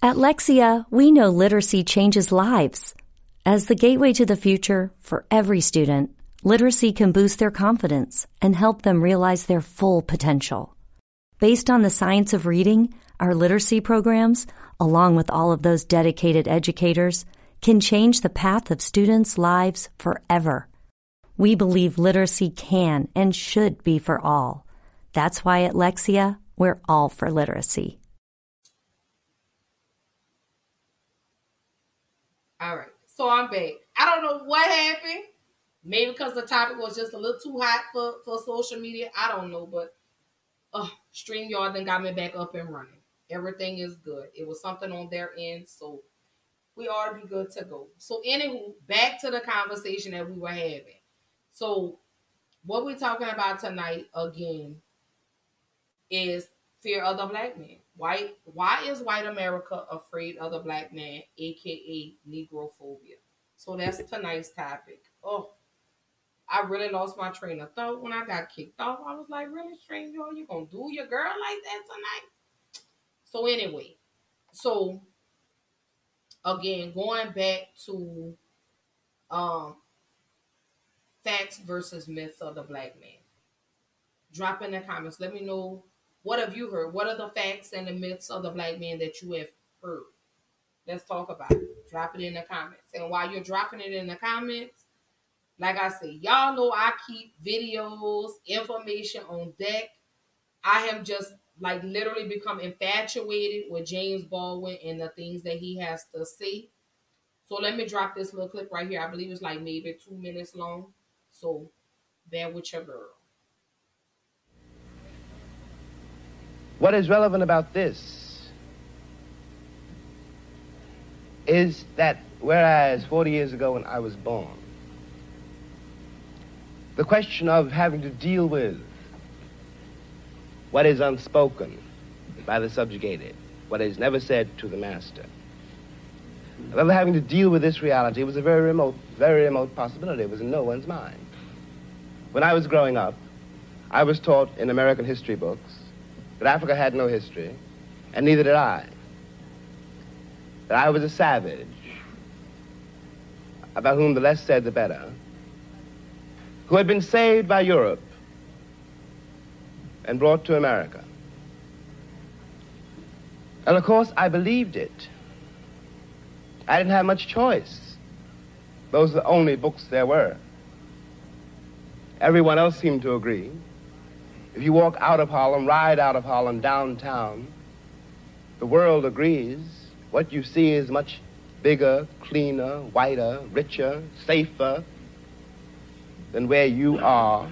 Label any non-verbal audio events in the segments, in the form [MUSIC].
At Lexia, we know literacy changes lives. As the gateway to the future for every student, literacy can boost their confidence and help them realize their full potential. Based on the science of reading, our literacy programs, along with all of those dedicated educators, can change the path of students' lives forever. We believe literacy can and should be for all. That's why at Lexia, we're all for literacy. All right. So I'm back. I don't know what happened. Maybe because the topic was just a little too hot for, for social media. I don't know, but uh, StreamYard then got me back up and running. Everything is good. It was something on their end, so we ought to be good to go. So, anywho, back to the conversation that we were having. So, what we're talking about tonight again is fear of the black man. White, why is white America afraid of the black man, aka Negrophobia? So that's tonight's topic. Oh, I really lost my train of thought when I got kicked off. I was like, really, stranger, you gonna do your girl like that tonight? So anyway, so again, going back to um facts versus myths of the black man. Drop in the comments. Let me know what have you heard? What are the facts and the myths of the black man that you have heard? Let's talk about it. Drop it in the comments. And while you're dropping it in the comments, like I said, y'all know I keep videos, information on deck. I have just like literally become infatuated with James Baldwin and the things that he has to say. So let me drop this little clip right here. I believe it's like maybe two minutes long. So bear with your girl. What is relevant about this is that whereas 40 years ago when I was born, the question of having to deal with what is unspoken by the subjugated, what is never said to the master, of ever having to deal with this reality was a very remote, very remote possibility. It was in no one's mind. When I was growing up, I was taught in American history books that Africa had no history, and neither did I. That I was a savage, about whom the less said the better, who had been saved by Europe and brought to America. And of course, I believed it. I didn't have much choice. Those were the only books there were. Everyone else seemed to agree. If you walk out of Harlem, ride out of Harlem downtown, the world agrees. What you see is much bigger, cleaner, whiter, richer, safer than where you are.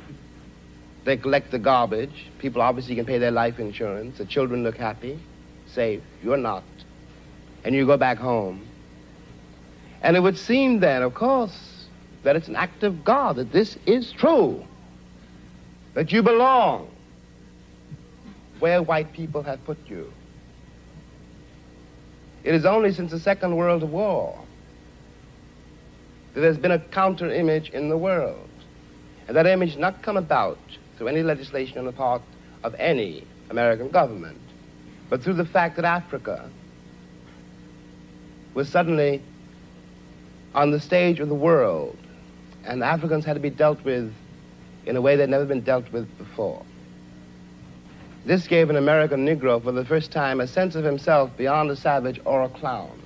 They collect the garbage. People obviously can pay their life insurance. The children look happy, safe. You're not. And you go back home. And it would seem then, of course, that it's an act of God, that this is true, that you belong where white people have put you. It is only since the Second World War that there's been a counter image in the world. And that image not come about through any legislation on the part of any American government, but through the fact that Africa was suddenly on the stage of the world, and Africans had to be dealt with in a way they'd never been dealt with before. This gave an American Negro for the first time a sense of himself beyond a savage or a clown.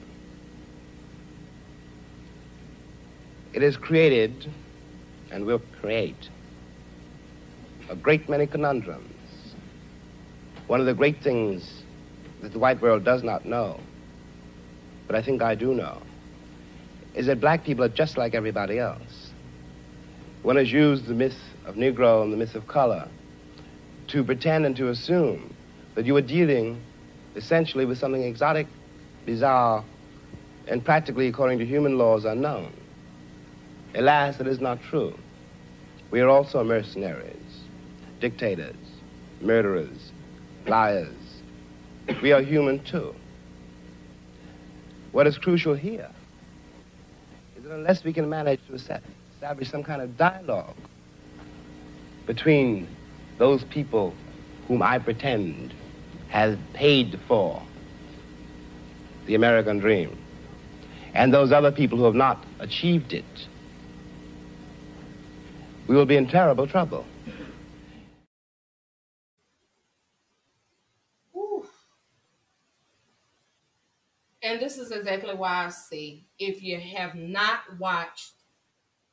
It has created and will create a great many conundrums. One of the great things that the white world does not know, but I think I do know, is that black people are just like everybody else. One has used the myth of Negro and the myth of color to pretend and to assume that you are dealing essentially with something exotic bizarre, and practically according to human laws unknown. Alas, it is not true. We are also mercenaries, dictators, murderers, liars. We are human too. What is crucial here is that unless we can manage to establish some kind of dialogue between those people whom I pretend has paid for the American dream. And those other people who have not achieved it, we will be in terrible trouble. And this is exactly why I say if you have not watched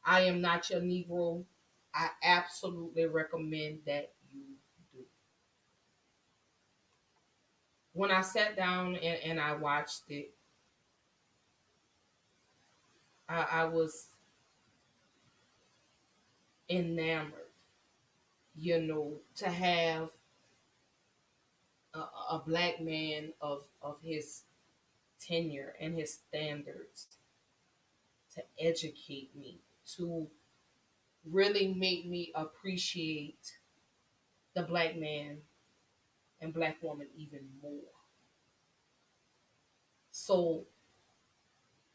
I Am Not Your Negro, I absolutely recommend that you do. When I sat down and, and I watched it, I, I was enamored, you know, to have a, a black man of, of his tenure and his standards to educate me, to really make me appreciate the black man and black woman even more. So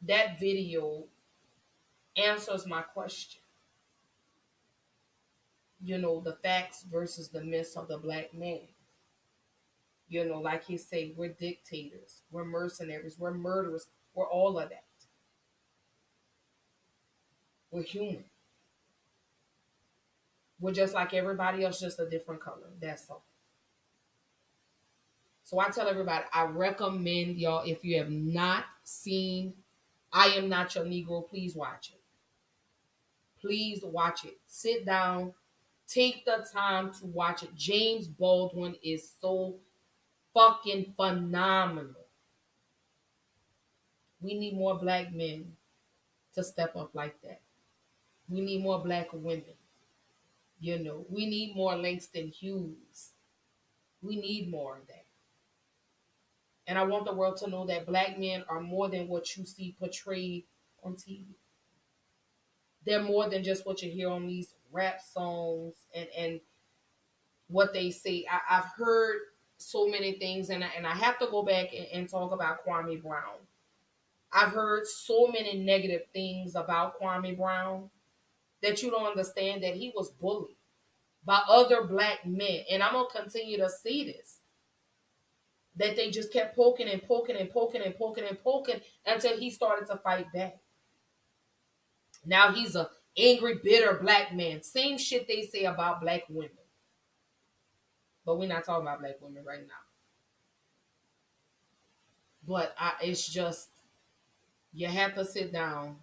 that video answers my question. You know, the facts versus the myths of the black man. You know, like he say, we're dictators, we're mercenaries, we're murderers, we're all of that. We're human. We're just like everybody else, just a different color. That's all. So I tell everybody, I recommend y'all, if you have not seen I Am Not Your Negro, please watch it. Please watch it. Sit down, take the time to watch it. James Baldwin is so fucking phenomenal. We need more black men to step up like that. We need more black women. You know, we need more Langston Hughes. We need more of that. And I want the world to know that black men are more than what you see portrayed on TV. They're more than just what you hear on these rap songs and, and what they say. I, have heard so many things, and I, and I have to go back and, and talk about Kwame Brown. I've heard so many negative things about Kwame Brown that you don't understand that he was bullied by other black men. And I'm going to continue to see this. That they just kept poking and poking and poking and poking and poking until he started to fight back. Now he's a angry, bitter black man. Same shit they say about black women. But we're not talking about black women right now. But I, it's just, you have to sit down.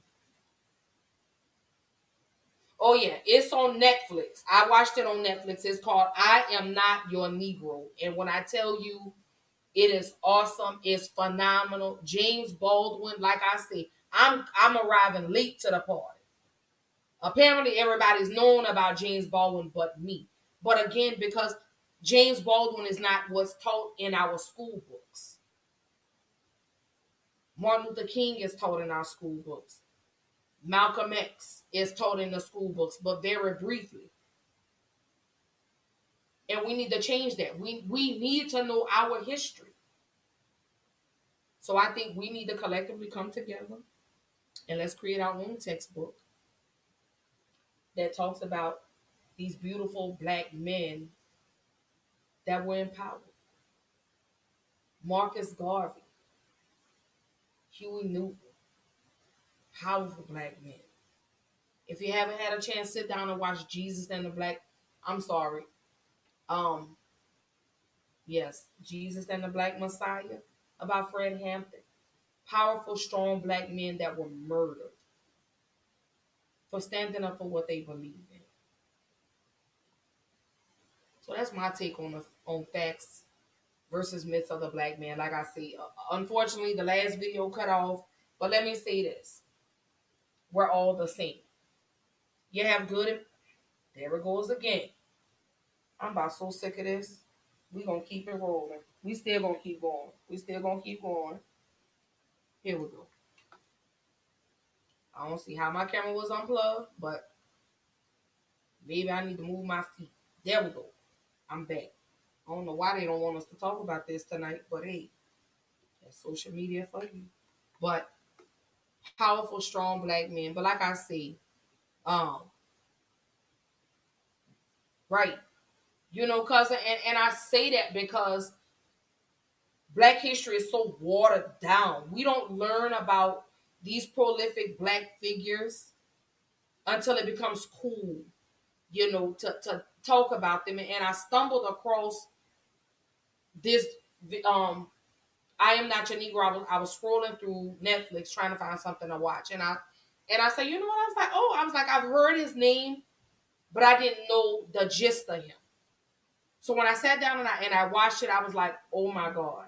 Oh, yeah, it's on Netflix. I watched it on Netflix. It's called I Am Not Your Negro. And when I tell you, it is awesome. It's phenomenal. James Baldwin, like I said, I'm I'm arriving late to the party. Apparently, everybody's known about James Baldwin but me. But again, because James Baldwin is not what's taught in our school books. Martin Luther King is taught in our school books. Malcolm X is taught in the school books, but very briefly. And we need to change that. We we need to know our history. So I think we need to collectively come together and let's create our own textbook that talks about these beautiful black men that were empowered. Marcus Garvey, Huey Newton, powerful black men. If you haven't had a chance, sit down and watch Jesus and the Black. I'm sorry. Um, yes, Jesus and the Black Messiah about Fred Hampton. Powerful, strong black men that were murdered for standing up for what they believe in. So that's my take on the, on facts versus myths of the black man. Like I say, uh, unfortunately, the last video cut off. But let me say this: we're all the same. You have good. There it goes again. I'm about so sick of this. We gonna keep it rolling. We still gonna keep going. We still gonna keep going. Here we go. I don't see how my camera was unplugged, but maybe I need to move my feet. There we go. I'm back. I don't know why they don't want us to talk about this tonight, but hey, that's social media for you. But powerful, strong black men. But like I say, um, right. You know, cousin, and, and I say that because black history is so watered down. We don't learn about these prolific black figures until it becomes cool, you know, to, to talk about them. And I stumbled across this um I am not your Negro. I was, I was scrolling through Netflix trying to find something to watch. And I and I said, you know what? I was like, oh, I was like, I've heard his name, but I didn't know the gist of him. So when I sat down and I and I watched it, I was like, oh my God.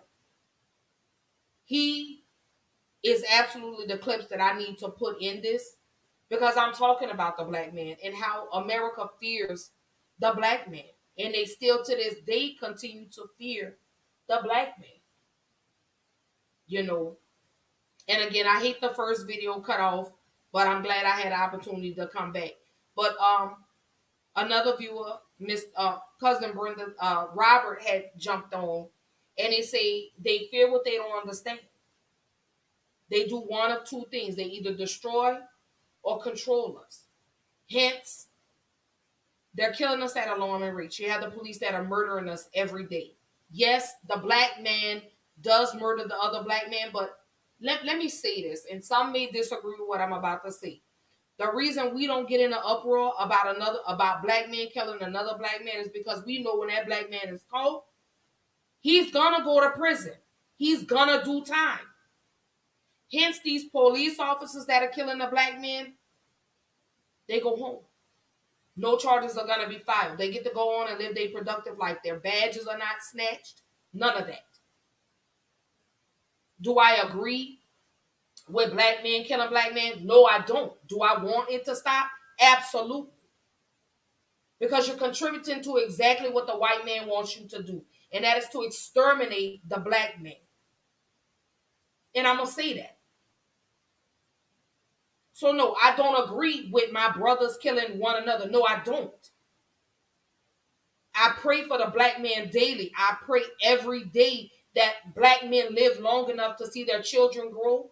He is absolutely the clips that I need to put in this because I'm talking about the black man and how America fears the black man. And they still to this day continue to fear the black man. You know. And again, I hate the first video cut off, but I'm glad I had the opportunity to come back. But um another viewer, Miss uh cousin Brenda uh Robert had jumped on and they say they fear what they don't understand. They do one of two things. They either destroy or control us. Hence, they're killing us at alarming rates. You have the police that are murdering us every day. Yes, the black man does murder the other black man, but let, let me say this, and some may disagree with what I'm about to say. The reason we don't get in an uproar about another about black men killing another black man is because we know when that black man is caught, he's gonna go to prison. He's gonna do time. Hence, these police officers that are killing the black men, they go home. No charges are to be filed. They get to go on and live their productive life. Their badges are not snatched. None of that. Do I agree with black men killing black men? No, I don't. Do I want it to stop? Absolutely. Because you're contributing to exactly what the white man wants you to do, and that is to exterminate the black man. And I'm going to say that. So, no, I don't agree with my brothers killing one another. No, I don't. I pray for the black man daily. I pray every day that black men live long enough to see their children grow,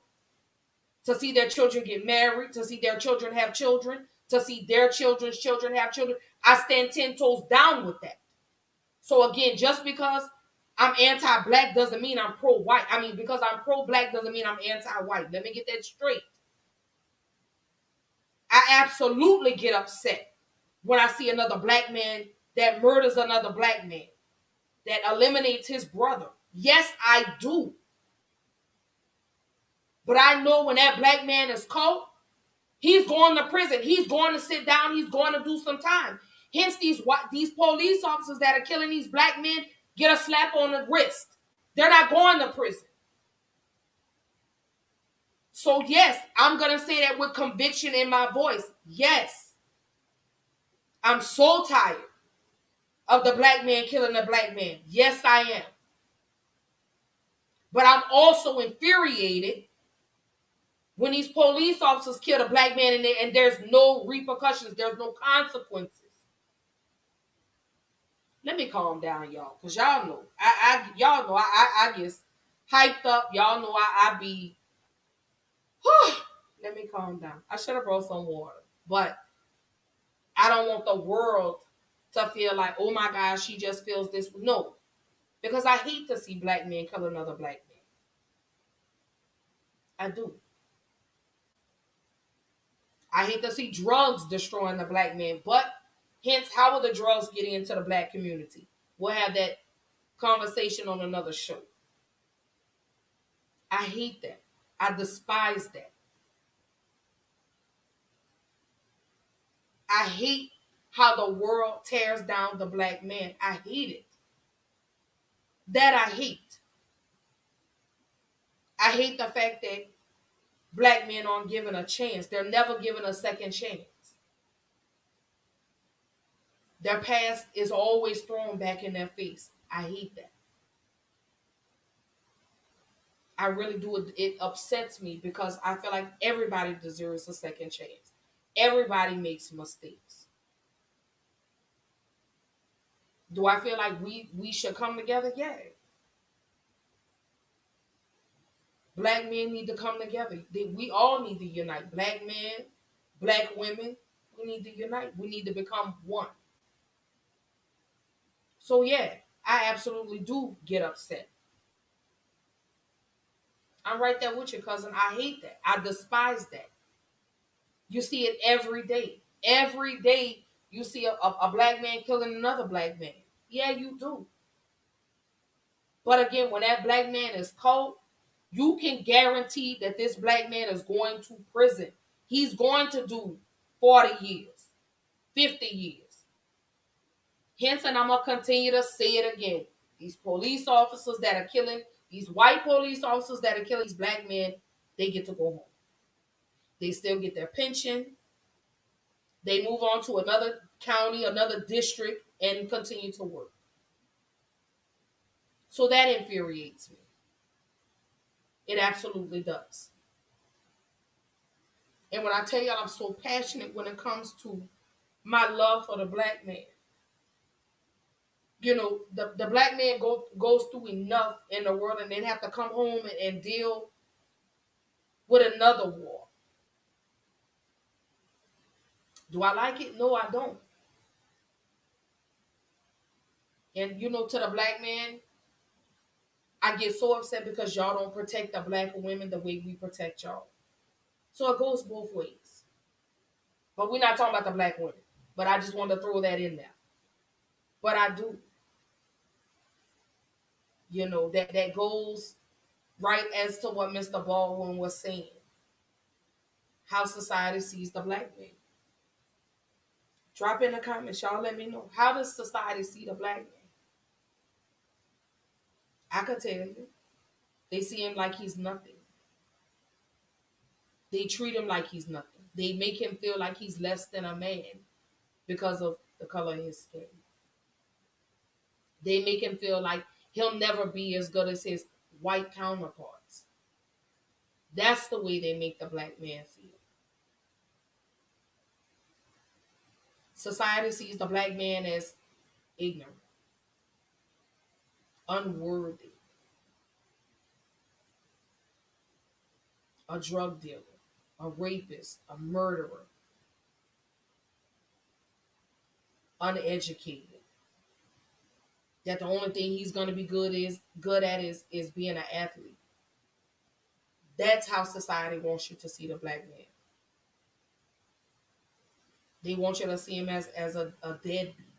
to see their children get married, to see their children have children, to see their children's children have children. I stand 10 toes down with that. So, again, just because I'm anti black doesn't mean I'm pro white. I mean, because I'm pro black doesn't mean I'm anti white. Let me get that straight. I absolutely get upset when I see another black man that murders another black man, that eliminates his brother. Yes, I do. But I know when that black man is caught, he's going to prison. He's going to sit down. He's going to do some time. Hence, these these police officers that are killing these black men get a slap on the wrist. They're not going to prison. So, yes, I'm to say that with conviction in my voice. Yes. I'm so tired of the black man killing the black man. Yes, I am. But I'm also infuriated when these police officers kill a black man and, and there's no repercussions, there's no consequences. Let me calm down, y'all, because y'all know. I, I y'all know I, I, I get hyped up. Y'all know I, I be let me calm down. I should have brought some water, but I don't want the world to feel like, oh my gosh, she just feels this. No, because I hate to see black men kill another black man. I do. I hate to see drugs destroying the black man, but hence, how are the drugs getting into the black community? We'll have that conversation on another show. I hate that. I despise that. I hate how the world tears down the black man. I hate it. That I hate. I hate the fact that black men aren't given a chance. They're never given a second chance. Their past is always thrown back in their face. I hate that. I really do. It, upsets me because I feel like everybody deserves a second chance. Everybody makes mistakes. Do I feel like we we should come together? Yeah. Black men need to come together. We all need to unite. Black men, black women, we need to unite. We need to become one. So yeah, I absolutely do get upset. I'm right there with you, cousin. I hate that. I despise that. You see it every day. Every day you see a, a, a black man killing another black man. Yeah, you do. But again, when that black man is caught, you can guarantee that this black man is going to prison. He's going to do 40 years, 50 years. Hence, and I'm going to continue to say it again. These police officers that are killing, these white police officers that are killing these black men, they get to go home. They still get their pension. They move on to another county, another district, and continue to work. So that infuriates me. It absolutely does. And when I tell y'all I'm so passionate when it comes to my love for the black man, you know, the, the black man go, goes through enough in the world and then have to come home and, and deal with another war. Do I like it? No, I don't. And you know, to the black man, I get so upset because y'all don't protect the black women the way we protect y'all. So it goes both ways. But we're not talking about the black women. But I just want to throw that in there. But I do. You know, that, that goes right as to what Mr. Baldwin was saying. How society sees the black man. Drop in the comments, y'all let me know. How does society see the black man? I could tell you. They see him like he's nothing. They treat him like he's nothing. They make him feel like he's less than a man because of the color of his skin. They make him feel like he'll never be as good as his white counterparts. That's the way they make the black man feel. Society sees the black man as ignorant unworthy, a drug dealer, a rapist, a murderer, uneducated. That the only thing he's gonna be good is good at is is being an athlete. That's how society wants you to see the black man. They want you to see him as as a, a deadbeat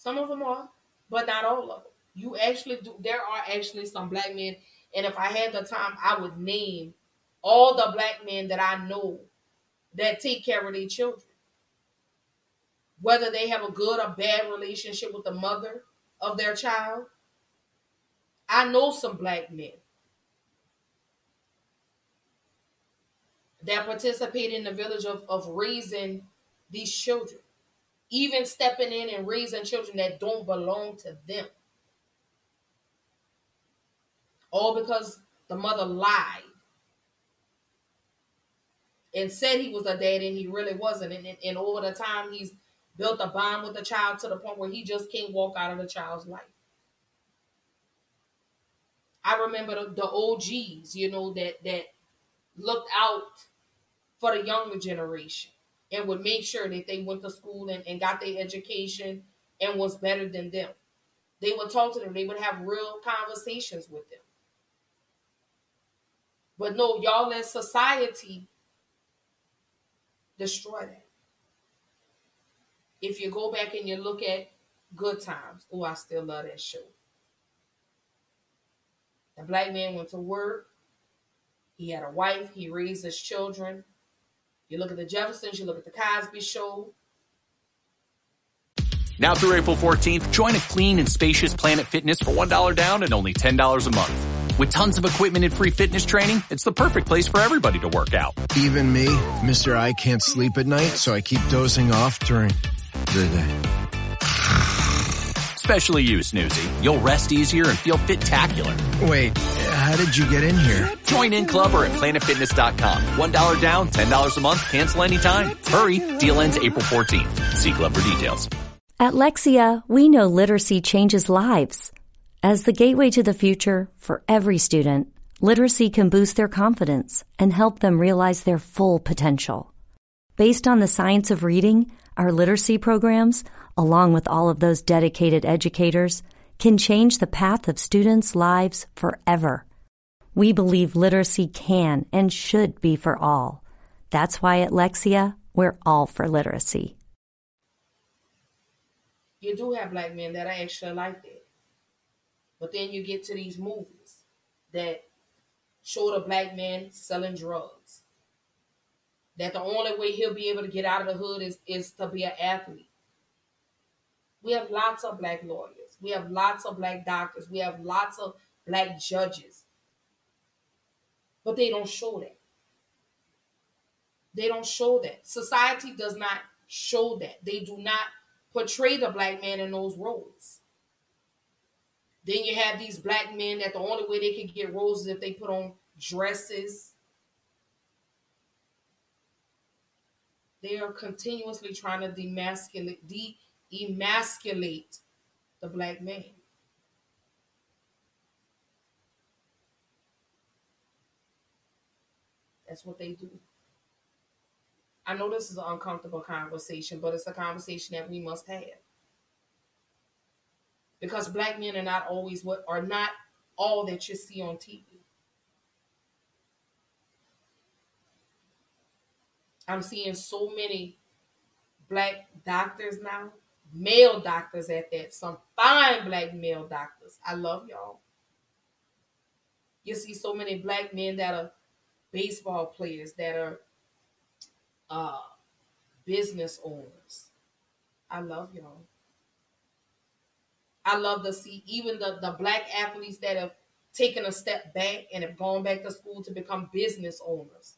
some of them are, but not all of them. You actually do. There are actually some black men, and if I had the time, I would name all the black men that I know that take care of their children. Whether they have a good or bad relationship with the mother of their child. I know some black men that participate in the village of, of raising these children even stepping in and raising children that don't belong to them. All because the mother lied and said he was a dad and he really wasn't. And, and, and the time, he's built a bond with the child to the point where he just can't walk out of the child's life. I remember the, the OGs, you know, that that looked out for the younger generation and would make sure that they went to school and, and got their education and was better than them. They would talk to them, they would have real conversations with them. But no, y'all let society destroy that. If you go back and you look at Good Times, oh, I still love that show. The black man went to work. He had a wife. He raised his children. You look at the Jeffersons, you look at the Cosby Show. Now through April 14th, join a clean and spacious Planet Fitness for $1 down and only $10 a month. With tons of equipment and free fitness training, it's the perfect place for everybody to work out. Even me, Mr. I can't sleep at night, so I keep dozing off during the day. Especially you, Snoozy. You'll rest easier and feel fit-tacular. Wait, how did you get in here? Join in club or at planetfitness.com. $1 down, $10 a month, cancel anytime. Hurry, deal ends April 14th. See club for details. At Lexia, we know literacy changes lives. As the gateway to the future for every student, literacy can boost their confidence and help them realize their full potential. Based on the science of reading, our literacy programs, along with all of those dedicated educators, can change the path of students' lives forever. We believe literacy can and should be for all. That's why at Lexia, we're all for literacy. You do have black men that are actually like that. But then you get to these movies that show the black man selling drugs. That the only way he'll be able to get out of the hood is, is to be an athlete. We have lots of black lawyers. We have lots of black doctors. We have lots of black judges. But they don't show that. They don't show that. Society does not show that. They do not portray the black man in those roles. Then you have these black men that the only way they can get roles is if they put on dresses. They are continuously trying to demasculate, de-emasculate the black man. That's what they do. I know this is an uncomfortable conversation, but it's a conversation that we must have. Because black men are not always what are not all that you see on TV. I'm seeing so many black doctors now, male doctors at that, some fine black male doctors. I love y'all. You see so many black men that are baseball players, that are uh, business owners. I love y'all. I love to see even the, the black athletes that have taken a step back and have gone back to school to become business owners.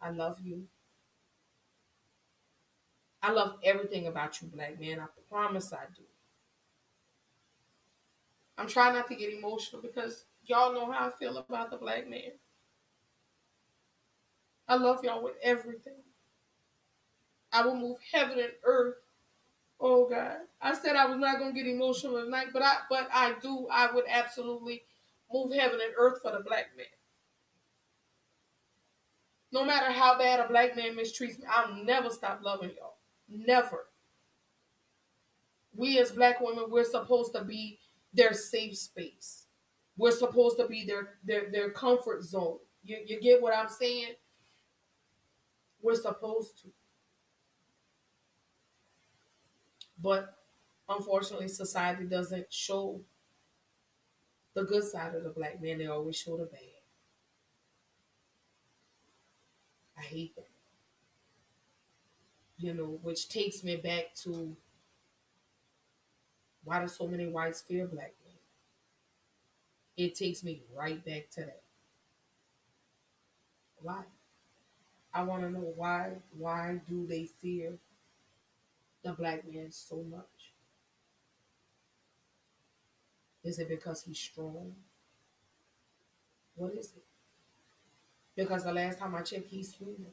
I love you. I love everything about you, black man. I promise I do. I'm trying not to get emotional because y'all know how I feel about the black man. I love y'all with everything. I will move heaven and earth. Oh God. I said I was not gonna get emotional tonight, but I but I do, I would absolutely move heaven and earth for the black man. No matter how bad a black man mistreats me, I'll never stop loving y'all. Never. We as black women, we're supposed to be their safe space. We're supposed to be their their, their comfort zone. You, you get what I'm saying? We're supposed to. But unfortunately, society doesn't show the good side of the black man. They always show the bad. I hate that. You know, which takes me back to why do so many whites fear black men? It takes me right back to that. Why? I want to know why. Why do they fear the black man so much? Is it because he's strong? What is it? Because the last time I checked, he's human.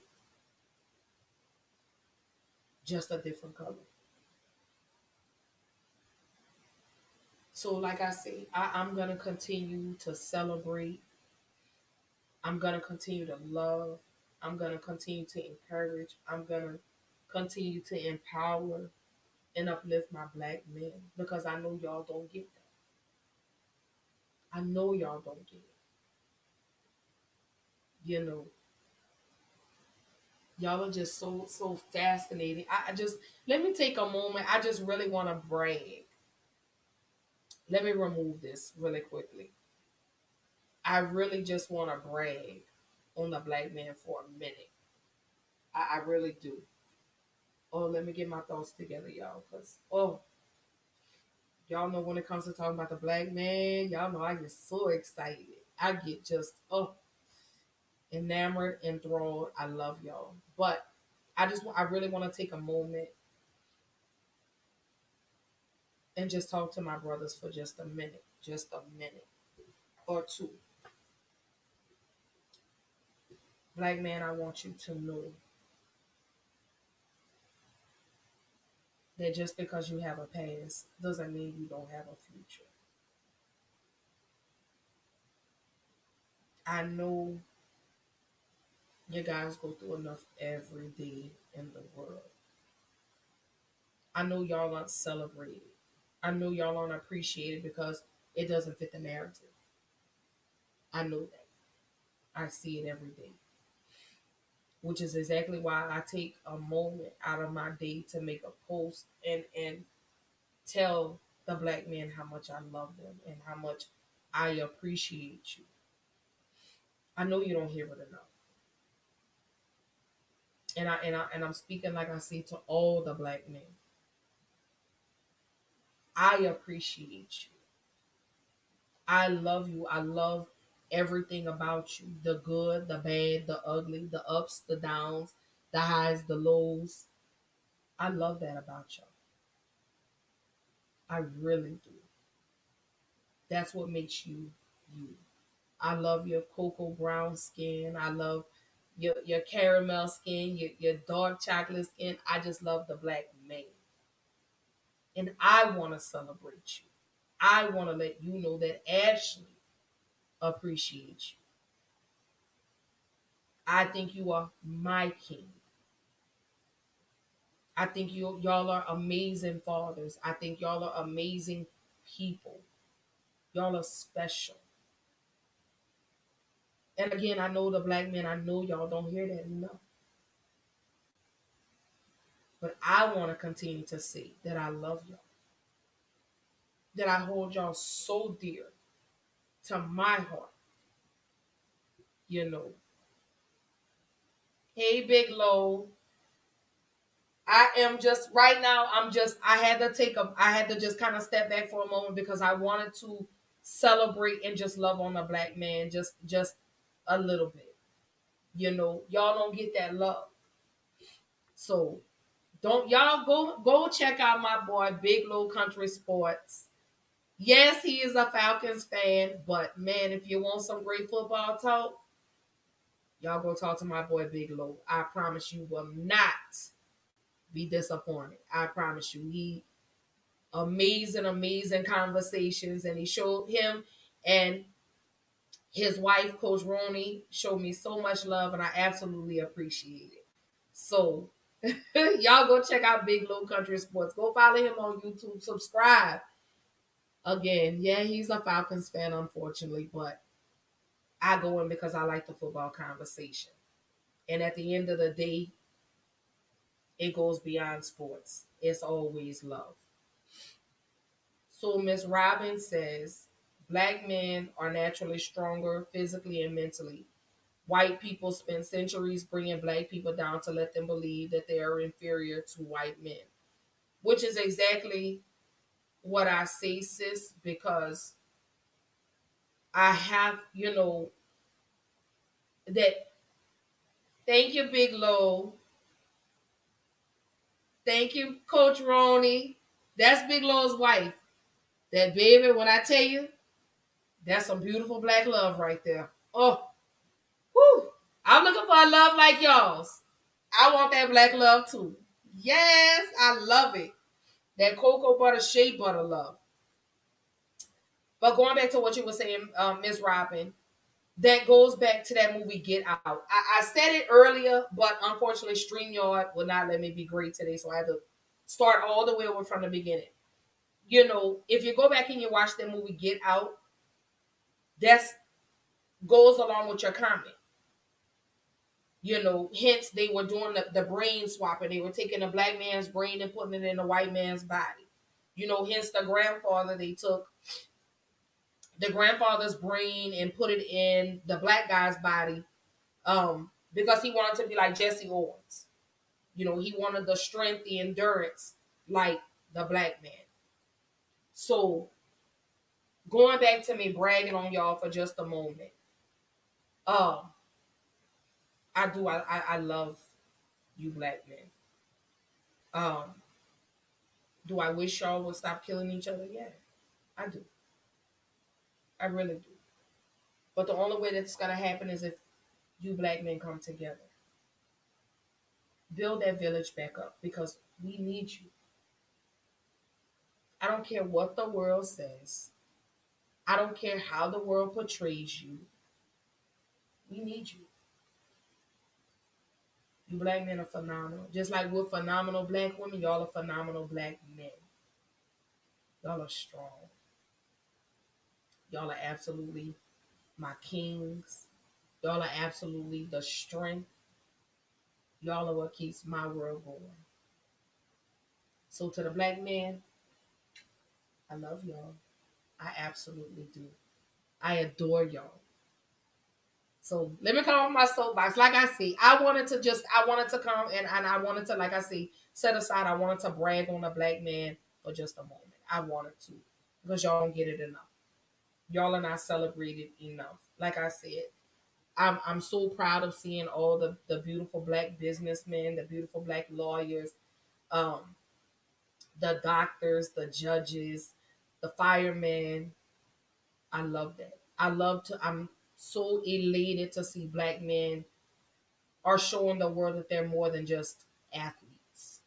Just a different color. So, like I say, I, I'm going to continue to celebrate. I'm going to continue to love. I'm going to continue to encourage. I'm going to continue to empower and uplift my black men because I know y'all don't get that. I know y'all don't get it. You know, y'all are just so so fascinating. I, I just let me take a moment. I just really want to brag. Let me remove this really quickly. I really just want to brag on the black man for a minute. I, I really do. Oh, let me get my thoughts together, y'all. Cause oh, y'all know when it comes to talking about the black man, y'all know I get so excited. I get just oh enamored, enthralled. I love y'all. But I just want I really want to take a moment and just talk to my brothers for just a minute, just a minute or two. Black man, I want you to know that just because you have a past doesn't mean you don't have a future. I know you guys go through enough every day in the world. I know y'all aren't celebrated. I know y'all aren't appreciated because it doesn't fit the narrative. I know that. I see it every day. Which is exactly why I take a moment out of my day to make a post and and tell the black men how much I love them and how much I appreciate you. I know you don't hear it enough. And I and I and I'm speaking like I say to all the black men. I appreciate you. I love you. I love everything about you the good, the bad, the ugly, the ups, the downs, the highs, the lows. I love that about y'all. I really do. That's what makes you you. I love your cocoa brown skin. I love your your caramel skin, your, your dark chocolate skin. I just love the black man. And I want to celebrate you. I want to let you know that Ashley appreciates you. I think you are my king. I think you y'all are amazing fathers. I think y'all are amazing people. Y'all are special. And again, I know the black men, I know y'all don't hear that enough. But I want to continue to say that I love y'all. That I hold y'all so dear to my heart. You know. Hey, Big Low. I am just right now. I'm just. I had to take a. I had to just kind of step back for a moment because I wanted to celebrate and just love on a black man. Just, just a little bit. You know, y'all don't get that love. So don't y'all go go check out my boy Big Low Country Sports. Yes, he is a Falcons fan, but man, if you want some great football talk, y'all go talk to my boy Big Low. I promise you will not be disappointed. I promise you. He amazing, amazing conversations, and he showed him and his wife, Coach Ronnie, showed me so much love, and I absolutely appreciate it. So, [LAUGHS] y'all go check out Big Low Country Sports. Go follow him on YouTube. Subscribe. Again, yeah, he's a Falcons fan, unfortunately, but I go in because I like the football conversation. And at the end of the day, it goes beyond sports. It's always love. So Miss Robin says, Black men are naturally stronger physically and mentally. White people spend centuries bringing black people down to let them believe that they are inferior to white men, which is exactly what I say, sis, because I have, you know, that. Thank you, Big Low. Thank you, Coach Ronnie. That's Big Low's wife. That baby, when I tell you, that's some beautiful black love right there. Oh, whoo. I'm looking for a love like y'all's. I want that black love too. Yes, I love it. That cocoa butter, shea butter love. But going back to what you were saying, um, Ms. Robin, that goes back to that movie Get Out. I, I said it earlier, but unfortunately, StreamYard will not let me be great today, so I had to start all the way over from the beginning. You know, if you go back and you watch that movie Get Out, that's goes along with your comment. You know, hence they were doing the, the brain swapping. They were taking a black man's brain and putting it in a white man's body. You know, hence the grandfather they took the grandfather's brain and put it in the black guy's body um, because he wanted to be like Jesse Owens. You know, he wanted the strength, the endurance like the black man. So going back to me bragging on y'all for just a moment. Um, I do. I, I, I love you, black men. Um, Do I wish y'all would stop killing each other? Yeah, I do. I really do. But the only way that's gonna happen is if you black men come together. Build that village back up because we need you. I don't care what the world says. I don't care how the world portrays you. We need you. You black men are phenomenal. Just like we're phenomenal black women, y'all are phenomenal black men. Y'all are strong. Y'all are absolutely my kings. Y'all are absolutely the strength. Y'all are what keeps my world going. So to the black man, I love y'all. I absolutely do. I adore y'all. So let me come on my soapbox. Like I see, I wanted to just, I wanted to come and, and I wanted to, like I see, set aside, I wanted to brag on a black man for just a moment. I wanted to because y'all don't get it enough. Y'all are not celebrated enough. Like I said, I'm, I'm so proud of seeing all the, the beautiful black businessmen, the beautiful black lawyers, um, the doctors, the judges, the firemen. I love that. I love to, I'm so elated to see black men are showing the world that they're more than just athletes.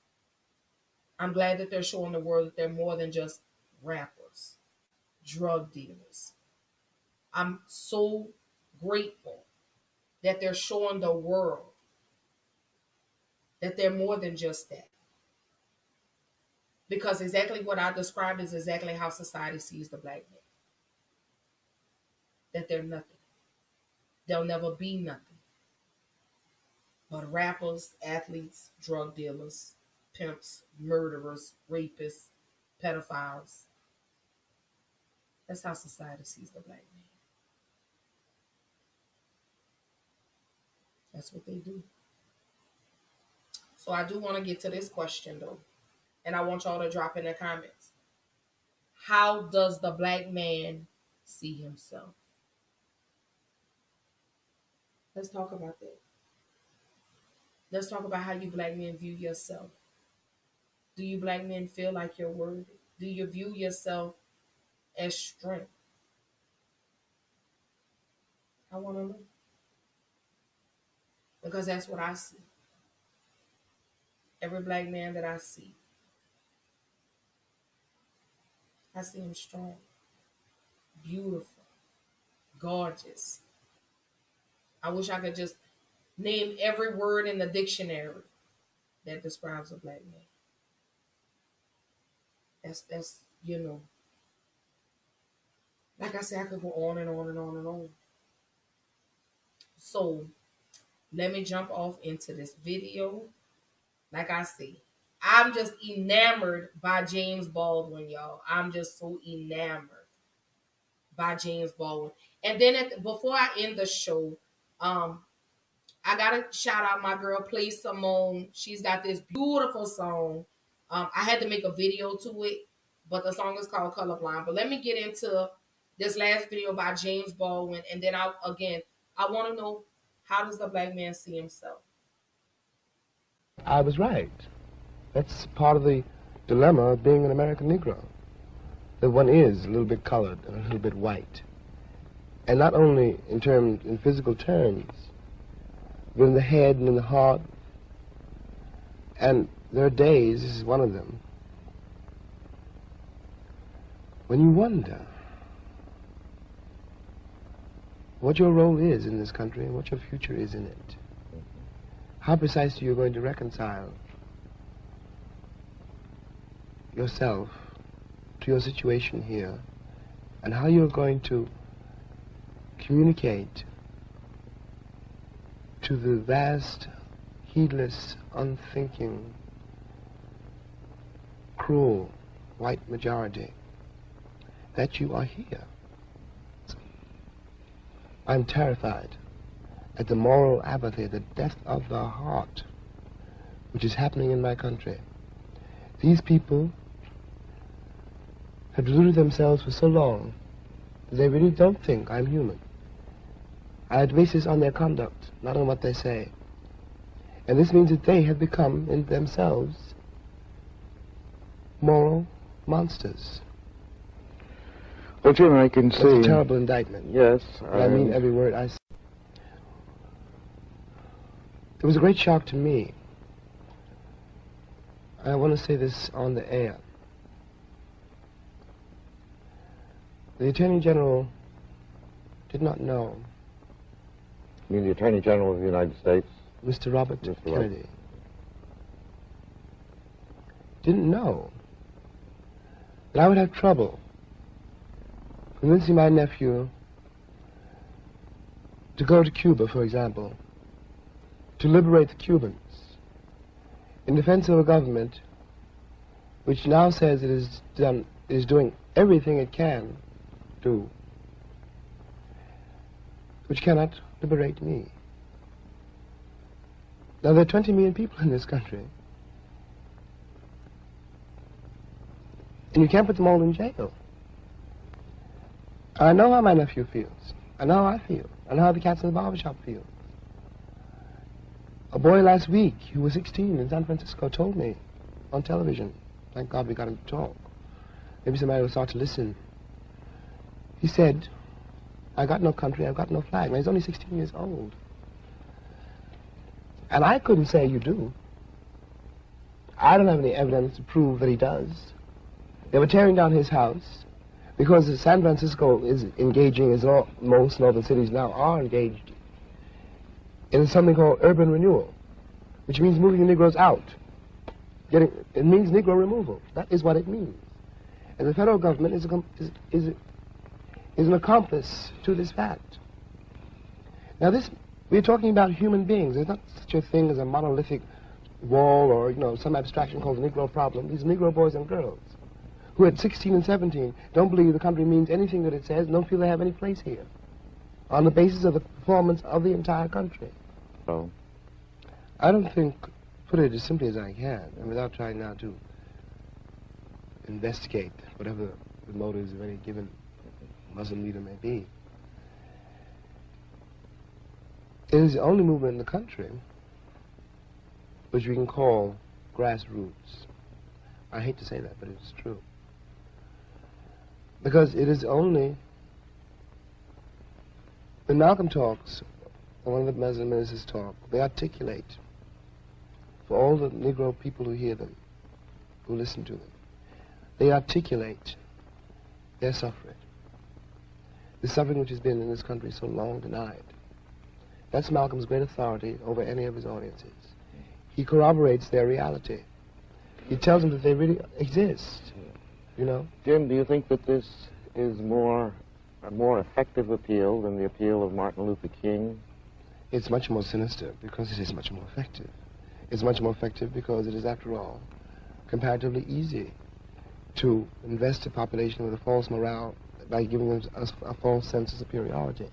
I'm glad that they're showing the world that they're more than just rappers, drug dealers. I'm so grateful that they're showing the world that they're more than just that. Because exactly what I described is exactly how society sees the black man. That they're nothing. They'll never be nothing. But rappers, athletes, drug dealers, pimps, murderers, rapists, pedophiles. That's how society sees the black man. That's what they do. So I do want to get to this question though. And I want y'all to drop in the comments. How does the black man see himself? Let's talk about that. Let's talk about how you black men view yourself. Do you black men feel like you're worthy? Do you view yourself as strength? I want to know. Because that's what I see. Every black man that I see, I see him strong, beautiful, gorgeous, I wish I could just name every word in the dictionary that describes a black man. That's that's you know. Like I said, I could go on and on and on and on. So let me jump off into this video. Like I say, I'm just enamored by James Baldwin, y'all. I'm just so enamored by James Baldwin. And then at before I end the show, um, I gotta shout out my girl Play Simone. She's got this beautiful song. Um, I had to make a video to it, but the song is called Colorblind. But let me get into this last video by James Baldwin, and then I again I want to know how does the black man see himself? I was right. That's part of the dilemma of being an American Negro. That one is a little bit colored and a little bit white and not only in terms, in physical terms, but in the head and in the heart. And there are days, this is one of them, when you wonder what your role is in this country and what your future is in it. How precisely you're going to reconcile yourself to your situation here and how you're going to communicate to the vast, heedless, unthinking, cruel white majority that you are here. I'm terrified at the moral apathy, the death of the heart, which is happening in my country. These people have deluded themselves for so long that they really don't think I'm human. I had basis on their conduct, not on what they say. And this means that they have become, in themselves, moral monsters. Well, Jim, I can It's see. a terrible indictment. Yes, And I mean every word I say. It was a great shock to me. I want to say this on the air. The Attorney General did not know I mean the Attorney General of the United States. Mr. Robert Mr. Robert. Kennedy. Didn't know that I would have trouble convincing my nephew to go to Cuba, for example, to liberate the Cubans in defense of a government which now says it is done is doing everything it can do, which cannot liberate me. Now, there are 20 million people in this country. And you can't put them all in jail. I know how my nephew feels. I know how I feel. I know how the cats in the barber shop feel. A boy last week, who was 16 in San Francisco, told me on television. Thank God we got him to talk. Maybe somebody will start to listen. He said, I got no country, I've got no flag. Now, he's only 16 years old. And I couldn't say you do. I don't have any evidence to prove that he does. They were tearing down his house because San Francisco is engaging, as all, most northern cities now are engaged, in something called urban renewal, which means moving the Negroes out. Getting, it means Negro removal. That is what it means. And the federal government is, is, is, is an accomplice to this fact. Now this, we're talking about human beings. There's not such a thing as a monolithic wall or, you know, some abstraction called the Negro problem. These Negro boys and girls who at 16 and 17 don't believe the country means anything that it says, don't feel they have any place here on the basis of the performance of the entire country. So, I don't think, put it as simply as I can, and without trying now to investigate whatever the motives of any given Muslim leader may be. It is the only movement in the country which we can call grassroots. I hate to say that, but it's true. Because it is only when Malcolm talks, one of the Muslim ministers talk, they articulate for all the Negro people who hear them, who listen to them, they articulate their suffering. The suffering which has been in this country so long denied. That's Malcolm's great authority over any of his audiences. He corroborates their reality. He tells them that they really exist. You know? Jim, do you think that this is more a more effective appeal than the appeal of Martin Luther King? It's much more sinister because it is much more effective. It's much more effective because it is, after all, comparatively easy to invest a population with a false morale by giving them a, a false sense of superiority.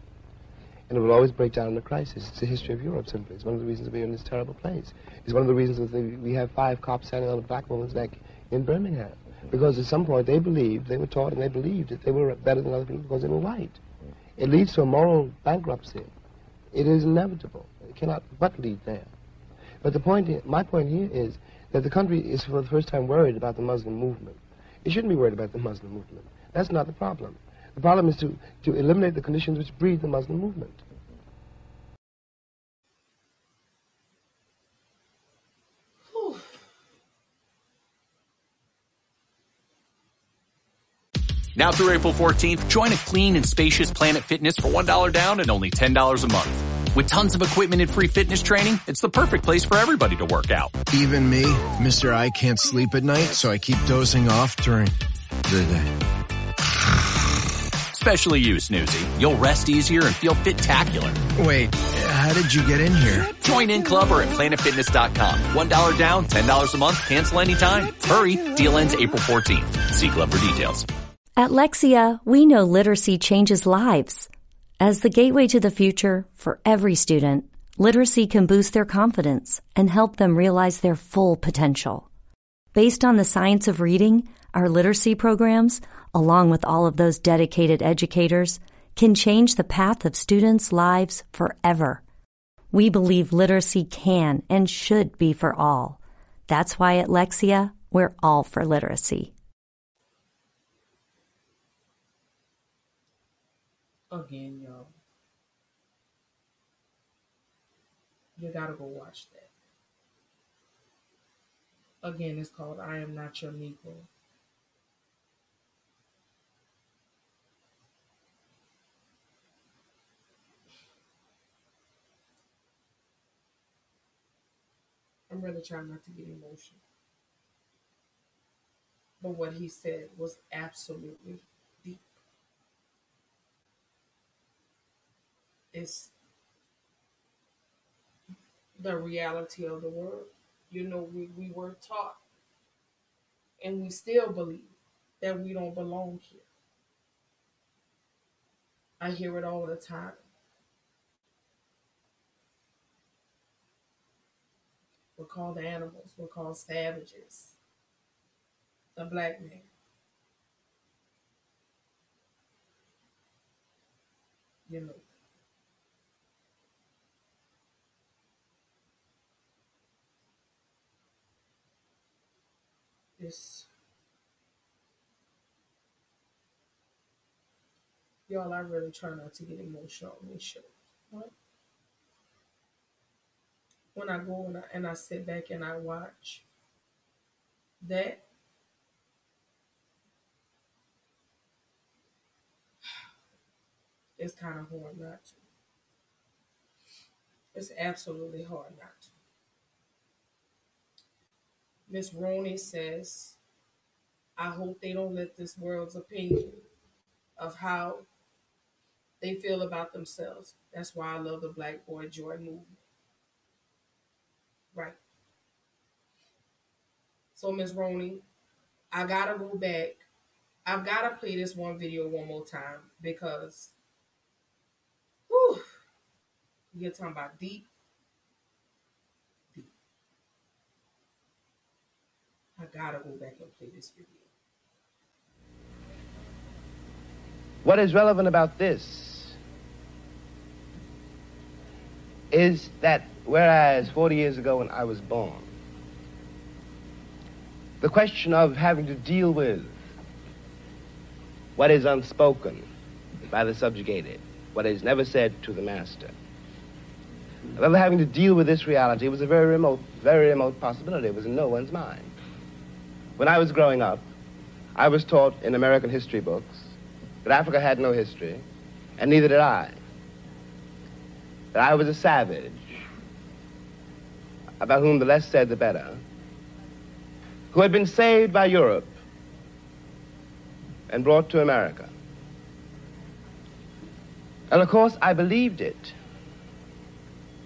And it will always break down in a crisis. It's the history of Europe, simply. It's one of the reasons we're in this terrible place. It's one of the reasons that they, we have five cops standing on a black woman's neck in Birmingham. Because at some point they believed, they were taught and they believed that they were better than other people because they were white. It leads to a moral bankruptcy. It is inevitable. It cannot but lead there. But the point, my point here is that the country is for the first time worried about the Muslim movement. It shouldn't be worried about the Muslim movement. That's not the problem. The problem is to, to eliminate the conditions which breed the Muslim movement. Now through April 14th, join a clean and spacious Planet Fitness for $1 down and only $10 a month. With tons of equipment and free fitness training, it's the perfect place for everybody to work out. Even me, Mr. I can't sleep at night, so I keep dozing off during the day. Especially you, Snoozy. You'll rest easier and feel fit-tacular. Wait, how did you get in here? Join in club or at planetfitness.com. $1 down, $10 a month, cancel anytime. Hurry, deal ends April 14th. See club for details. At Lexia, we know literacy changes lives. As the gateway to the future for every student, literacy can boost their confidence and help them realize their full potential. Based on the science of reading, our literacy programs, along with all of those dedicated educators, can change the path of students' lives forever. We believe literacy can and should be for all. That's why at Lexia, We're all for literacy. Again, y'all. You gotta go watch that. Again, it's called I Am Not Your Negro. I'm really trying not to get emotional. But what he said was absolutely deep. It's the reality of the world. You know, we, we were taught and we still believe that we don't belong here. I hear it all the time. We're called animals. We're called savages. The black man. You know. This. Y'all, I really try not to get emotional on these shows. What? When I go and I, and I sit back and I watch that, [SIGHS] it's kind of hard not to. It's absolutely hard not to. Miss Roney says, I hope they don't let this world's opinion of how they feel about themselves. That's why I love the Black Boy Joy movement. Right. So, Miss Roney, I gotta go back. I've gotta play this one video one more time because whew, you're talking about deep. Deep. I gotta go back and play this video. What is relevant about this is that whereas 40 years ago when I was born, the question of having to deal with what is unspoken by the subjugated, what is never said to the master, of having to deal with this reality was a very remote, very remote possibility. It was in no one's mind. When I was growing up, I was taught in American history books that Africa had no history, and neither did I. That I was a savage, about whom the less said the better, who had been saved by Europe and brought to America. And of course, I believed it.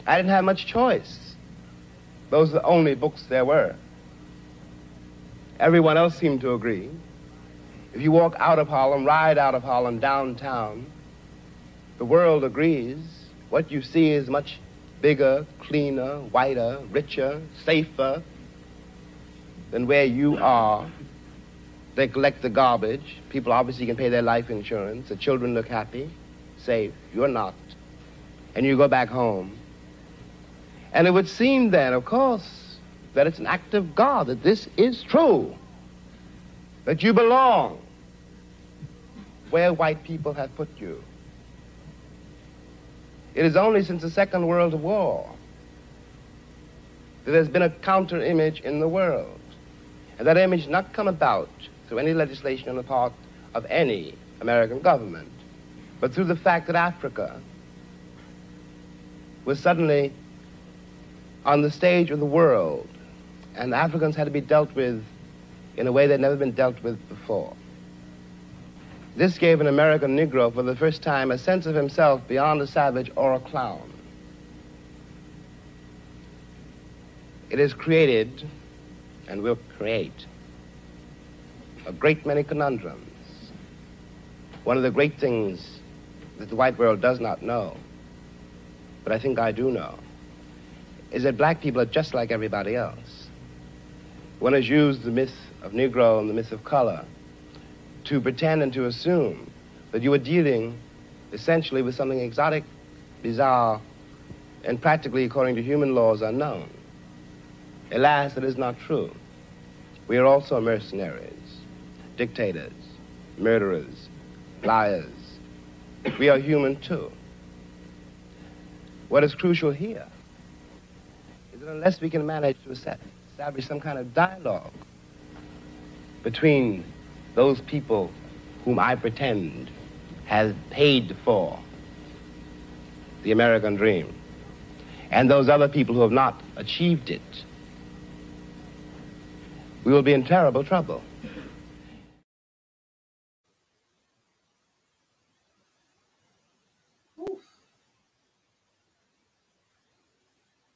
I didn't have much choice. Those were the only books there were. Everyone else seemed to agree. If you walk out of Harlem, ride out of Harlem downtown, the world agrees. What you see is much bigger, cleaner, whiter, richer, safer than where you are. They collect the garbage. People obviously can pay their life insurance. The children look happy, safe. You're not. And you go back home. And it would seem then, of course, that it's an act of God, that this is true, that you belong where white people have put you. It is only since the Second World War that there's been a counter image in the world. And that image not come about through any legislation on the part of any American government, but through the fact that Africa was suddenly on the stage of the world, and Africans had to be dealt with in a way had never been dealt with before. This gave an American Negro for the first time a sense of himself beyond a savage or a clown. It has created and will create a great many conundrums. One of the great things that the white world does not know, but I think I do know, is that black people are just like everybody else. One has used the myth of Negro and the myth of color to pretend and to assume that you were dealing essentially with something exotic, bizarre, and practically, according to human laws, unknown. Alas, it is not true. We are also mercenaries, dictators, murderers, liars. We are human too. What is crucial here is that unless we can manage to establish some kind of dialogue between those people whom I pretend has paid for the American dream and those other people who have not achieved it, we will be in terrible trouble.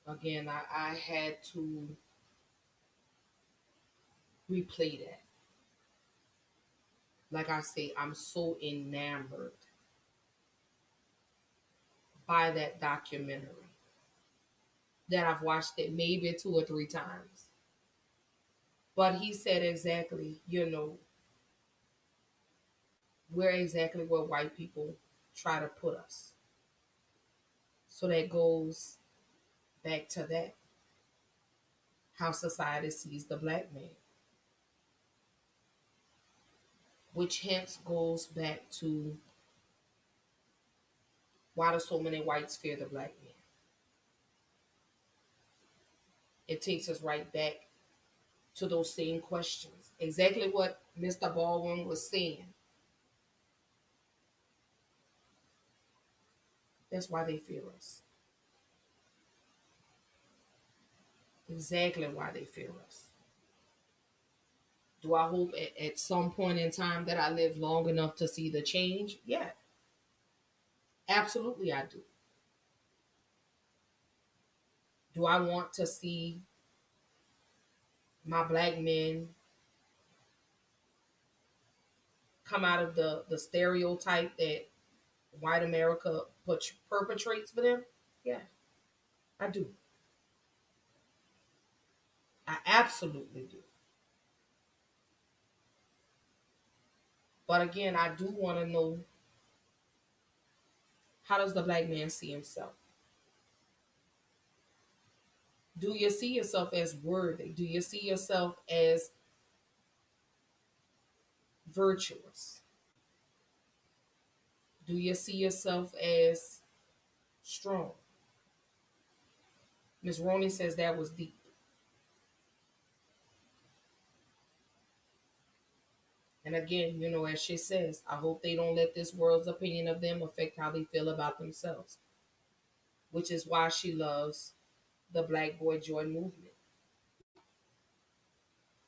Again, I, I had to replay that. Like I say, I'm so enamored by that documentary that I've watched it maybe two or three times. But he said exactly, you know, we're exactly where white people try to put us. So that goes back to that how society sees the black man. Which hence goes back to why do so many whites fear the black man? It takes us right back to those same questions. Exactly what Mr. Baldwin was saying. That's why they fear us. exactly why they fear us. Do I hope at, at some point in time that I live long enough to see the change? Yeah. Absolutely, I do. Do I want to see my black men come out of the, the stereotype that white America perpetrates for them? Yeah, I do. I absolutely do. But again, I do want to know how does the black man see himself? Do you see yourself as worthy? Do you see yourself as virtuous? Do you see yourself as strong? Miss Roney says that was deep. And again, you know, as she says, I hope they don't let this world's opinion of them affect how they feel about themselves, which is why she loves the Black Boy Joy movement.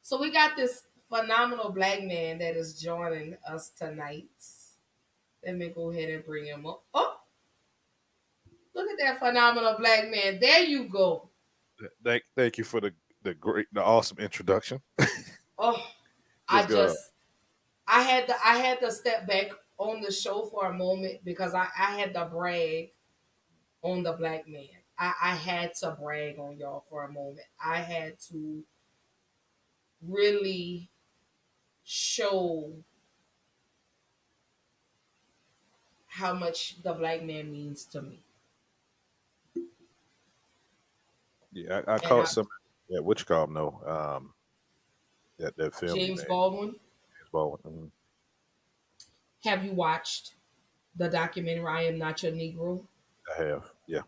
So we got this phenomenal black man that is joining us tonight. Let me go ahead and bring him up. Oh, look at that phenomenal black man. There you go. Thank, thank you for the the great, the awesome introduction. [LAUGHS] oh, I just I had to I had to step back on the show for a moment because I, I had to brag on the black man. I, I had to brag on y'all for a moment. I had to really show how much the black man means to me. Yeah, I, I caught some. Yeah, which call him? No, um, that that film. James Baldwin. Mm-hmm. Have you watched the documentary "I Am Not Your Negro"? I have. Yeah.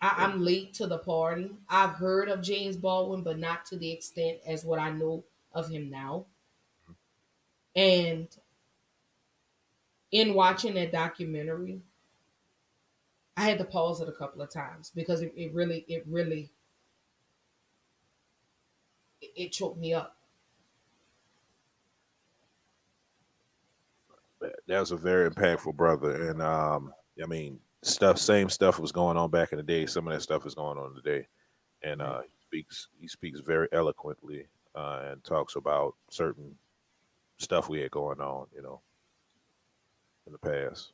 I, am late to the party. I've heard of James Baldwin, but not to the extent as what I know of him now. And in watching that documentary, I had to pause it a couple of times because it, it really, it really, it, it choked me up. That was a very impactful brother, and um, I mean, stuff, same stuff was going on back in the day. Some of that stuff is going on today, and uh, he speaks he speaks very eloquently uh, and talks about certain stuff we had going on, you know, in the past.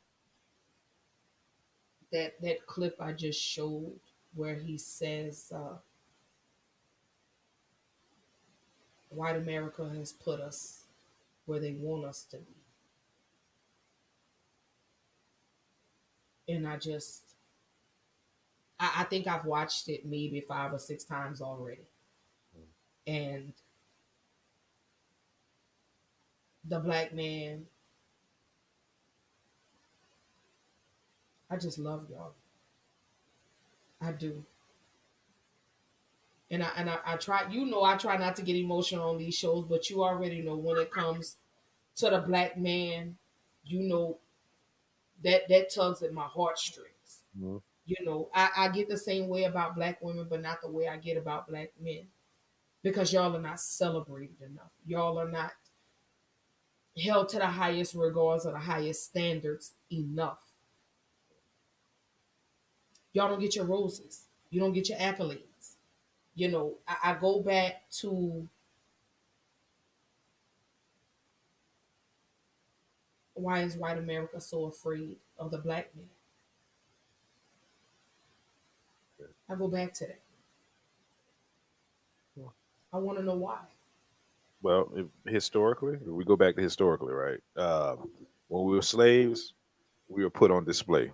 That that clip I just showed, where he says, uh, "White America has put us where they want us to be." And I just I, I think I've watched it maybe five or six times already. and the black man. I just love y'all. I do. And I and I, I try you know I try not to get emotional on these shows, but you already know when it comes to the black man, you know that that tugs at my heartstrings. Mm-hmm. You know, I, I get the same way about black women, but not the way I get about black men. Because y'all are not celebrated enough. Y'all are not held to the highest regards or the highest standards enough. Y'all don't get your roses. You don't get your accolades. You know, I, I go back to why is white America so afraid of the black man? I go back to that. I want to know why. Well, if, historically, we go back to historically, right? Uh, when we were slaves, we were put on display,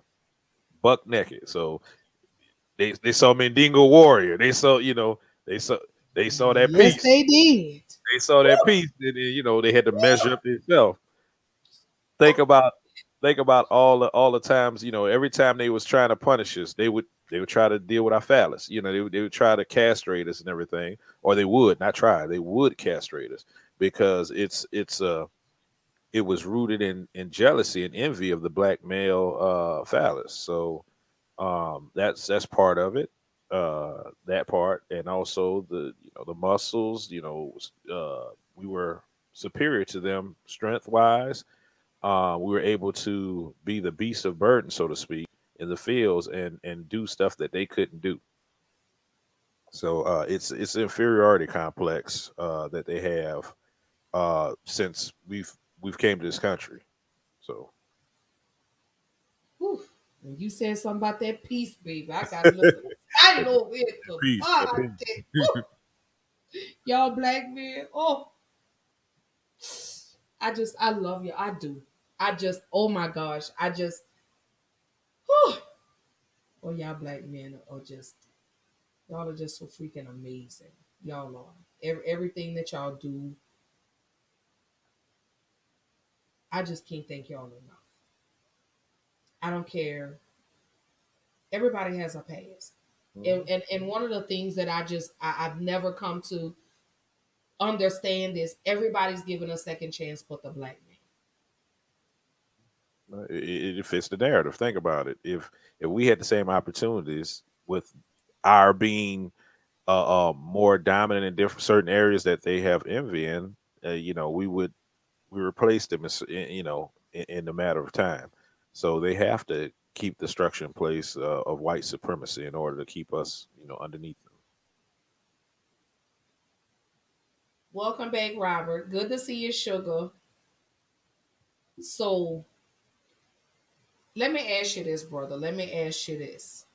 buck naked. So they they saw Mandingo warrior. They saw you know they saw they saw that yes, piece. they did. They saw that piece, and then, you know they had to measure up themselves. Think about think about all the all the times you know every time they was trying to punish us, they would they would try to deal with our phallus. You know they would, they would try to castrate us and everything, or they would not try. They would castrate us because it's it's uh it was rooted in in jealousy and envy of the black male uh phallus. So um that's that's part of it uh that part and also the you know the muscles you know uh we were superior to them strength wise uh we were able to be the beast of burden so to speak in the fields and and do stuff that they couldn't do so uh it's it's inferiority complex uh that they have uh since we've we've came to this country so. When you said something about that peace, baby, I got a little [LAUGHS] excited over it. Peace, God, the I think, whew. Y'all black men, oh, I just, I love you. I do. I just, oh my gosh, I just, whew. oh y'all black men are just, y'all are just so freaking amazing. Y'all are. Every, everything that y'all do, I just can't thank y'all enough. I don't care. Everybody has a past. And, mm-hmm. and and one of the things that I just I, I've never come to understand is everybody's given a second chance but the black man. It, it fits the narrative. Think about it. If if we had the same opportunities with our being uh, uh more dominant in different certain areas that they have envy in, uh, you know, we would we replace them, as, you know, in, in a matter of time. So they have to keep the structure in place uh, of white supremacy in order to keep us, you know, underneath them. Welcome back, Robert. Good to see you, sugar. So let me ask you this, brother. Let me ask you this.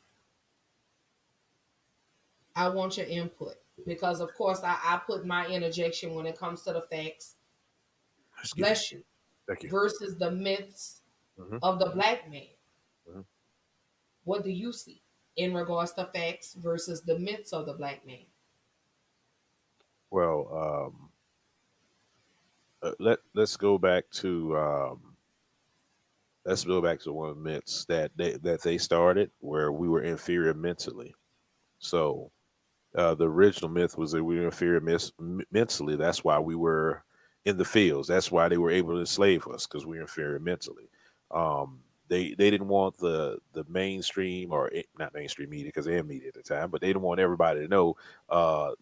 I want your input because, of course, I, I put my interjection when it comes to the facts. Excuse. Bless you. Thank you. Versus the myths Mhm. of the black man. Mhm. What do you see in regards to facts versus the myths of the black man? Well, um, uh, let let's go back to um, let's go back to one of the myths that they that they started where we were inferior mentally. So uh, the original myth was that we were inferior mis- mentally. That's why we were in the fields. That's why they were able to enslave us because we were inferior mentally. Um, they they didn't want the the mainstream or eh, not mainstream media because they had media at the time, but they didn't want everybody to know uh,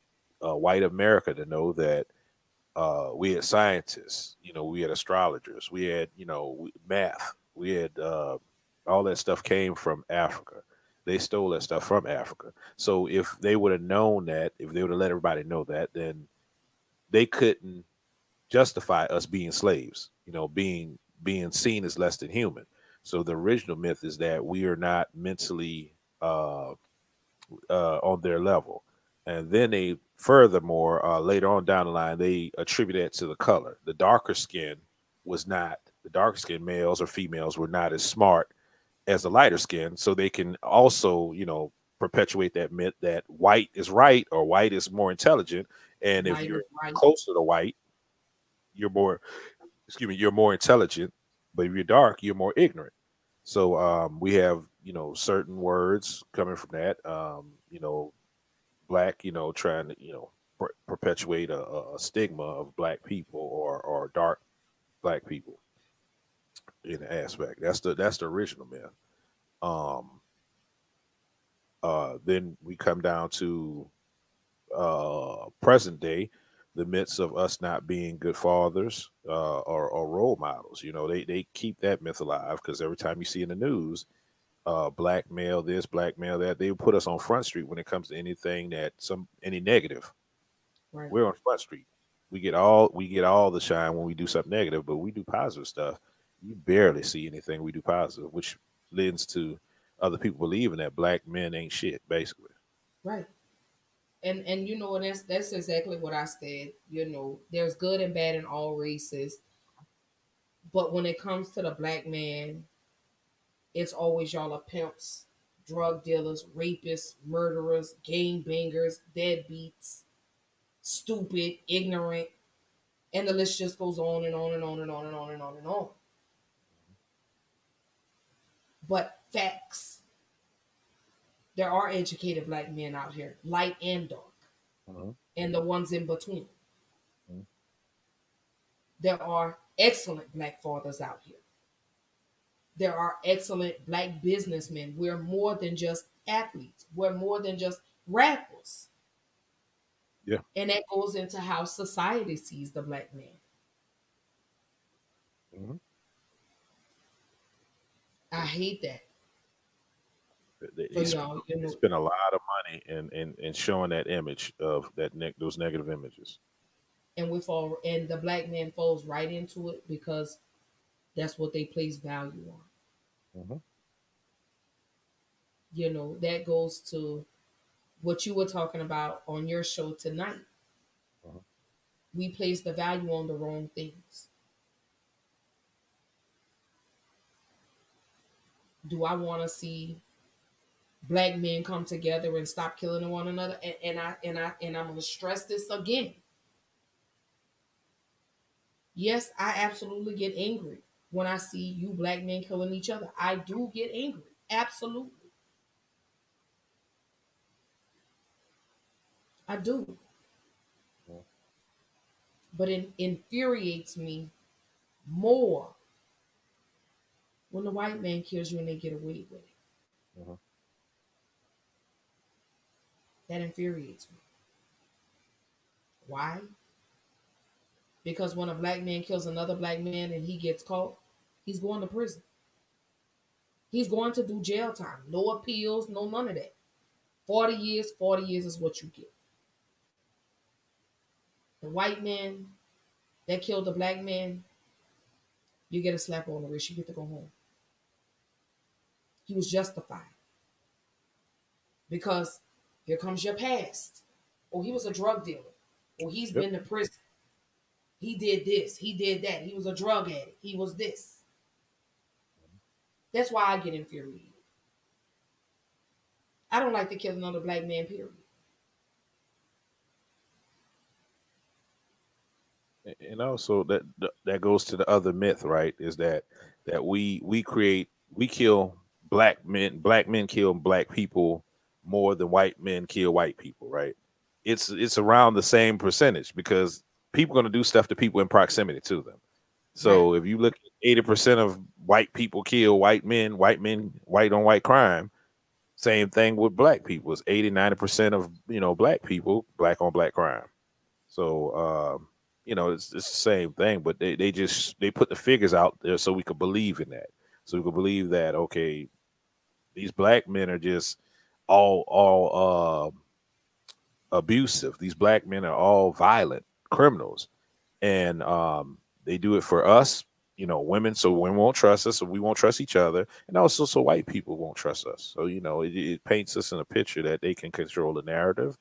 uh, white America to know that uh, we had scientists, you know, we had astrologers, we had, you know, math, we had uh, all that stuff came from Africa. They stole that stuff from Africa. So if they would have known that, if they would have let everybody know that, then they couldn't justify us being slaves, you know, being being seen as less than human. So the original myth is that we are not mentally uh, uh, on their level and then they furthermore uh, later on down the line they attribute that to the color the darker skin was not the darker skin males or females were not as smart as the lighter skin so they can also you know perpetuate that myth that white is right or white is more intelligent And if Right you're right. closer to white, you're more, excuse me, you're more intelligent. But if you're dark, you're more ignorant. So um, we have, you know, certain words coming from that. Um, you know, black, you know, trying to, you know, per- perpetuate a, a a stigma of black people or or dark black people in the aspect. That's the that's the original myth. Um, uh, then we come down to uh, present day, the myths of us not being good fathers uh, or, or role models. You know, they they keep that myth alive because every time you see in the news, uh, black male this, black male that, they put us on front street when it comes to anything that some any negative. Right. We're on front street. We get all we get all the shine when we do something negative, but we do positive stuff. You barely see anything we do positive, which lends to other people believing that black men ain't shit, basically. Right. And and you know, that's that's exactly what I said. You know, there's good and bad in all races. But when it comes to the black man, it's always y'all are pimps, drug dealers, rapists, murderers, gang bangers, deadbeats, stupid, ignorant, and the list just goes on and on and on and on and on and on and on. But facts. There are educated black men out here, light and dark, Mhm. and the ones in between. Mhm. There are excellent black fathers out here. There are excellent black businessmen. We're more than just athletes. We're more than just rappers. Yeah. And that goes into how society sees the black man. Mhm. I hate that. They, For they sp- y'all, you they know, spend a lot of money in, in, in showing that image of that ne- those negative images. and we fall and the black man falls right into it because that's what they place value on. Mhm. You know, that goes to what you were talking about on your show tonight. Mhm. We place the value on the wrong things. Do I want to see black men come together and stop killing one another? And, and I and I and I'm gonna stress this again. Yes, I absolutely get angry when I see you black men killing each other. I do get angry. Absolutely. I do. But it infuriates me more when the white man kills you and they get away with it. Mhm. That infuriates me. Why? Because when a black man kills another black man and he gets caught, he's going to prison. He's going to do jail time. No appeals, no none of that. 40 years, 40 years is what you get. The white man that killed the black man, you get a slap on the wrist. You get to go home. He was justified. Because here comes your past. Oh, he was a drug dealer. Or he's Yep. been to prison. He did this. He did that. He was a drug addict. He was this. That's why I get infuriated. I don't like to kill another black man, period. and also that that goes to the other myth right is that that we we create we kill black men black men kill black people more than white men kill white people right? It's it's around the same percentage because people are going to do stuff to people in proximity to them. So if you look at 80% of white people kill white men white men white on white crime same thing with black people. It's 80 90% of you know black people black on black crime. So um you know, it's, it's the same thing, but they, they just they put the figures out there so we could believe in that. So we could believe that okay, these black men are just all all uh, abusive. These black men are all violent criminals, and um, they do it for us, you know, women. So women won't trust us, so we won't trust each other, and also so white people won't trust us. So you know, it, it paints us in a picture that they can control the narrative,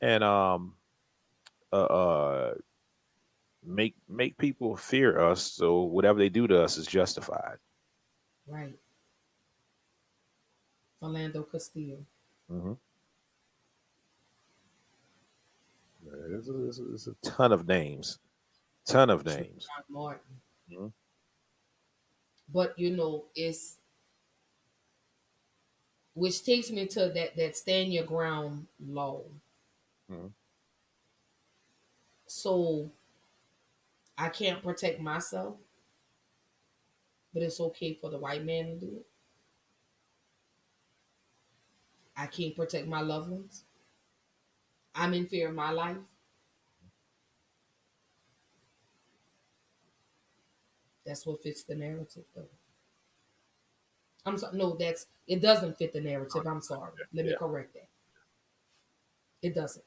and um, uh. uh make make people fear us so whatever they do to us is justified Right. Philando Castile. mm-hmm. There's a, there's a- there's a ton of names, ton of names. Trayvon Martin. Mm-hmm. But you know, it's which takes me to that that stand your ground law. Mm-hmm. So I can't protect myself, but it's okay for the white man to do it. I can't protect my loved ones. I'm in fear of my life. That's what fits the narrative, though. I'm sorry. No, that's it. Doesn't fit the narrative. I'm sorry. Let me Yeah. correct that. It doesn't.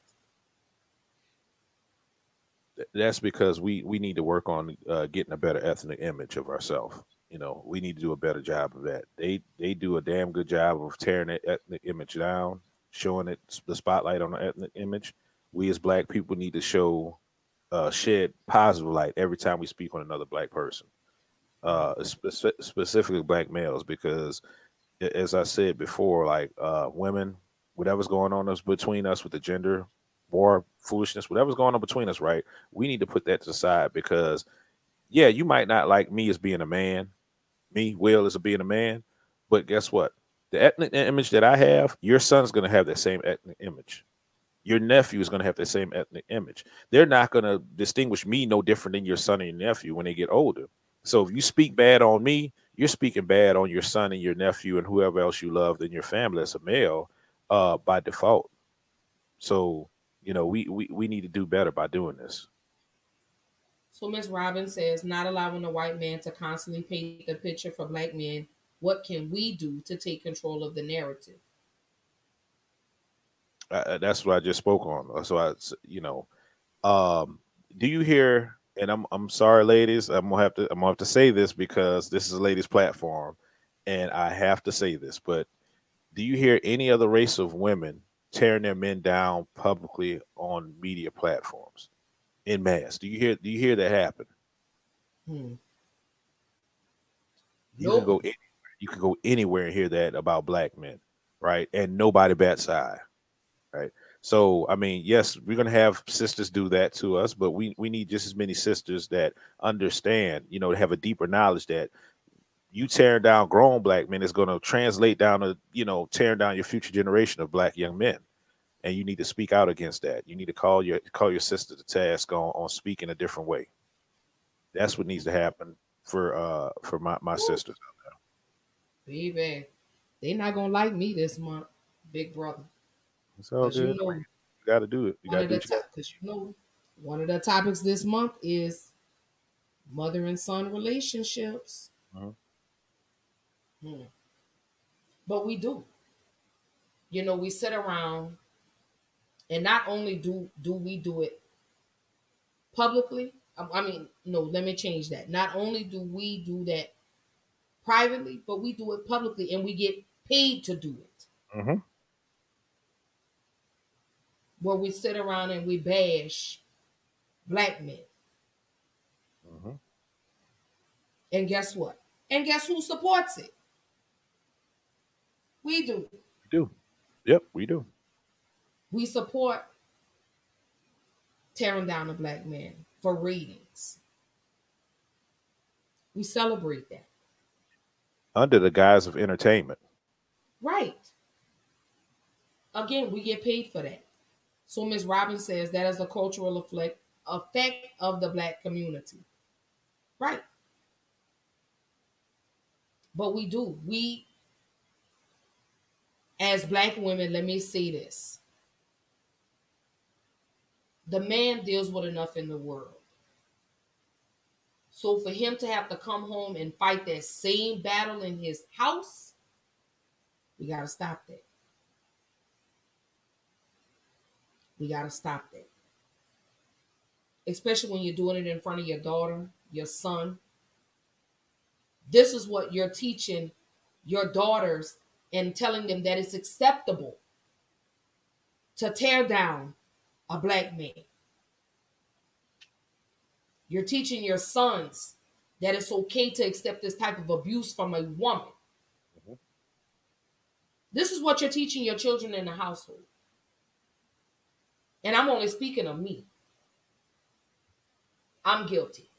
That's because we we need to work on uh, getting a better ethnic image of ourselves. You know, we need to do a better job of that. They they do a damn good job of tearing that ethnic image down, showing it the spotlight on the ethnic image. We as black people need to show uh, shed positive light every time we speak on another black person, uh, spe- specifically black males, because as I said before, like uh, women, whatever's going on between us with the gender war foolishness, whatever's going on between us, right? We need to put that to the side because, yeah, you might not like me as being a man, me, Will, as a being a man, but guess what? The ethnic image that I have, your son's going to have that same ethnic image. Your nephew is going to have the same ethnic image. They're not going to distinguish me no different than your son and your nephew when they get older. So if you speak bad on me, you're speaking bad on your son and your nephew and whoever else you loved in your family as a male uh, by default. So you know we, we we need to do better by doing this. So Miss Robbins says, not allowing a white man to constantly paint the picture for black men. What can we do to take control of the narrative? Uh, that's what I just spoke on. So I, you know, um, do you hear? And I'm I'm sorry, ladies. I'm gonna have to I'm gonna have to say this because this is a ladies' platform, and I have to say this. But do you hear any other race of women tearing their men down publicly on media platforms in mass? Do you hear? Do you hear that happen? Hmm. You Nope. can go anywhere. You can go anywhere and hear that about black men, right? And nobody bats eye, right? So I mean, yes, we're gonna have sisters do that to us, but we we need just as many sisters that understand, you know, have a deeper knowledge that you tearing down grown black men is gonna translate down to, you know, tearing down your future generation of black young men. And you need to speak out against that. You need to call your call your sister to task on on speaking a different way. That's what needs to happen for uh for my, my sisters. Out there. Baby, they not gonna like me this month, big brother. It's all 'Cause you good. know, You got to do it. You got to do the what you top, because you know, one of the topics this month is mother and son relationships. Mhm. Hmm. But we do. You know, we sit around, and not only do do we do it publicly. I I mean, no, let me change that. Not only do we do that privately, but we do it publicly, and we get paid to do it. Mhm. where we sit around and we bash black men. Mhm. And guess what? And guess who supports it? We do. We do. Yep, we do. We support tearing down a black man for ratings. We celebrate that. Under the guise of entertainment. Right. Again, we get paid for that. So Ms. Robbins says that is a cultural effect effect of the black community. Right. But we do. We as black women, let me say this. The man deals with enough in the world. So for him to have to come home and fight that same battle in his house, we got to stop that. We got to stop that. Especially when you're doing it in front of your daughter, your son. This is what you're teaching your daughters and telling them that it's acceptable to tear down a black man. You're teaching your sons that it's okay to accept this type of abuse from a woman. Mm-hmm. This is what you're teaching your children in the household. And I'm only speaking of me. I'm guilty.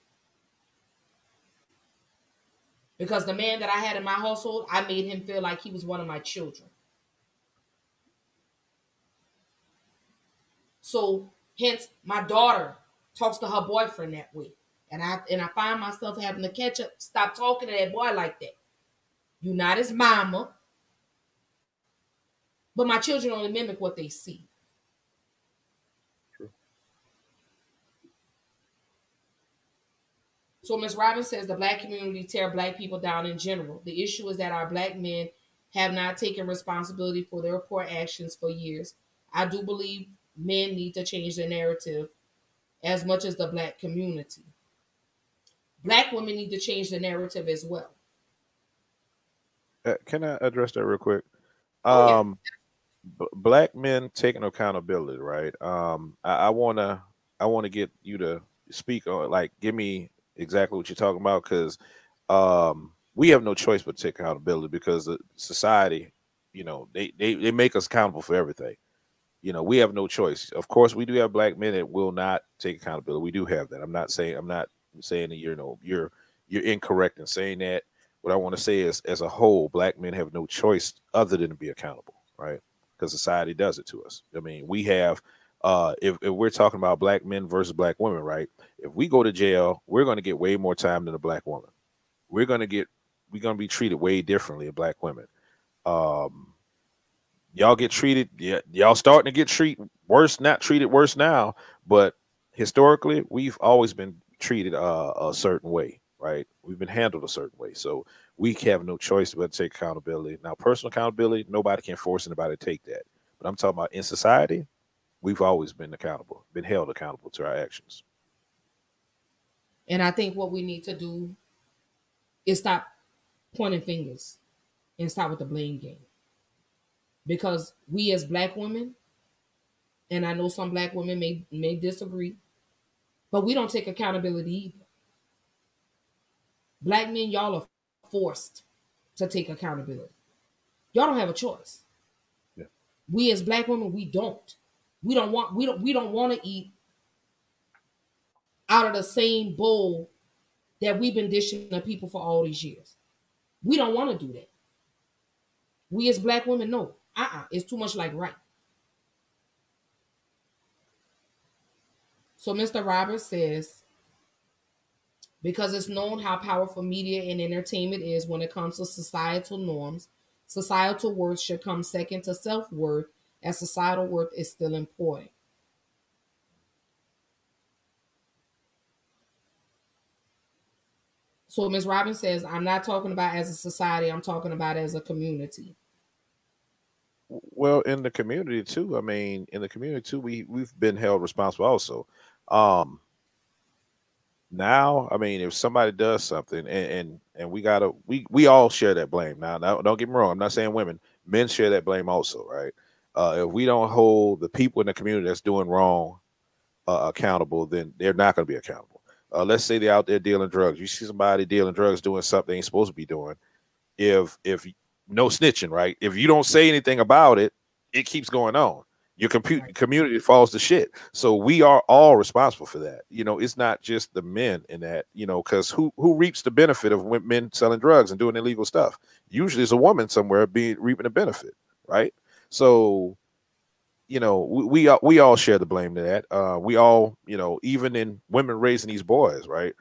Because the man that I had in my household, I made him feel like he was one of my children. So hence my daughter talks to her boyfriend that way. And I and I find myself having to catch up, stop talking to that boy like that. You're not his mama. But my children only mimic what they see. So Ms. Robbins says the black community tear black people down in general. The issue is that our black men have not taken responsibility for their poor actions for years. I do believe men need to change their narrative as much as the black community. Black women need to change the narrative as well. Uh, can I address that real quick? Oh, yeah. Um, b- black men taking accountability, right? Um, I, I wanna, I wanna get you to speak on, like, give me exactly what you're talking about, because um, we have no choice but to take accountability because the society, you know, they, they they make us accountable for everything. You know, we have no choice. Of course, we do have black men that will not take accountability. We do have that. I'm not saying I'm not saying that you're no you're you're incorrect in saying that. What I want to say is, as a whole, black men have no choice other than to be accountable, right? Because society does it to us. I mean, we have uh if, if we're talking about black men versus black women, right? If we go to jail, we're going to get way more time than a black woman. We're going to get we're going to be treated way differently black women. Um y'all get treated yeah, y'all starting to get treated worse not treated worse now but historically we've always been treated uh, a certain way right? We've been handled a certain way. So we have no choice but to take accountability. Now personal accountability nobody can force anybody to take that. But i'm talking about in society we've always been accountable been held accountable to our actions. And I think what we need to do is stop pointing fingers and stop with the blame game. Because we as black women, and I know some black women may may disagree, but we don't take accountability either. Black men, y'all are forced to take accountability. Y'all don't have a choice. Yeah. We as black women, we don't. We don't want we don't we don't want to eat out of the same bowl that we've been dishing to people for all these years. We don't want to do that. We as black women know, uh-uh, it's too much like right. So Mr. Roberts says, because it's known how powerful media and entertainment is when it comes to societal norms, societal worth should come second to self-worth, as societal worth is still important. So Ms. Robbins says, I'm not talking about as a society, I'm talking about as a community. Well in the community too i mean in the community too we we've been held responsible also. Um now i mean if somebody does something and and, and we gotta we we all share that blame. Now, now don't get me wrong i'm not saying women men share that blame also right? Uh if we don't hold the people in the community that's doing wrong uh, accountable then they're not going to be accountable. Uh, let's say they're out there dealing drugs. You see somebody dealing drugs doing something they ain't supposed to be doing. If if no snitching right? If you don't say anything about it it keeps going on. Your compu- Right. community falls to shit. So we are all responsible for that. You know it's not just the men in that you know because who who reaps the benefit of men selling drugs and doing illegal stuff? Usually it's a woman somewhere being reaping the benefit right? So you know we we all, we all share the blame to that. Uh we all you know even in women raising these boys right?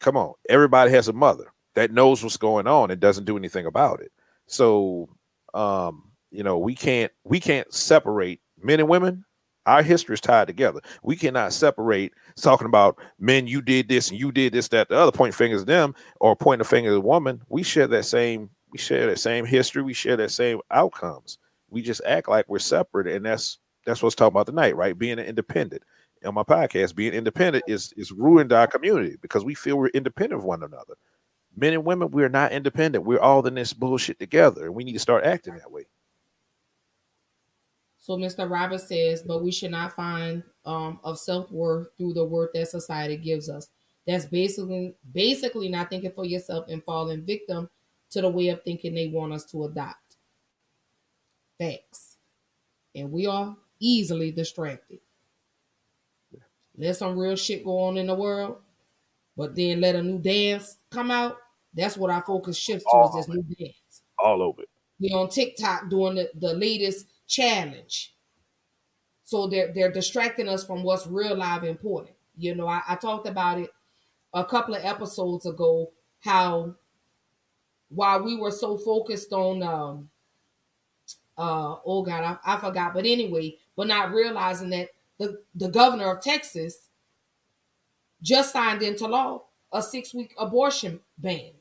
Come on everybody has a mother that knows what's going on and doesn't do anything about it. So um you know we can't we can't separate men and women. Our history is tied together. We cannot separate talking about men you did this and you did this that the other point fingers at them or point a finger at a woman. We share that same we share that same history. We share that same outcomes. We just act like we're separate and that's that's what's talking about tonight right? Being independent. On my podcast being independent is is ruined our community because we feel we're independent of one another men and women we're not independent we're all in this bullshit together and we need to start acting that way So Mr. Roberts says, but we should not find um, of self worth through the worth that society gives us. That's basically basically not thinking for yourself and falling victim to the way of thinking they want us to adopt. Facts, and we are easily distracted. let some real shit go on in the world, but then let a new dance come out. That's what our focus shifts towards this new dance. All over it. We on TikTok doing the, the latest challenge. So they're they're distracting us from what's real live important. You know, I, I talked about it a couple of episodes ago, how while we were so focused on um uh oh god I, I forgot but anyway but not realizing that the the governor of texas just signed into law a six week abortion ban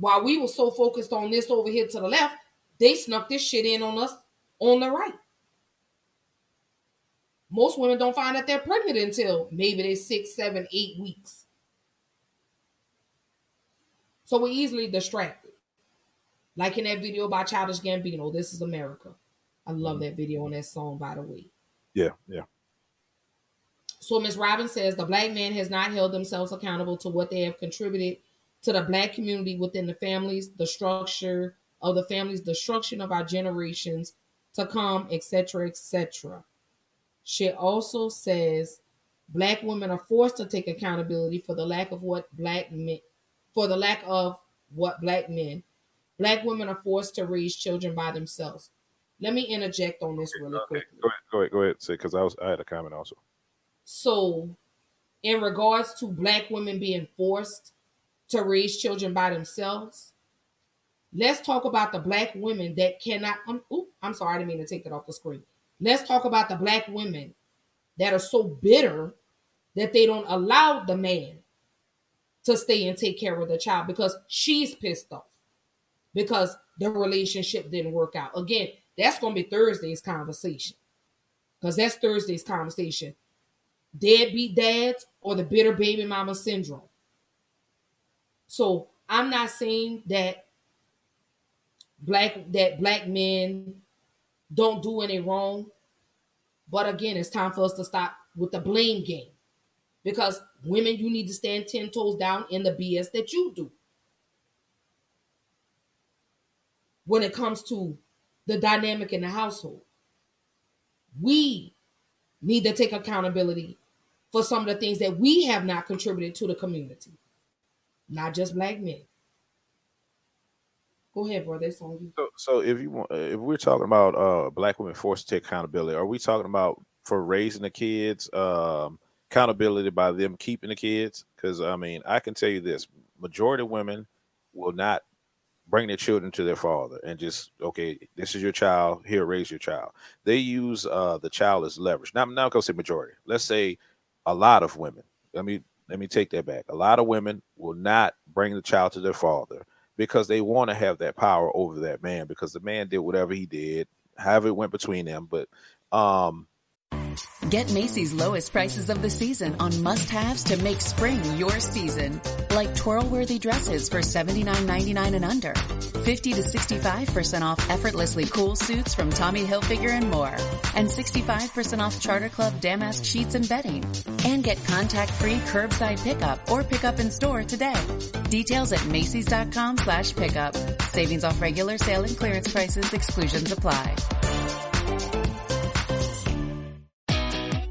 while we were so focused on this over here to the left they snuck this shit in on us on the right most women don't find that they're pregnant until maybe they're six seven eight weeks so we're easily distracted. Like in that video by Childish Gambino, This is America. I love mm-hmm. that video and that song, by the way. Yeah, yeah. So Ms. Robbins says the black man has not held themselves accountable to what they have contributed to the black community within the families, the structure of the families, destruction of our generations to come, etc., etc. She also says black women are forced to take accountability for the lack of what black men for the lack of what black men, black women are forced to raise children by themselves. Let me interject on this really quickly. Go ahead, go ahead, go ahead. Say because I was I had a comment also. So, in regards to black women being forced to raise children by themselves, let's talk about the black women that cannot. Um, oop, I'm sorry, I didn't mean to take that off the screen. Let's talk about the black women that are so bitter that they don't allow the man to stay and take care of the child because she's pissed off because the relationship didn't work out. Again, that's going to be Thursday's conversation because that's Thursday's conversation. Deadbeat dads or the bitter baby mama syndrome. So I'm not saying that black that black men don't do any wrong, but again, it's time for us to stop with the blame game because women, you need to stand 10 toes down in the BS that you do. When it comes to the dynamic in the household, we need to take accountability for some of the things that we have not contributed to the community, not just black men. Go ahead, bro. That's on you. So, so if you want, uh, if we're talking about uh black women forced to take accountability, are we talking about for raising the kids, um, accountability by them keeping the kids? Because I mean, I can tell you this: majority of women will not bring their children to their father and just okay, this is your child, here, raise your child. They use uh the child as leverage. Not not gonna say majority. Let's say a lot of women. i me let me take that back. A lot of women will not bring the child to their father because they want to have that power over that man because the man did whatever he did, however it went between them. But um Get Macy's lowest prices of the season on must-haves to make spring your season. Like twirl-worthy dresses for $79.99 and under. 50 to 65% off effortlessly cool suits from Tommy Hilfiger and more. And 65% off Charter Club damask sheets and bedding. And get contact-free curbside pickup or pickup in store today. Details at Macy's.com slash pickup. Savings off regular sale and clearance prices. Exclusions apply.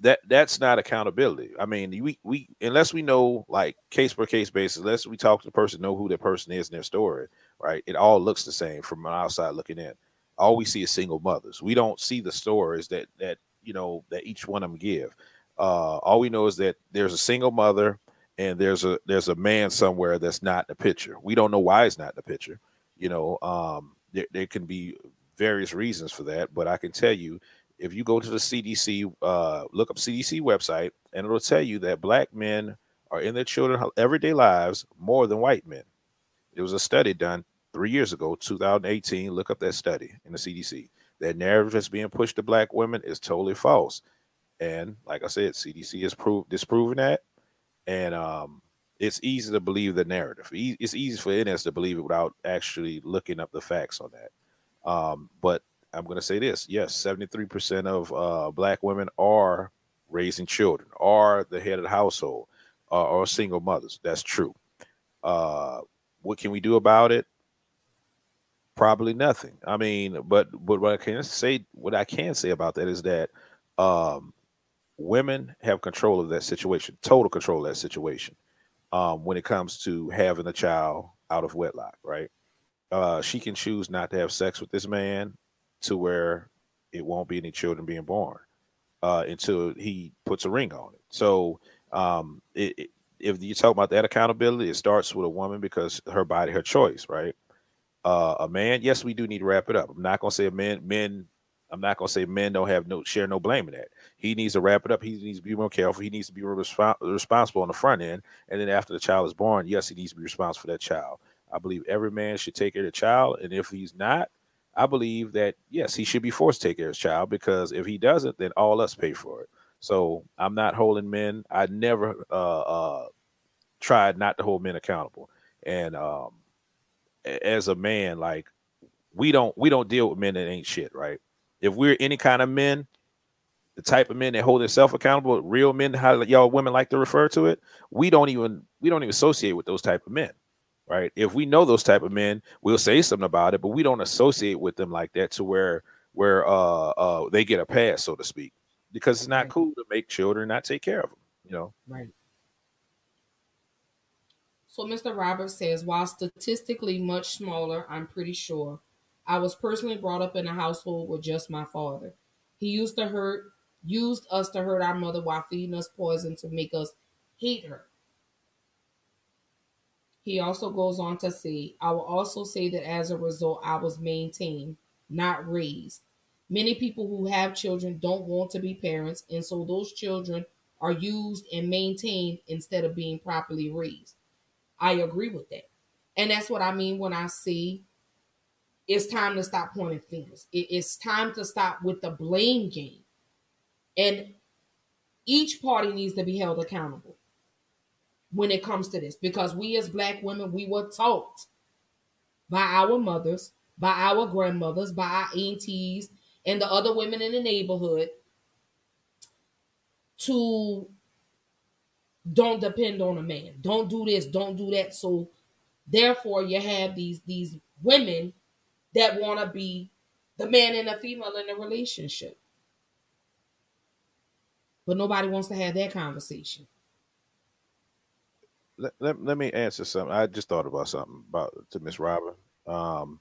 that that's not accountability. I mean, we we unless we know like case per case basis, unless we talk to the person, know who the person is in their story, right? It all looks the same from an outside looking in. All we see is single mothers. We don't see the stories that that you know that each one of them give. Uh, all we know is that there's a single mother and there's a there's a man somewhere that's not in the picture. We don't know why it's not in the picture. You know, um, there, there can be various reasons for that, but I can tell you if you go to the CDC, uh, look up CDC website, and it'll tell you that black men are in their children everyday lives more than white men. There was a study done three years ago, 2018. Look up that study in the CDC. That narrative that's being pushed to black women is totally false. And like I said, CDC has proved disproven that, and um, it's easy to believe the narrative. It's easy for NS to believe it without actually looking up the facts on that. Um, but I'm going to say this: yes, 73% of uh, black women are raising children, are the head of the household, uh, or single mothers. That's true. Uh, what can we do about it? Probably nothing. I mean, but but what I can say, what I can say about that is that um, women have control of that situation, total control of that situation um, when it comes to having a child out of wedlock, right? Uh, she can choose not to have sex with this man to where it won't be any children being born uh, until he puts a ring on it. So, um, it, it, if you talk about that accountability, it starts with a woman because her body, her choice, right? Uh, a man, yes, we do need to wrap it up. I'm not gonna say men, men I'm not gonna say men don't have no share no blame in that. He needs to wrap it up. He needs to be more careful. He needs to be resp- responsible on the front end, and then after the child is born, yes, he needs to be responsible for that child. I believe every man should take care of the child, and if he's not, I believe that yes, he should be forced to take care of his child because if he doesn't, then all us pay for it. So I'm not holding men. I never uh, uh, tried not to hold men accountable, and um, as a man, like we don't we don't deal with men that ain't shit, right? if we're any kind of men, the type of men that hold themselves accountable, real men, how y'all women like to refer to it, we don't even we don't even associate with those type of men, right? If we know those type of men, we'll say something about it, but we don't associate with them like that to where where uh uh they get a pass, so to speak, because it's not right. cool to make children not take care of them, you know. Right. So Mr. Roberts says, while statistically much smaller, I'm pretty sure I was personally brought up in a household with just my father. He used to hurt, used us to hurt our mother while feeding us poison to make us hate her. He also goes on to say, I will also say that as a result, I was maintained, not raised. Many people who have children don't want to be parents, and so those children are used and maintained instead of being properly raised. I agree with that. And that's what I mean when I see it's time to stop pointing fingers. it's time to stop with the blame game. And each party needs to be held accountable when it comes to this because we as black women, we were taught by our mothers, by our grandmothers, by our aunties, and the other women in the neighborhood to don't depend on a man. Don't do this, don't do that. So therefore you have these these women that want to be the man and the female in a relationship. But nobody wants to have that conversation. Let, let, let me answer something. I just thought about something about to Miss Robin. Um,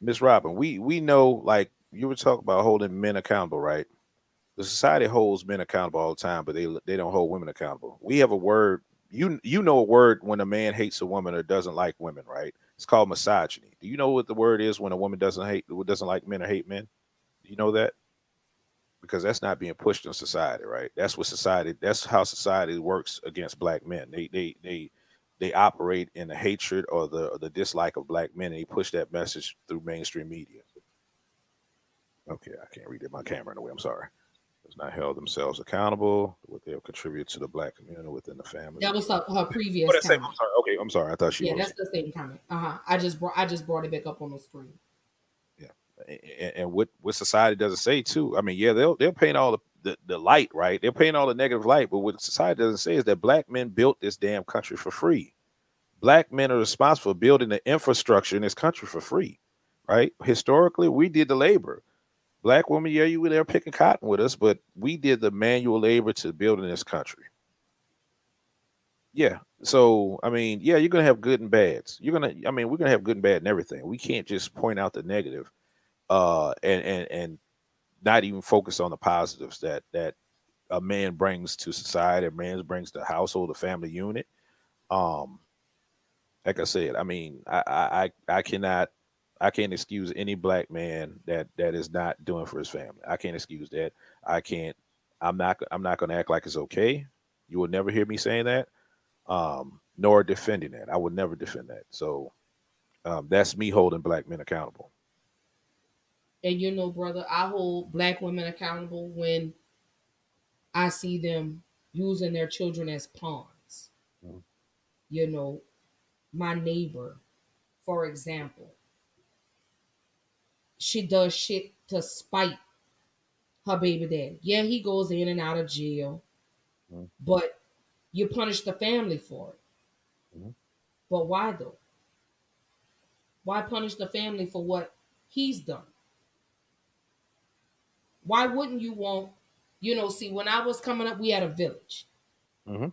Miss Robin, we we know like you were talking about holding men accountable, right? The society holds men accountable all the time, but they they don't hold women accountable. We have a word. You you know a word when a man hates a woman or doesn't like women, right? It's called misogyny. Do you know what the word is when a woman doesn't hate, doesn't like men or hate men? Do you know that? Because that's not being pushed in society, right? That's what society. That's how society works against black men. They they they they operate in the hatred or the or the dislike of black men, and they push that message through mainstream media. Okay, I can't read it. My camera in the way. I'm sorry has not held themselves accountable what they have contributed to the black community within the family. That was her, her previous. Oh, same, I'm sorry. Okay, I'm sorry. I thought she. Yeah, that's the same comment. Uh huh. I just brought I just brought it back up on the screen. And, and what what society doesn't say too. I mean, yeah, they'll they'll paint all the, the the light, right? They're painting all the negative light, but what society doesn't say is that black men built this damn country for free. Black men are responsible for building the infrastructure in this country for free, right? Historically, we did the labor black women, yeah, you were there picking cotton with us, but we did the manual labor to build in this country. Yeah. So, I mean, yeah, you're gonna have good and bads. You're gonna, I mean, we're gonna have good and bad and everything. We can't just point out the negative, uh, and and and not even focus on the positives that that a man brings to society, a man brings to household, a family unit. Um, like I said, I mean, I I I cannot I can't excuse any black man that that is not doing for his family. I can't excuse that. I can't. I'm not. I'm not going to act like it's okay. You will never hear me saying that, um, nor defending that. I would never defend that. So um, that's me holding black men accountable. And you know, brother, I hold black women accountable when I see them using their children as pawns. Mhm. You know, my neighbor, for example, she does shit to spite her baby daddy. Yeah, he goes in and out of jail, Mhm. but you punish the family for it. Mhm. But why though? Why punish the family for what he's done? Why wouldn't you want, you know, see, when I was coming up, we had a village. Mhm.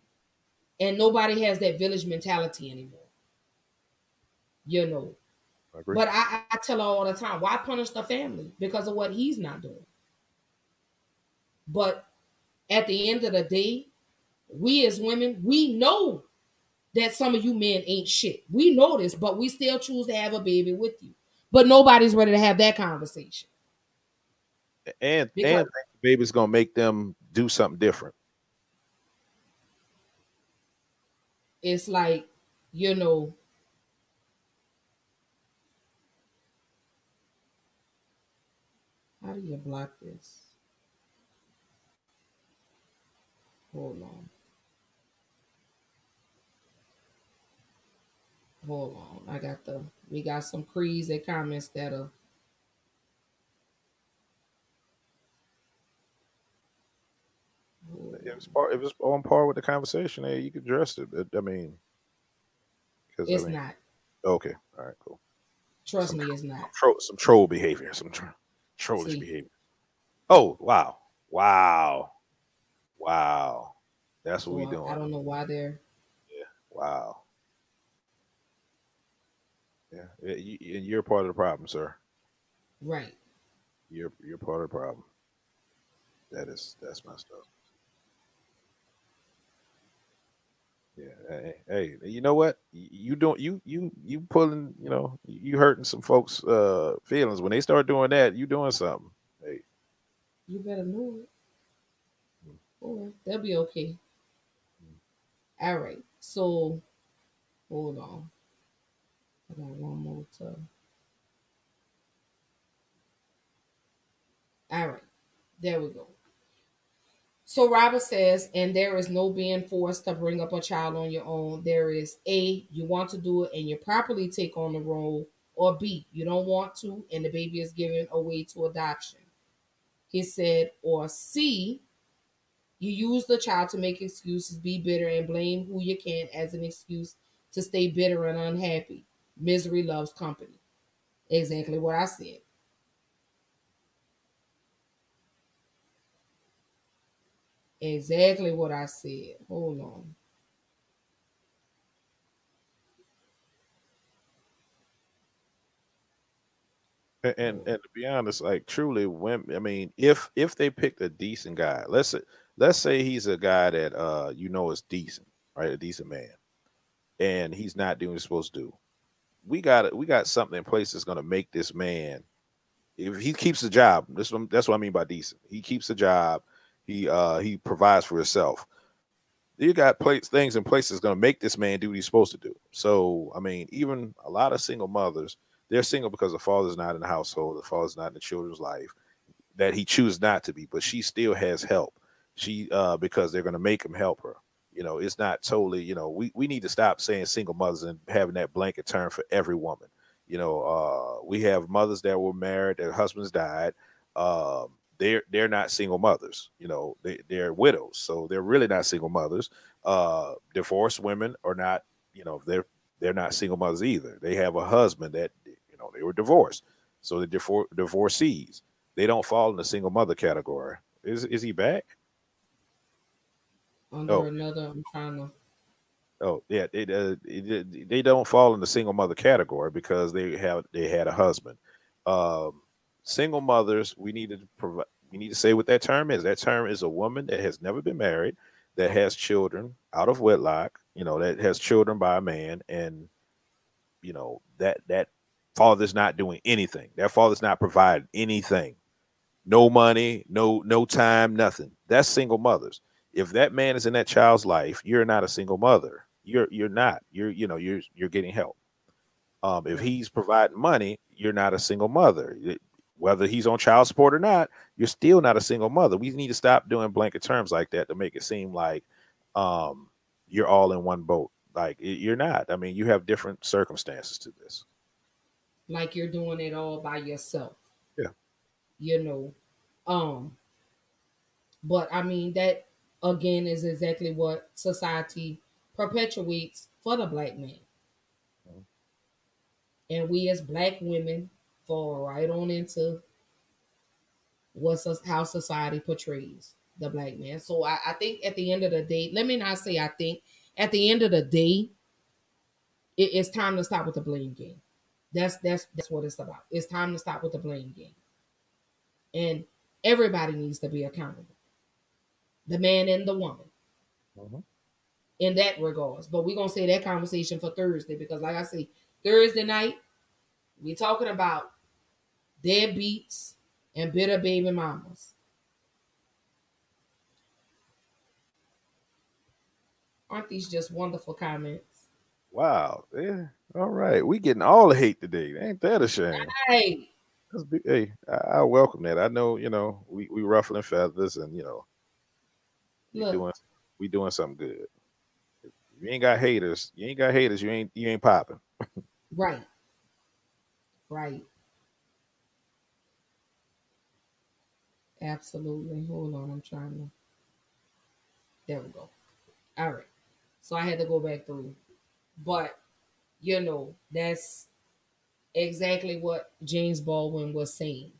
And nobody has that village mentality anymore. You know. I. But I, I tell her all the time, why punish the family? Because of what he's not doing. But at the end of the day, we as women, we know that some of you men ain't shit. We know this, but we still choose to have a baby with you. But nobody's ready to have that conversation. And Because- and baby's gonna make them do something different. It's like, you know, how do you block this? Hold on. Hold on. I got the we got some crazy comments that are If it's, par, if it's on par with the conversation, hey, you can dress it. But, I mean, because it's I mean, not. okay, all right, cool. Trust me, it's not. Troll, some troll behavior, some tro- trollish See. behavior. Oh wow, wow, wow. That's what we So I- doing. I don't know why they're Yeah. Wow. Yeah, and you're part of the problem, sir. right. You're you're part of the problem. That is that's my up. Yeah. Hey, hey, you know what? You don't you you you pulling, you know, you hurting some folks' uh feelings. When they start doing that, you doing something. Hey, You better know it. All right, that'll be okay. All right. So hold on. I got one more to. All right. There we go. So Robert says, and there is no being forced to bring up a child on your own. There is A, you want to do it and you properly take on the role, or B, you don't want to and the baby is given away to adoption. He said, or C, you use the child to make excuses, be bitter, and blame who you can as an excuse to stay bitter and unhappy. Misery loves company. Exactly what I said. Exactly what I said. Hold on. and, and and to be honest, like truly, women. I mean, if if they picked a decent guy, let's say let's say he's a guy that uh you know is decent, right? A decent man, and he's not doing what he's supposed to do. We got we got something in place that's going to make this man. If he keeps the job, this one- that's what I mean by decent. He keeps the job. He uh he provides for himself. You got place things in place that's going to make this man do what he's supposed to do. So I mean, even a lot of single mothers, they're single because the father's not in the household, the father's not in the children's life, that he chooses not to be, but she still has help. She uh because they're going to make him help her. You know, it's not totally. You know, we we need to stop saying single mothers and having that blanket term for every woman. You know, uh, we have mothers that were married, their husbands died. Um, they're they're not single mothers. You know, they they're widows, so they're really not single mothers. Uh, divorced women are not. You know, they're they're not single mothers either. They have a husband that you know they were divorced, so they're divor- divorcees. They don't fall in the single mother category. Is is he back? Under Oh. another, I'm trying to. Oh yeah, they uh, they don't fall in the single mother category because they have they had a husband. Um, single mothers, we need to provide. We need to say what that term is. That term is a woman that has never been married, that has children out of wedlock. You know, that has children by a man, and you know that that father's not doing anything. That father's not providing anything. No money, no no time, nothing. That's single mothers if that man is in that child's life, you're not a single mother. You're you're not. You're you know you're you're getting help. Um, if he's providing money, you're not a single mother. Whether he's on child support or not, you're still not a single mother. We need to stop doing blanket terms like that to make it seem like um, you're all in one boat. Like you're not. I mean, you have different circumstances to this. Like you're doing it all by yourself. Yeah. You know, um, but I mean that again is exactly what society perpetuates for the black man. Mm-hmm. And we as black women fall right on into what's how society portrays the black man. So I, I think at the end of the day, let me not say I think at the end of the day, it, it's time to stop with the blame game. That's that's that's what it's about. It's time to stop with the blame game. And everybody needs to be accountable. The man and the woman. Mm-hmm. In that regards. But we're gonna say that conversation for Thursday because like I say, Thursday night, we're talking about deadbeats and bitter baby mamas. Aren't these just wonderful comments? Wow. Yeah. All right. We getting all the hate today. Ain't that a shame? Hey. Be, hey, I, I, welcome that. I know, you know, we, we ruffling feathers and you know we doing we doing something good. If you ain't got haters, you ain't got haters, you ain't you ain't popping. [LAUGHS] right. Right. Absolutely. Hold on, I'm trying to. There we go. All right. So I had to go back through. But, you know, that's exactly what James Baldwin was saying.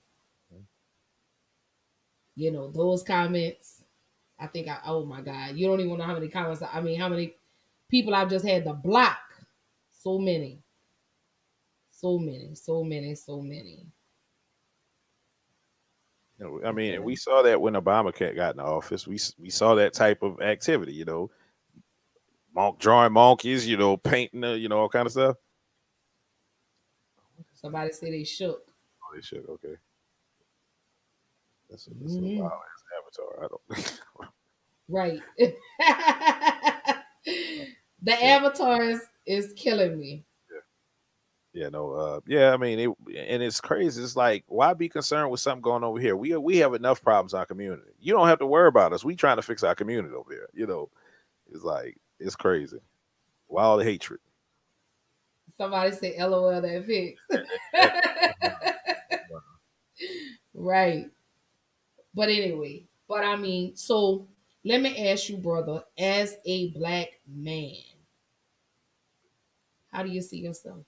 You know, those comments, I think I, oh my God, you don't even know how many comments, I mean, how many people I've just had to block. So many. So many, so many, so many. I mean, we saw that when Obama got in office. We we saw that type of activity. You know, monk drawing monkeys, you know, painting, uh, you know, all kind of stuff. Somebody say they shook. Oh, they shook. Okay. That's a, that's mm-hmm. a wild avatar. I don't. right. [LAUGHS] [LAUGHS] the yeah. avatar is, is killing me. Yeah, no, uh, yeah, I mean, it, and it's crazy. It's like, why be concerned with something going over here? We we have enough problems in our community. You don't have to worry about us. We trying to fix our community over here. You know, it's like it's crazy. Wild hatred. Somebody say LOL that fix. [LAUGHS] [LAUGHS] right. But anyway, but I mean, so let me ask you, brother, as a black man, how do you see yourself?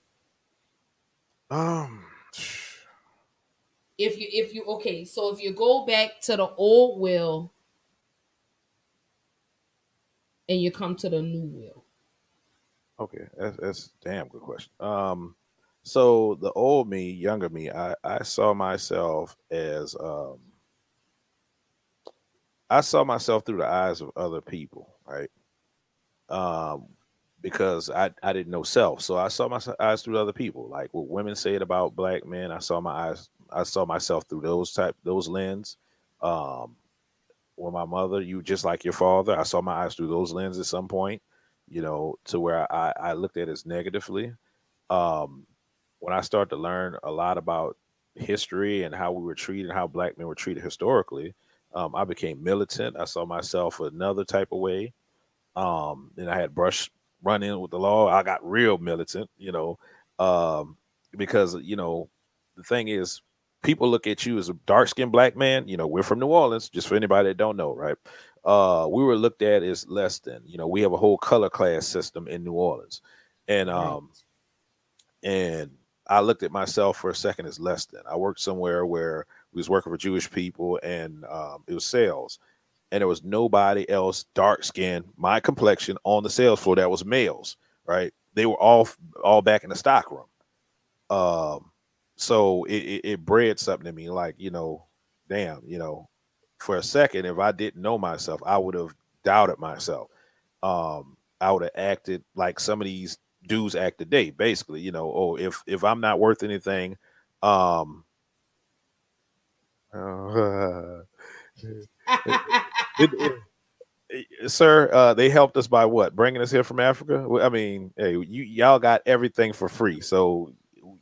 Um if you if you okay, so if you go back to the old will and you come to the new will? Okay, that's that's damn good question. Um, so the old me, younger me, I I saw myself as um, I saw myself through the eyes of other people, right? Um, because I I didn't know self, so I saw my eyes through other people, like what women said about black men. I saw my eyes, I saw myself through those type those lens. Um, with my mother, you just like your father. I saw my eyes through those lens at some point, you know, to where I, I looked at it as negatively. Um, when I started to learn a lot about history and how we were treated, how black men were treated historically, um, I became militant. I saw myself another type of way. Um, and I had brush run in with the law. I got real militant, you know, um, because you know the thing is people look at you as a dark skinned black man. You know, we're from New Orleans, just for anybody that don't know, right? Uh, we were looked at as less than, you know, we have a whole color class system in New Orleans. And um right. and I looked at myself for a second as less than. I worked somewhere where we was working for Jewish people and um, it was sales. And there was nobody else dark skinned, my complexion on the sales floor that was males, right? They were all all back in the stock room. Um so it, it, it bred something to me like you know damn you know for a second if i didn't know myself i would have doubted myself um i would have acted like some of these dudes act today basically you know oh if if i'm not worth anything um uh, [LAUGHS] [LAUGHS] it, it, sir uh they helped us by what bringing us here from africa i mean hey you y'all got everything for free so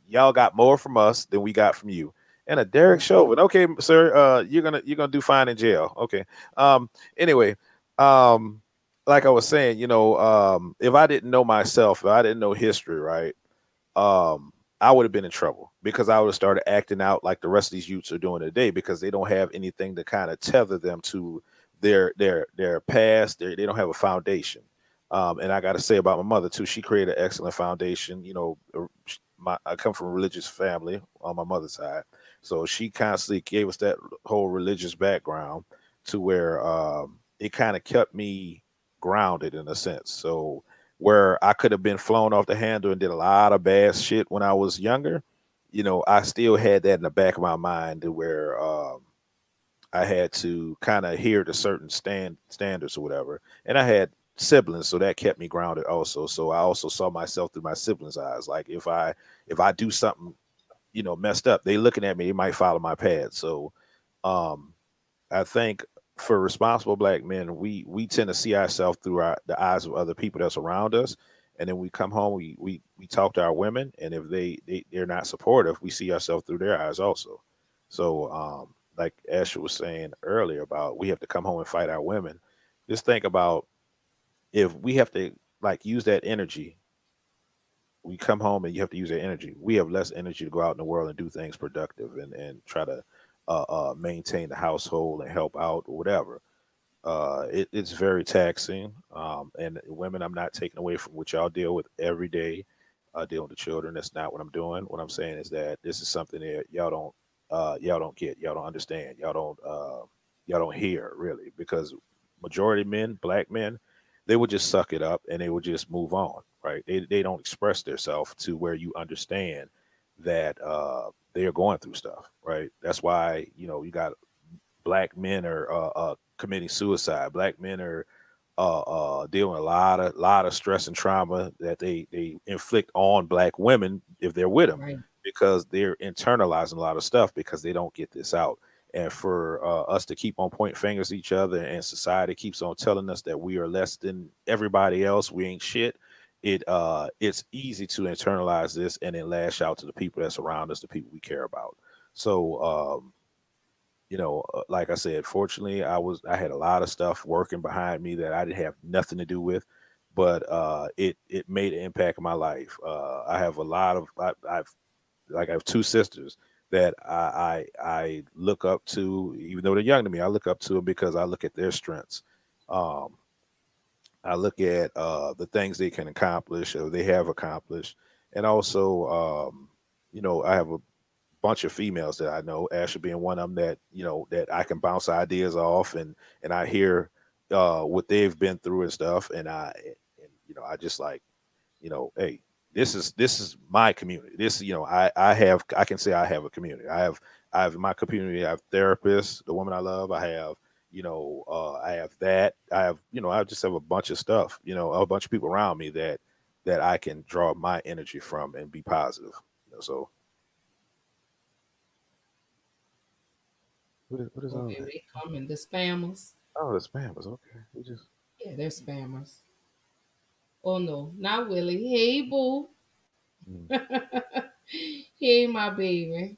y'all got more from us than we got from you. and a Derek Chauvin. Okay, sir, uh, you're gonna you're gonna do fine in jail. Okay. Um. Anyway, um, like I was saying, you know, um, if I didn't know myself, if I didn't know history, right, um, I would have been in trouble because I would have started acting out like the rest of these youths are doing today because they don't have anything to kind of tether them to their their their past. They don't have a foundation. Um, and I got to say about my mother too. She created an excellent foundation. You know, uh, my, I come from a religious family on my mother's side, so she constantly gave us that whole religious background to where um, it kind of kept me grounded in a sense. So where I could have been flown off the handle and did a lot of bad shit when I was younger, you know, I still had that in the back of my mind where um, I had to kind of adhere to certain stand standards or whatever. And I had siblings, so that kept me grounded also. So I also saw myself through my siblings' eyes. Like if I if I do something, you know, messed up, they looking at me, they might follow my path. So um I think for responsible black men, we we tend to see ourselves through our, the eyes of other people that's around us, and then we come home, we we we talk to our women, and if they, they they're not supportive, we see ourselves through their eyes also. So, um, like Asher was saying earlier about we have to come home and fight our women. Just think about if we have to like use that energy. We come home and you have to use that energy. We have less energy to go out in the world and do things productive and and try to uh, uh, maintain the household and help out or whatever. Uh, it, it's very taxing. Um, and women, I'm not taking away from what y'all deal with every day, uh, dealing with children. That's not what I'm doing. What I'm saying is that this is something that y'all don't, uh, y'all don't get, y'all don't understand, y'all don't, uh, y'all don't hear really, because majority men, black men, they would just suck it up and they would just move on, right? They they don't express themselves to where you understand that uh, they are going through stuff, right? That's why you know you got black men are uh, uh, committing suicide. Black men are uh, uh, dealing a lot of lot of stress and trauma that they they inflict on black women if they're with them right. because they're internalizing a lot of stuff because they don't get this out. And for uh, us to keep on pointing fingers at each other, and society keeps on telling us that we are less than everybody else, we ain't shit it uh it's easy to internalize this and then lash out to the people that surround us the people we care about. So um you know uh, like i said fortunately i was i had a lot of stuff working behind me that i didn't have nothing to do with but uh it it made an impact in my life. Uh i have a lot of I, i've like i have two sisters that I, I i look up to even though they're young to me i look up to them because i look at their strengths. Um I look at uh, the things they can accomplish or they have accomplished, and also, um, you know, I have a bunch of females that I know, Asher being one of them that you know that I can bounce ideas off, and and I hear uh, what they've been through and stuff, and I, and, you know, I just like, you know, hey, this is this is my community. This, you know, I I have I can say I have a community. I have I have my community. I have therapists, the woman I love. I have you know, uh, I have that. I have, you know, I just have a bunch of stuff, you know, a bunch of people around me that that I can draw my energy from and be positive. You know, so what is, what is okay, they coming the spammers. Oh, the spammers. Okay, we just yeah, they're spammers. Oh no, not Willie. Hey, boo. Mm. [LAUGHS] hey, my baby.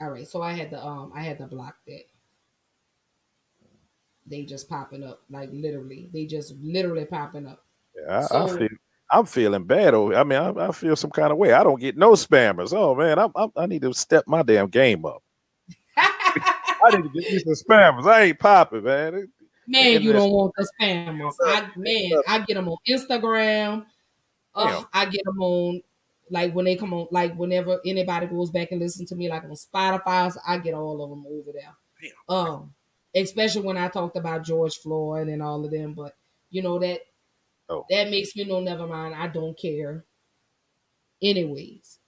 All right, so I had to um I had to block that. They just popping up like literally. They just literally popping up. Yeah, I, so, I feel I'm feeling bad. Over, I mean, I, I, feel some kind of way. I don't get no spammers. Oh man, I, I, I need to step my damn game up. I need to get these spammers. I ain't popping, man. Man, you don't want the spammers. I, man, I get them on Instagram. Oh, I get them on like when they come on, like whenever anybody goes back and listen to me, like on Spotify, I get all of them over there. Um, especially when I talked about George Floyd and all of them. But you know that oh. that makes me know. Never mind. I don't care. Anyways,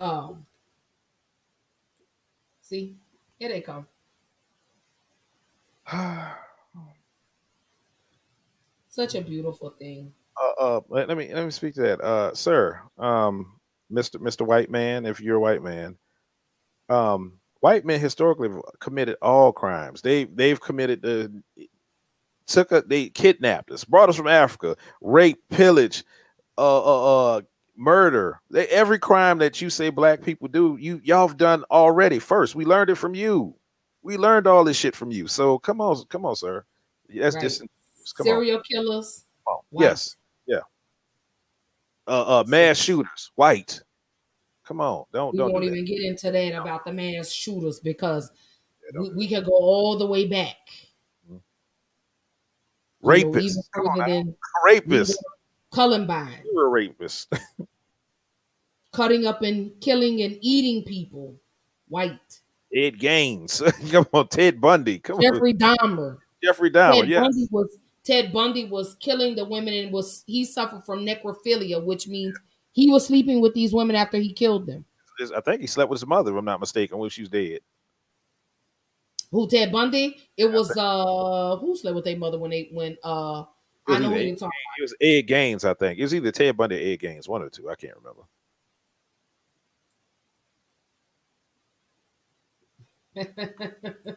um, see, here they come. [SIGHS] Such a beautiful thing. Uh, uh, let me let me speak to that, uh, sir. Um, Mr. Mr. White Man, if you're a white man, um, white men historically have committed all crimes. They they've committed the took a they kidnapped us, brought us from Africa, rape, pillage, uh, uh, uh murder. They, every crime that you say black people do, you y'all have done already. First, we learned it from you. We learned all this shit from you. So come on, come on, sir. That's Right. just Serial on. killers. White. Yes. Uh, uh, mass shooters, white. Come on, don't We don't won't do even get into that about the mass shooters because we, we could go all the way back. You know, Rapists, even come on, further rapists. Columbine, You're a rapist. [LAUGHS] cutting up and killing and eating people. White. Ed Gaines. [LAUGHS] Come on, Ted Bundy. Come Jeffrey on, Dahmer. Jeffrey Dahmer. Ted Yes, Bundy was Ted Bundy was killing the women and was he suffered from necrophilia, which means he was sleeping with these women after he killed them. I think he slept with his mother. If I'm not mistaken, when she was dead. Who Ted Bundy? It was uh who slept with their mother when they when uh I know who either you Ed, talking it was Ed Gaines, I think. It was either Ted Bundy or Ed Gaines, one or two. I can't remember. [LAUGHS]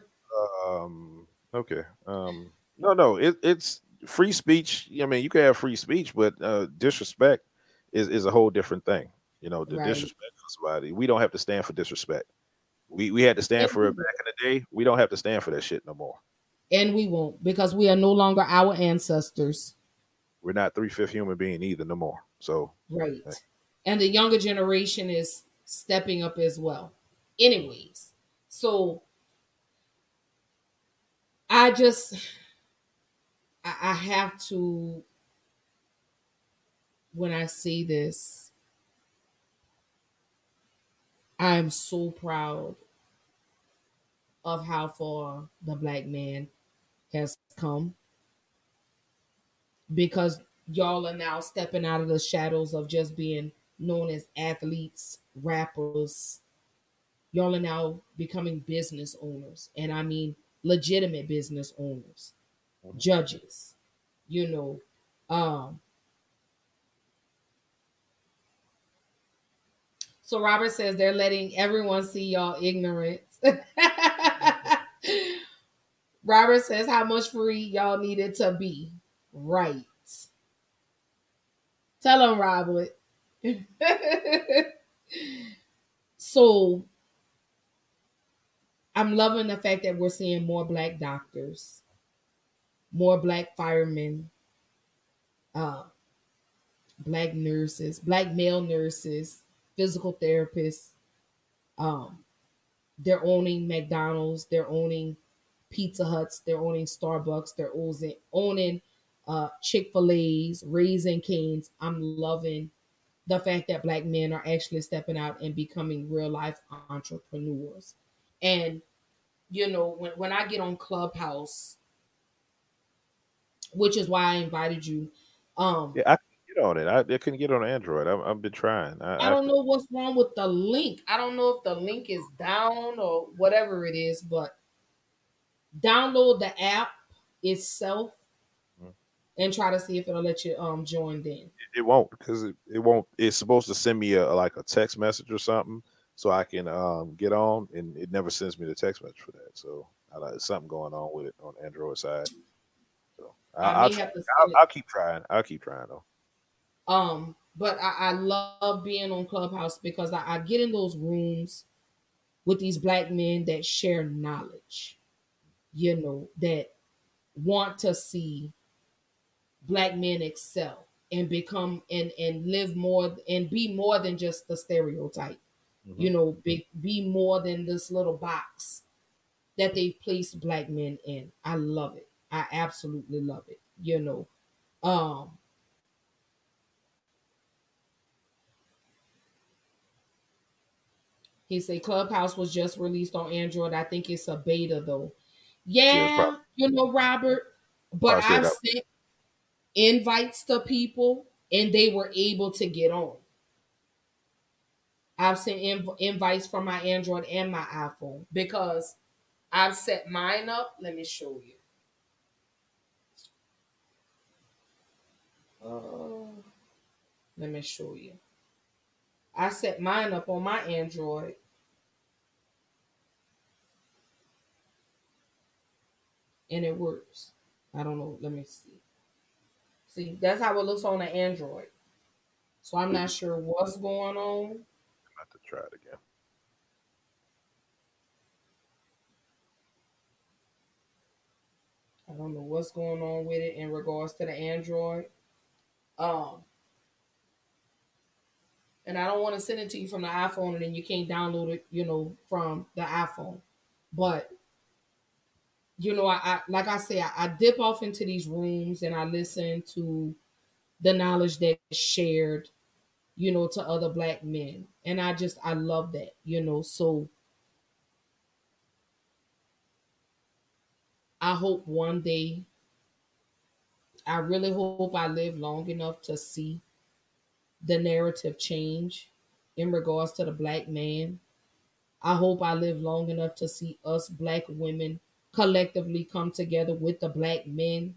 Um. Okay. Um. No, no. It, it's free speech. I mean, you can have free speech, but uh, disrespect is is a whole different thing. You know, the Right. disrespect of somebody. We don't have to stand for disrespect. We we had to stand for it back in the day. We don't have to stand for that shit no more. and we won't because we are no longer our ancestors. We're not three fifth human being either no more. So Right. And the younger generation is stepping up as well. Anyways, so I just I, have to when I say this, I am so proud of how far the black man has come because y'all are now stepping out of the shadows of just being known as athletes, rappers. Y'all are now becoming business owners, and I mean legitimate business owners, judges, you know. Um So Robert says they're letting everyone see y'all ignorance. [LAUGHS] Robert says how much free y'all needed to be. Right. Tell him, Robert. [LAUGHS] so I'm loving the fact that we're seeing more black doctors, more black firemen, uh, black nurses, black male nurses, physical therapists. Um, they're owning McDonald's, they're owning Pizza Huts, they're owning Starbucks, they're owning owning uh Chick-fil-A's, Raising Cane's. I'm loving the fact that black men are actually stepping out and becoming real life entrepreneurs. And you know, when, when I get on Clubhouse, which is why I invited you, um, yeah, I couldn't get on it. I, I couldn't get on Android. I, I've been trying. I, I don't know what's wrong with the link. I don't know if the link is down or whatever it is, but download the app itself and try to see if it'll let you um join in. It won't because it, it won't. It's supposed to send me a like a text message or something so I can um get on, and it never sends me the text message for that. So I something going on with it on Android side. Send it- I'll keep trying. I'll keep trying though. Um, but I, I love being on Clubhouse because I, I get in those rooms with these black men that share knowledge, you know, that want to see black men excel and become and and live more and be more than just the stereotype. You know, be be more than this little box that they've placed black men in. I love it. I absolutely love it. You know. Um He said Clubhouse was just released on Android. I think it's a beta though. Yeah, you know, Robert. But Probably I've sent invites to people and they were able to get on. I've sent inv- invites from my Android and my iPhone because I've set mine up. Let me show you. Uh, let me show you. I set mine up on my Android. And it works. I don't know. Let me see. See, that's how it looks on the Android. So I'm not sure what's going on. I'm have to try it again. I don't know what's going on with it in regards to the Android. Um, and I don't want to send it to you from the iPhone and then you can't download it, you know, from the iPhone. But you know, I, I like I say, I, I dip off into these rooms and I listen to the knowledge that's shared, you know, to other black men. And I just I love that, you know. So I hope one day, I really hope I live long enough to see the narrative change in regards to the black man. I hope I live long enough to see us black women collectively come together with the black men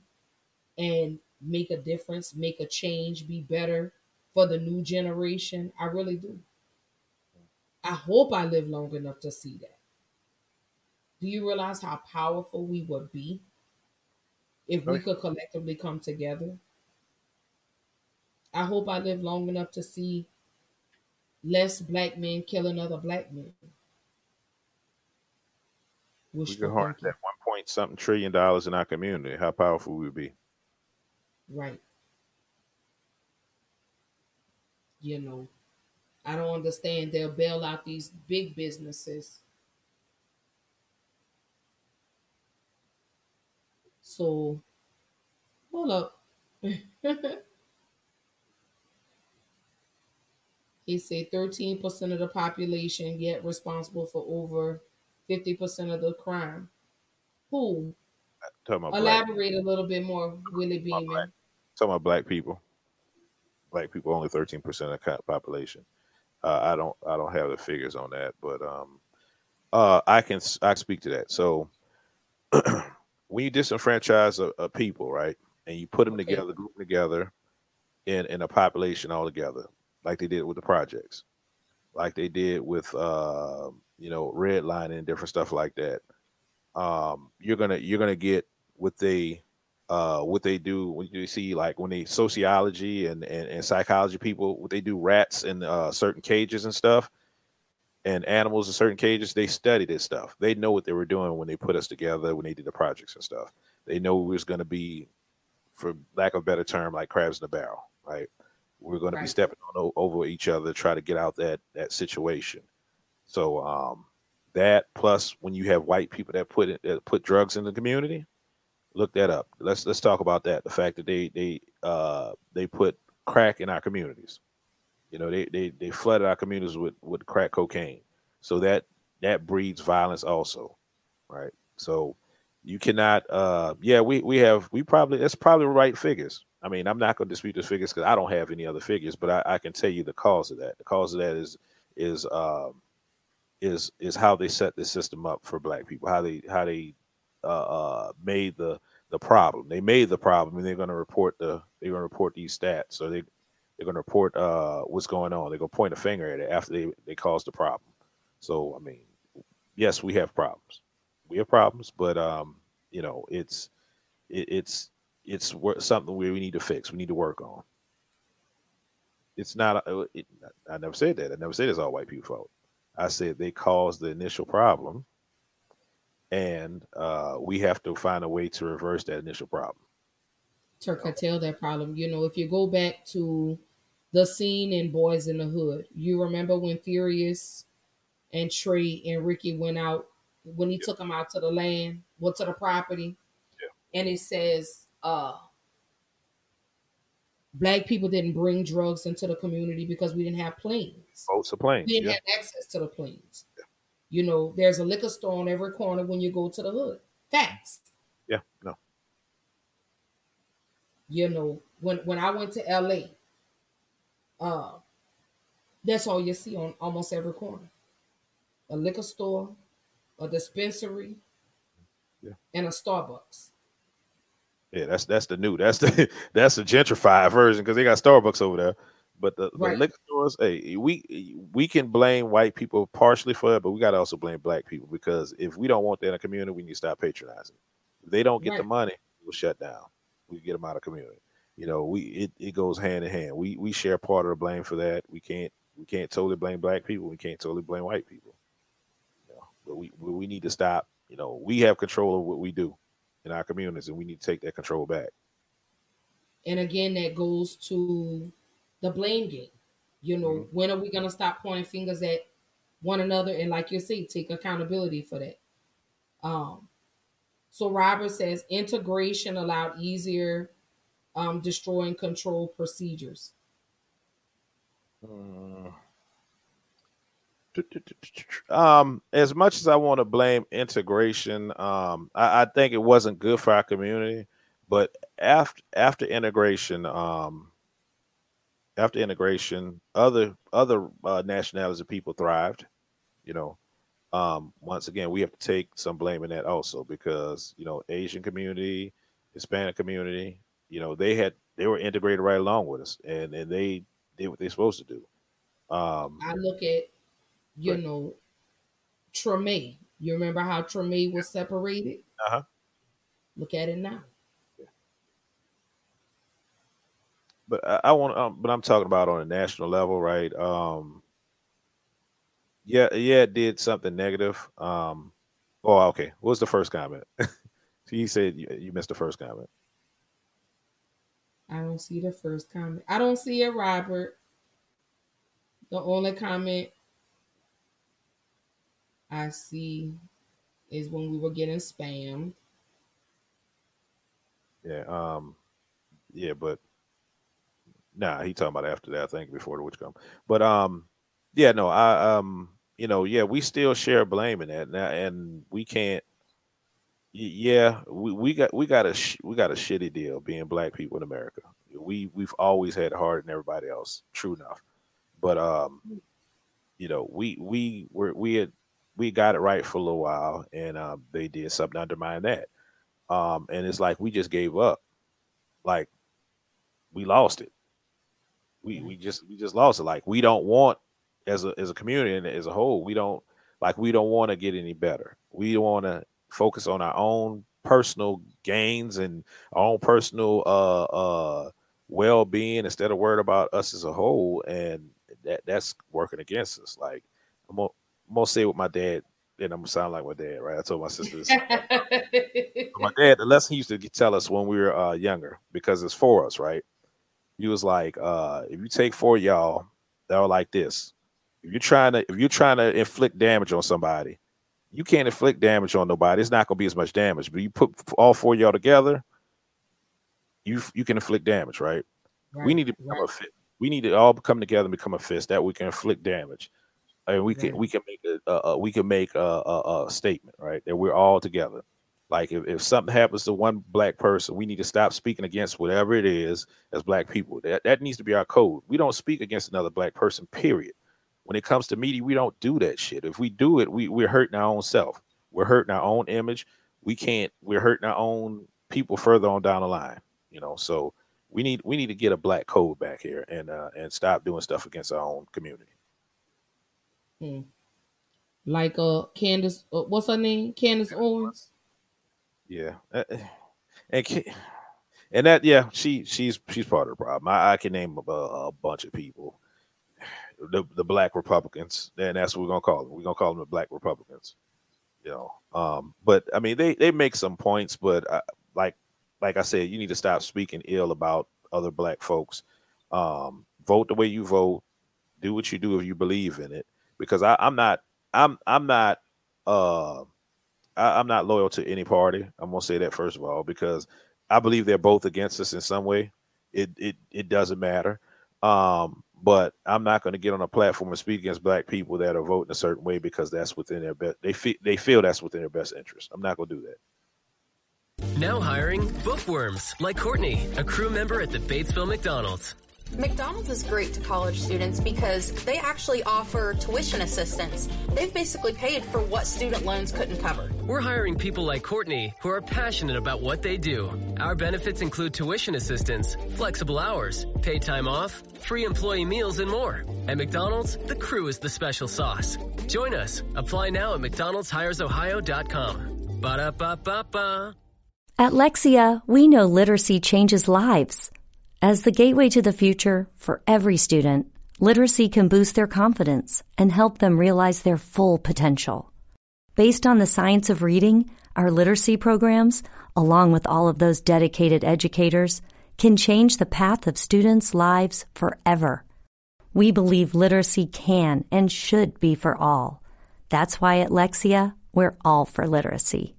and make a difference, make a change, be better for the new generation. I really do. I hope I live long enough to see that. Do you realize how powerful we would be if we could collectively come together? I hope I live long enough to see less black men kill another black men. we could harness that one point something trillion dollars in our community. How powerful we would be. Right. You know, I don't understand. They'll bail out these big businesses. So, hold up. [LAUGHS] he said 13% of the population yet responsible for over 50% of the crime. Who? Elaborate black. a little bit more, Willie Beeman. Black. Talking about black people. Black people only 13% of the population. Uh, I don't I don't have the figures on that, but um uh I can I speak to that. So [CLEARS THROAT] when you disenfranchise a, a, people, right, and you put them okay. together, group them together in in a population all together, like they did with the projects, like they did with uh, you know redlining and different stuff like that. Um, you're gonna you're gonna get what they uh what they do when you see like when they sociology and, and and psychology people what they do rats in uh certain cages and stuff and animals in certain cages they study this stuff. They know what they were doing when they put us together when they did the projects and stuff. They know we was going to be for lack of a better term like crabs in a barrel right? We're going right. to be stepping on over each other try to get out that that situation. So um that plus when you have white people that put it that put drugs in the community look that up. Let's let's talk about that the fact that they they uh they put crack in our communities you know they they, they flooded our communities with with crack cocaine so that that breeds violence also right so you cannot uh yeah we we have we probably that's probably right figures I mean, I'm not going to dispute the figures because I don't have any other figures, but I, I, can tell you the cause of that. The cause of that is is um, is is how they set the system up for Black people, how they how they uh, uh, made the the problem. They made the problem, and they're going to report the they're going to report these stats. So they they're going to report uh, what's going on. They're going to point a finger at it after they they caused the problem. So I mean, yes, we have problems. We have problems, but um, you know, it's it, it's it's something we need to fix. We need to work on. It's not. Uh, it, I never said that. I never said it's all white people fault. I said they caused the initial problem, and uh, we have to find a way to reverse that initial problem. To curtail that problem, you know, if you go back to the scene in Boyz n the Hood, you remember when Furious and Trey and Ricky went out when he yeah. took them out to the land, went to the property, yeah. and it says uh, black people didn't bring drugs into the community because we didn't have planes. Boats of planes. We didn't yeah. have access to the planes. Yeah. You know, there's a liquor store on every corner when you go to the hood. Facts. Yeah, no. You know, when when I went to LA, uh, that's all you see on almost every corner. A liquor store, a dispensary, yeah. and a Starbucks. Yeah, that's that's the new. That's the [LAUGHS] that's the gentrified version because they got Starbucks over there. But the, right. the, liquor stores, hey, we we can blame white people partially for it, but we got to also blame black people because if we don't want that in a community, we need to stop patronizing. If they don't get right. the money, we'll shut down. We get them out of community. you know, we it, it goes hand in hand. We we share part of the blame for that. We can't we can't totally blame black people. We can't totally blame white people. You know, but we we need to stop. You know, we have control of what we do in our communities, and we need to take that control back. And again, that goes to the blame game. You know, mm-hmm. when are we going to stop pointing fingers at one another and, like you say, take accountability for that? Um, so Robert says integration allowed easier um, destroying control procedures. Uh, um, as much as I want to blame integration, um, I, I, think it wasn't good for our community. But after after integration, um, after integration, other other uh, nationalities of people thrived. You know, um, once again, we have to take some blame in that also because you know Asian community, Hispanic community, you know they had they were integrated right along with us, and and they did what they're supposed to do. Um, I look at you right. know Treme. You remember how Treme was separated? Uh huh. Look at it now. But I, I want, um, but I'm talking about on a national level, right? Um, yeah, yeah, it did something negative. Um, oh, okay. What was the first comment? [LAUGHS] he said you, you missed the first comment. I don't see the first comment. I don't see it, Robert. The only comment I see is when we were getting spammed. Yeah, um, yeah, but nah, he talking about after that, I think, before the witch come. But um, yeah, no, I um, you know, yeah, we still share blame in that now, and we can't. Yeah, we, we got we got a sh- we got a shitty deal being black people in America. We we've always had harder than everybody else. True enough, but um, you know, we we were we had we got it right for a little while, and um, they did something to undermine that. Um, and it's like we just gave up, like we lost it. We we just we just lost it. Like we don't want as a as a community and as a whole, we don't like we don't want to get any better. We want to focus on our own personal gains and our own personal uh uh well-being instead of worried about us as a whole and that that's working against us. Like i'm gonna, I'm gonna say what my dad and i'm gonna sound like my dad right? I told my sister this. My dad the lesson he used to tell us when we were uh, younger because it's for us right? He was like uh if you take four y'all they're like this if you're trying to if you're trying to inflict damage on somebody you can't inflict damage on nobody it's not going to be as much damage but you put all four of y'all together you you can inflict damage, right? right we need to become right. a fit. We need to all come together and become a fist that we can inflict damage, and we can right. we can make a, uh, we can make a, a, a, statement, right? That we're all together. Like if, if something happens to one black person, we need to stop speaking against whatever it is as black people. That that needs to be our code. We don't speak against another black person. Period. When it comes to media, we don't do that shit. If we do it, we we're hurting our own self. We're hurting our own image. We can't. We're hurting our own people further on down the line you know. So we need we need to get a black code back here and uh, and stop doing stuff against our own community. Hmm. Like uh, Candace, uh, what's her name? Candace Owens. Yeah, uh, and and that yeah, she she's she's part of the problem. I, I can name a, a, bunch of people. The the black Republicans, and that's what we're gonna call them. We're gonna call them the black Republicans. You know, um, but I mean they they make some points, but I, like like I said, you need to stop speaking ill about other black folks. Um, vote the way you vote. Do what you do if you believe in it. Because I, am not, I'm, I'm not, uh, I, am not loyal to any party. I'm gonna say that first of all because I believe they're both against us in some way. It, it, it doesn't matter. Um, but I'm not going to get on a platform and speak against black people that are voting a certain way because that's within their best. They feel they feel that's within their best interest. I'm not going to do that. Now hiring bookworms like Courtney, a crew member at the Batesville McDonald's. McDonald's is great to college students because they actually offer tuition assistance. They've basically paid for what student loans couldn't cover. We're hiring people like Courtney who are passionate about what they do. Our benefits include tuition assistance, flexible hours, paid time off, free employee meals, and more. At McDonald's, the crew is the special sauce. Join us. Apply now at McDonald'sHiresOhio.com. Ba-da-ba-ba-ba. At Lexia, we know literacy changes lives. As the gateway to the future for every student, literacy can boost their confidence and help them realize their full potential. Based on the science of reading, our literacy programs, along with all of those dedicated educators, can change the path of students' lives forever. We believe literacy can and should be for all. That's why at Lexia, we're all for literacy.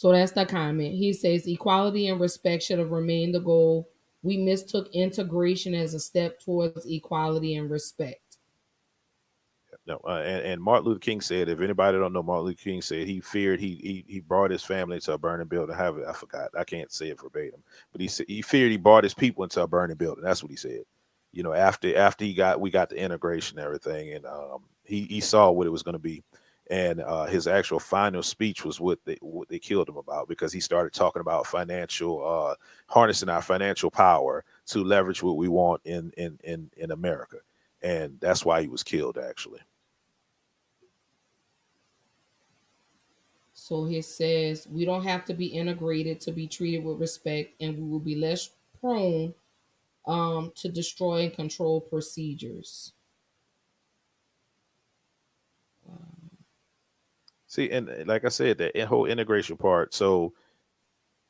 So that's the comment. He says equality and respect should have remained the goal. We mistook integration as a step towards equality and respect. No, uh, and, and Martin Luther King said, if anybody don't know, Martin Luther King said he feared he he, he brought his family into a burning building. Have I forgot? I can't say it verbatim, but he said he feared he brought his people into a burning building. That's what he said. You know, after after he got we got the integration and everything, and um, he he saw what it was going to be, and uh, his actual final speech was what they what they killed him about because he started talking about financial uh, harnessing our financial power to leverage what we want in in in in America, and that's why he was killed actually. So he says we don't have to be integrated to be treated with respect, and we will be less prone um, to destroy and control procedures. See, and uh, like I said, the whole integration part. So,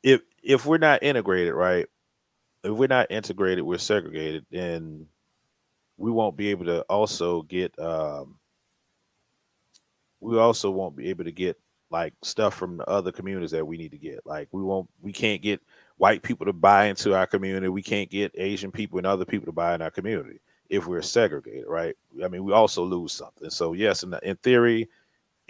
if if we're not integrated, right? If we're not integrated, we're segregated, then we won't be able to also get. Um, we also won't be able to get like stuff from the other communities that we need to get. Like we won't, we can't get white people to buy into our community. We can't get Asian people and other people to buy in our community if we're segregated, right? I mean, we also lose something. So yes, in, in theory,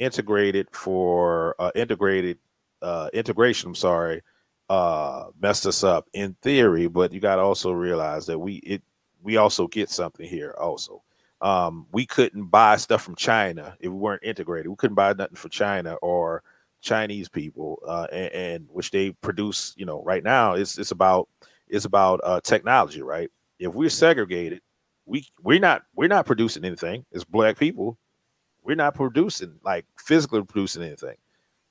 integrated for uh, integrated uh, integration. I'm sorry, uh, messed us up in theory, but you got to also realize that we it we also get something here also. Um, we couldn't buy stuff from China if we weren't integrated. We couldn't buy nothing for China or Chinese people, uh, and, and, which they produce. You know, right now it's it's about it's about uh, technology, right? If we're segregated, we we're not we're not producing anything as black people. We're not producing like physically producing anything.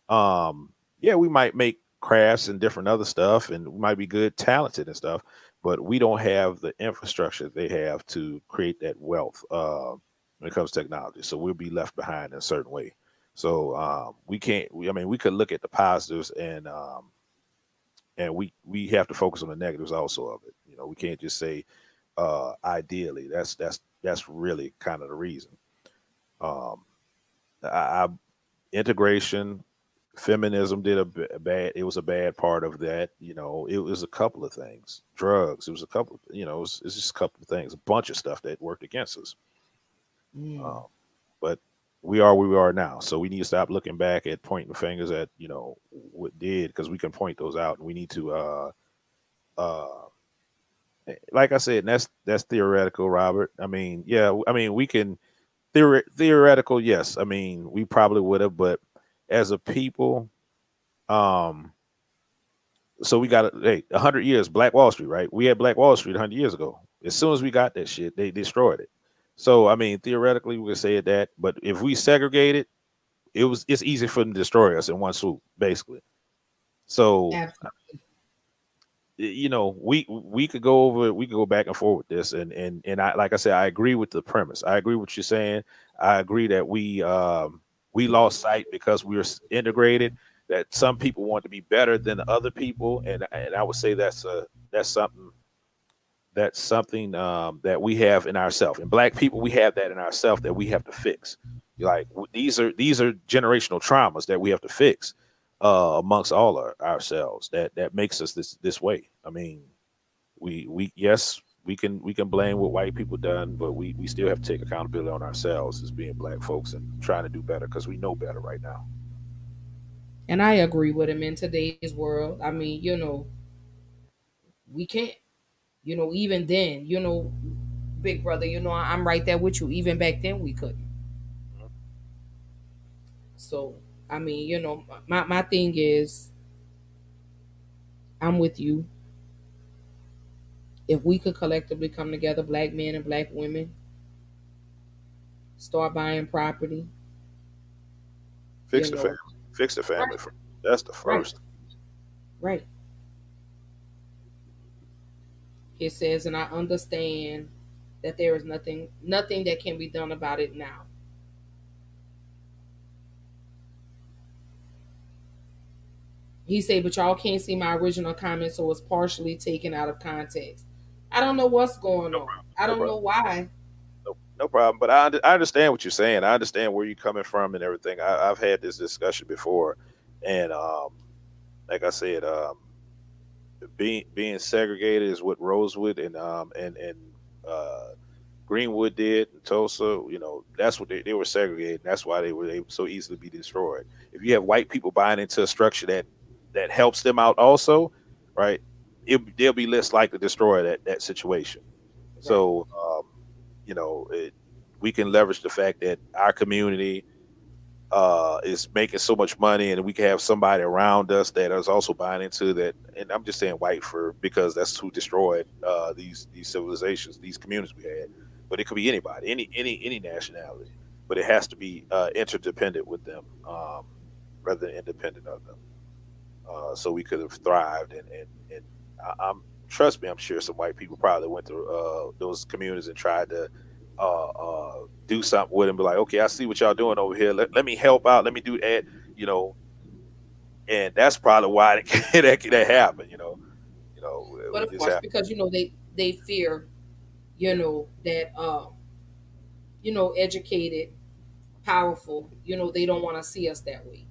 Um, yeah, we might make crafts and different other stuff, and we might be good, talented and stuff, but we don't have the infrastructure they have to create that wealth uh, when it comes to technology. So we'll be left behind in a certain way. So um, we can't. We, I mean, we could look at the positives and um, and we we have to focus on the negatives also of it. You know, we can't just say uh, ideally. That's that's that's really kind of the reason. Um, I, I integration feminism did a, bad it was a bad part of that you know it was a couple of things. Drugs it was a couple of, you know it was, it's just a couple of things a bunch of stuff that worked against us. Mm. um, but we are where we are now so we need to stop looking back at pointing fingers at you know what did because we can point those out and we need to uh uh eh, like i said that's that's theoretical robert. I mean yeah i mean we can theory theoretical yes. I mean we probably would have but as a people um so we got hey 100 years black wall street right? We had black wall street 100 years ago. As soon as we got that shit they destroyed it. So i mean theoretically we could say that but if we segregate it it was it's easy for them to destroy us in one swoop basically. So Absolutely. You know we we could go over we could go back and forth with this and and and i like i said i agree with the premise. I agree with what you're saying. I agree that we um we lost sight because we were integrated that some people want to be better than other people and and i would say that's a that's something that's something um that we have in ourselves and black people we have that in ourselves that we have to fix. Like these are these are generational traumas that we have to fix uh amongst all our, ourselves that that makes us this this way i mean we we yes we can we can blame what white people done but we we still have to take accountability on ourselves as being black folks and trying to do better because we know better right now And I agree with him in today's world. I mean, you know, we can't. You know, even then, you know, big brother, you know, I'm right there with you. Even back then, we couldn't. So, I mean, you know, my, my thing is, I'm with you. If we could collectively come together, black men and black women, start buying property, fix the know. family fix the family first. that's the first right? He says, and I understand that there is nothing nothing that can be done about it now. He said, but y'all can't see my original comment, so it's partially taken out of context. I don't know what's going on. I don't know why. No, no problem. But I, I understand what you're saying. I understand where you're coming from and everything. I, have had this discussion before, and um, like I said, um, being being segregated is what Rosewood and um and and uh, Greenwood did in Tulsa. You know, that's what they, they were segregated. That's why they were able so easily be destroyed. If you have white people buying into a structure that that helps them out, also, right, it, they'll be less likely to destroy that that situation. Right. So, um, you know, it, we can leverage the fact that our community uh, is making so much money, and we can have somebody around us that is also buying into that. And I'm just saying white for because that's who destroyed uh, these these civilizations, these communities we had. But it could be anybody, any any any nationality. But it has to be uh, interdependent with them um, rather than independent of them. Uh, so we could have thrived. And and, and I, am trust me, I'm sure some white people probably went to uh, those communities and tried to uh, uh, do something with them. Be like, okay, I see what y'all doing over here. Let, let me help out. Let me do that. You know, and that's probably why [LAUGHS] that that, that happened. You know, you know. But of course, happened. because you know they they fear, you know that um, you know educated, powerful. You know they don't want to see us that way.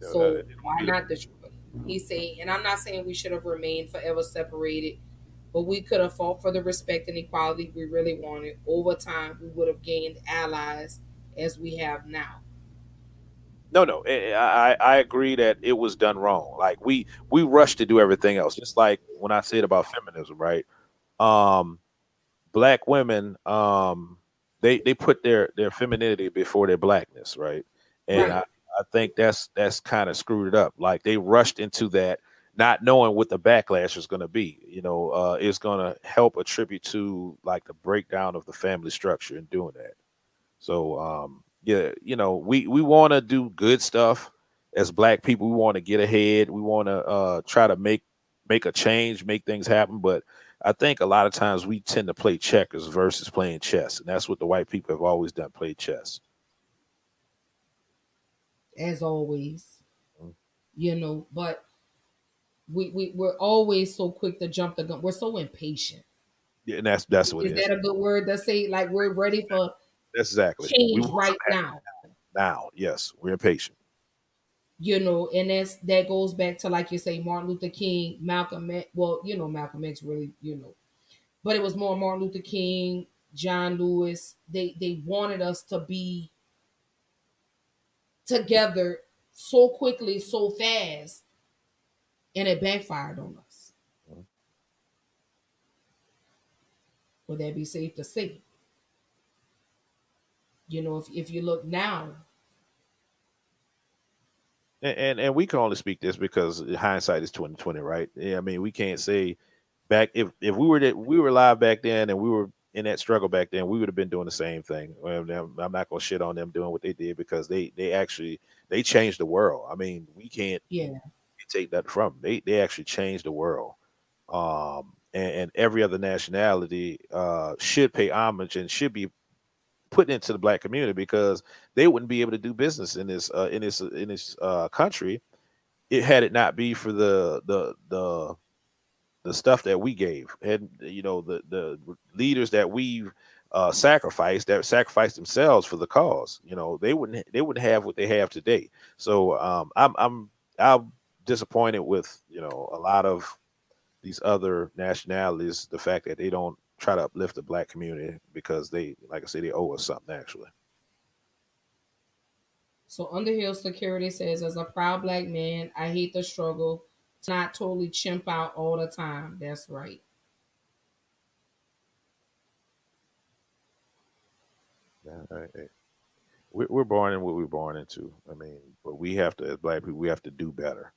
So why not destroy? He say, and I'm not saying we should have remained forever separated but we could have fought for the respect and equality we really wanted. Over time, we would have gained allies as we have now. No, no, eh, eh, I I agree that it was done wrong. Like we we rushed to do everything else, just like when I said about feminism, right? Um, black women, um, they they put their their femininity before their blackness, right? And right. I, I think that's that's kind of screwed it up. Like they rushed into that not knowing what the backlash is going to be. You know, uh, it's going to help attribute to like the breakdown of the family structure in doing that. So, um, yeah, you know, we we want to do good stuff as black people. We want to get ahead. We want to uh, try to make make a change, make things happen. But I think a lot of times we tend to play checkers versus playing chess, and that's what the white people have always done: play chess. As always, mm-hmm. you know, but we, we we're always so quick to jump the gun. We're so impatient. Yeah, and that's that's what is that a good word to say? Like we're ready for that's exactly change right now. Now, yes, we're impatient. You know, and that's that goes back to like you say, Martin Luther King, Malcolm. X, well, you know, Malcolm X really, you know, but it was more Martin Luther King, John Lewis. They they wanted us to be together so quickly, so fast and it backfired on us. Would that be safe to say? You know, if, if you look now, and, and, and we can only speak this because hindsight is twenty twenty, right? Yeah, I mean, we can't say back if if we were that we were live back then and we were in that struggle back then, we would have been doing the same thing. I'm not gonna shit on them doing what they did because they they actually they changed the world. I mean, we can't yeah take that from. They they actually changed the world. Um, and, and every other nationality uh, should pay homage and should be put into the black community because they wouldn't be able to do business in this uh, in this in this uh, country it had it not be for the the the the stuff that we gave and you know the the leaders that we've uh, sacrificed that sacrificed themselves for the cause you know they wouldn't they wouldn't have what they have today. So um, i'm i'm i'll disappointed with you know a lot of these other nationalities the fact that they don't try to uplift the black community because they like i said they owe us something actually. So underhill security says as a proud black man i hate the struggle to not totally chimp out all the time. That's right. Yeah, we're born in what we're born into. I mean but we have to as black people we have to do better.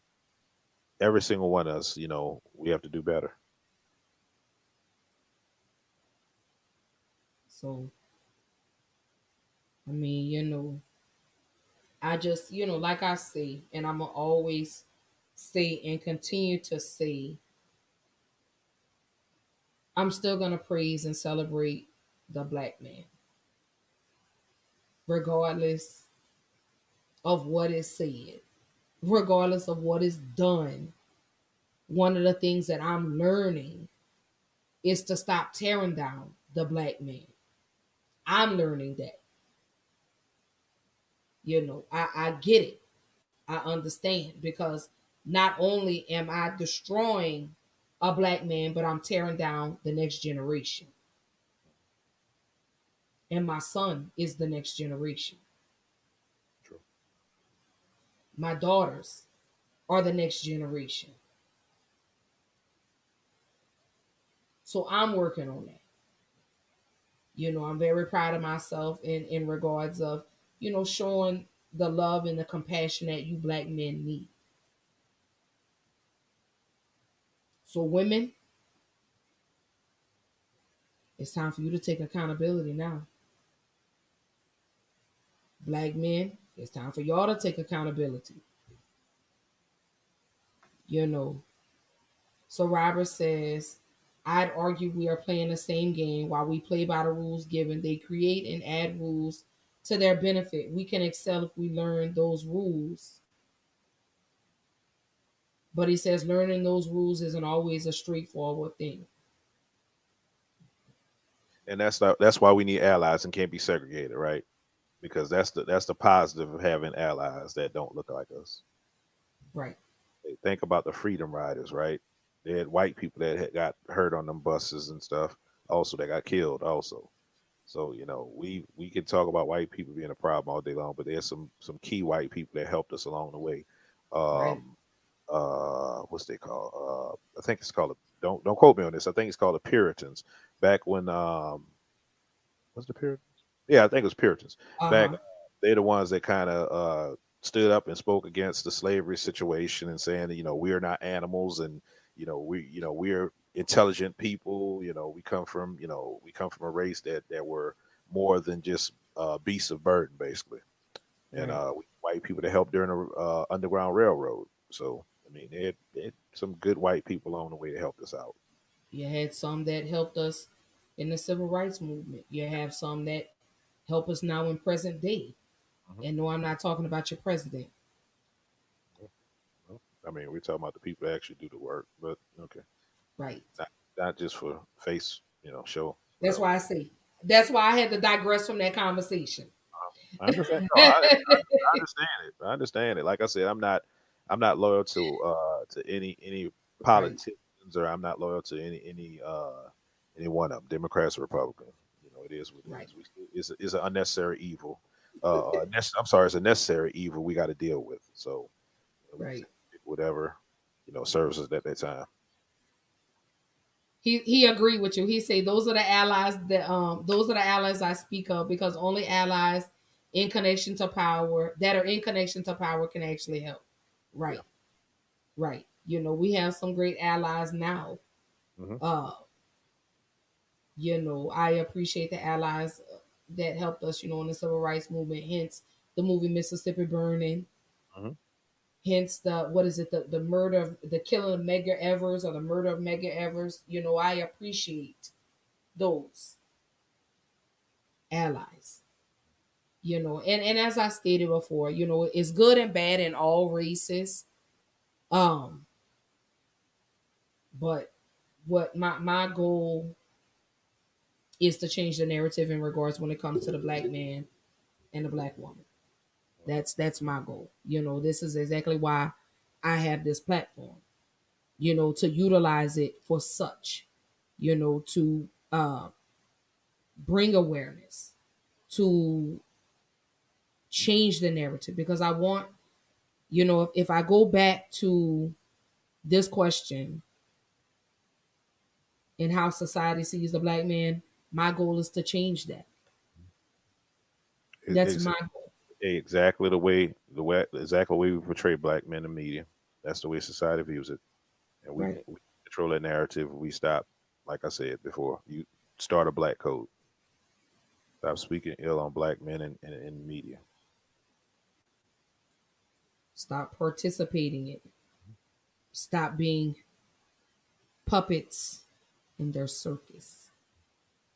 Every single one of us, you know, we have to do better. So, I mean, you know, I just, you know, like I say, and I'm always say and continue to see, I'm still going to praise and celebrate the black man, regardless of what is said, regardless of what is done. One of the things that I'm learning is to stop tearing down the black man. I'm learning that. You know, I, I get it. I understand because not only am I destroying a black man, but I'm tearing down the next generation. And my son is the next generation. True. My daughters are the next generation. So I'm working on that. You know, I'm very proud of myself in in regards of, you know, showing the love and the compassion that you black men need. So, women, it's time for you to take accountability now. Black men, it's time for y'all to take accountability. You know, so Robert says, I'd argue we are playing the same game while we play by the rules given. They create and add rules to their benefit. We can excel if we learn those rules but he says learning those rules isn't always a straightforward thing. And that's not, that's why we need allies and can't be segregated, right? Because that's the that's the positive of having allies that don't look like us. Right. Think about the freedom riders, right? They had white people that had got hurt on them buses and stuff. Also, that got killed. Also, so you know, we we can talk about white people being a problem all day long, but there's some some key white people that helped us along the way. Um, right uh what's they called uh i think it's called don't don't quote me on this i think it's called the puritans. Back when um what's the puritans? Yeah i think it was puritans. Uh-huh. back they're the ones that kind of uh stood up and spoke against the slavery situation and saying that you know we're not animals and you know we you know we're intelligent people you know we come from you know we come from a race that that were more than just uh beasts of burden basically. And right. uh white people to help during the uh, underground railroad. So mean, they had, some good white people on the way to help us out. You had some that helped us in the civil rights movement. You have some that help us now in present day. Mm-hmm. And no, I'm not talking about your president. I mean, we're talking about the people that actually do the work, but okay. Right. Not, not just for face, you know, show. That's why I say. That's why I had to digress from that conversation. I understand. No, I, I, I understand it. I understand it. Like I said, I'm not I'm not loyal to uh to any any politicians right. or I'm not loyal to any any uh any one of them, Democrats or Republicans. You know, it is what it right. is. We, it's it's an unnecessary evil. Uh, I'm sorry, it's a necessary evil we got to deal with. So, right, whatever you know serves us at that time. He he agreed with you. He say those are the allies that um those are the allies I speak of because only allies in connection to power that are in connection to power can actually help. Right. Yeah. Right. You know, we have some great allies now. Mm-hmm. Uh, you know, I appreciate the allies that helped us, you know, in the civil rights movement. Hence, the movie Mississippi Burning. Mm-hmm. Hence, the what is it? The the murder, of, the killing of Medgar Evers, or the murder of Medgar Evers. You know, I appreciate those allies you know and and as i stated before you know it's good and bad in all races. Um but what my my goal is to change the narrative in regards when it comes to the black man and the black woman. That's that's my goal. You know this is exactly why i have this platform you know to utilize it for such you know to uh bring awareness to change the narrative because I want, you know, if, if I go back to this question and how society sees the black man, my goal is to change that. That's it's, my goal. Exactly the way the way exactly the way we portray black men in media. That's the way society views it, and we, right. we control that narrative. We stop, like I said before, you start a black code. Stop speaking ill on black men in, in, in media. Stop participating in it. Stop being puppets in their circus.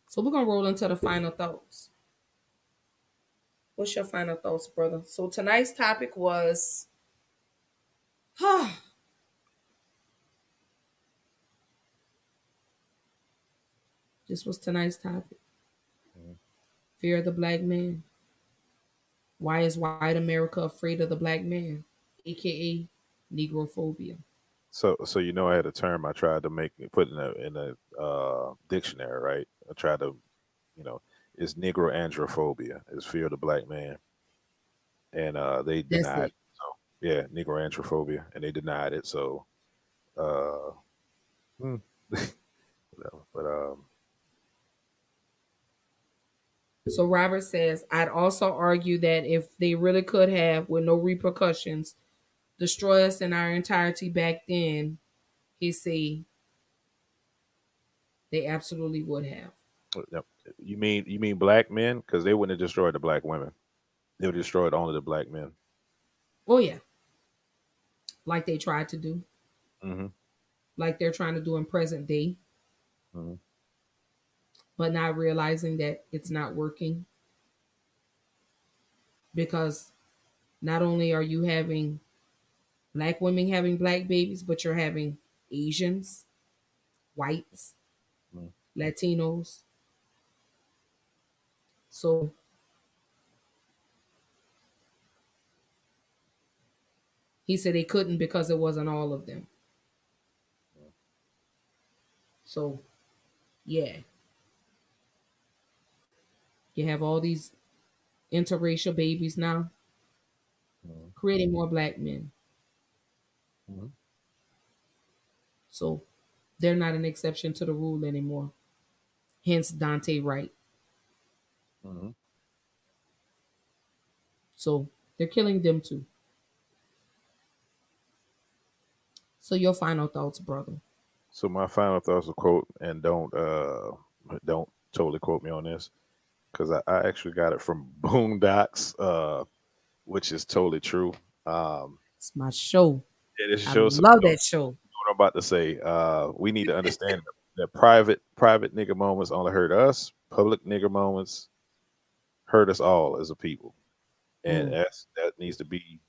So we're gonna roll into the final thoughts. What's your final thoughts, brother? So tonight's topic was huh, this was tonight's topic. Fear of the black man. Why is white America afraid of the black man? AKA Negrophobia. So, so you know, I had a term I tried to make put in a in a uh, dictionary, right? I tried to, you know, it's Negro androphobia, is fear of the black man, and uh, they That's denied. it. So, yeah, Negro androphobia, and they denied it. So, uh, hmm, [LAUGHS] whatever. But um, So Robert says, I'd also argue that if they really could have, with no repercussions, destroy us in our entirety back then, he say they absolutely would have. You mean you mean black men? Because they wouldn't have destroyed the black women. They would have destroyed only the black men. Oh yeah. Like they tried to do. hmm Like they're trying to do in present day, hmm but not realizing that it's not working. Because not only are you having black women having black babies, but you're having Asians, whites, Mm. Latinos. So he said they couldn't because it wasn't all of them. So, yeah. You have all these interracial babies now, creating more black men. Mhm. So they're not an exception to the rule anymore. Hence Daunte Wright. hmm So they're killing them too. So your final thoughts, brother. So my final thoughts, a quote, and don't uh don't totally quote me on this, because I, I actually got it from [LAUGHS] Boondocks, uh, which is totally true. Um, It's my show. Yeah, this I shows love that show. what I'm about to say. Uh, we need to [LAUGHS] understand that private private nigger moments only hurt us. Public nigger moments hurt us all as a people, and Mm. that's that needs to be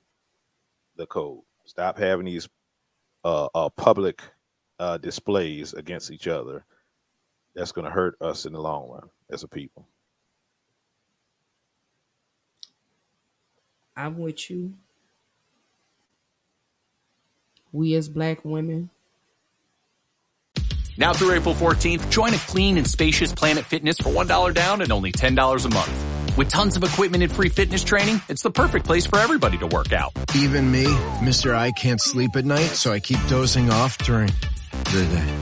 the code. Stop having these uh, uh public uh displays against each other. That's going to hurt us in the long run as a people. I'm with you. We as black women, Now through April 14th, join a clean and spacious Planet Fitness for $1 down and only $10 a month. With tons of equipment and free fitness training, it's the perfect place for everybody to work out. Even me, Mr. I can't sleep at night, so I keep dozing off during the day.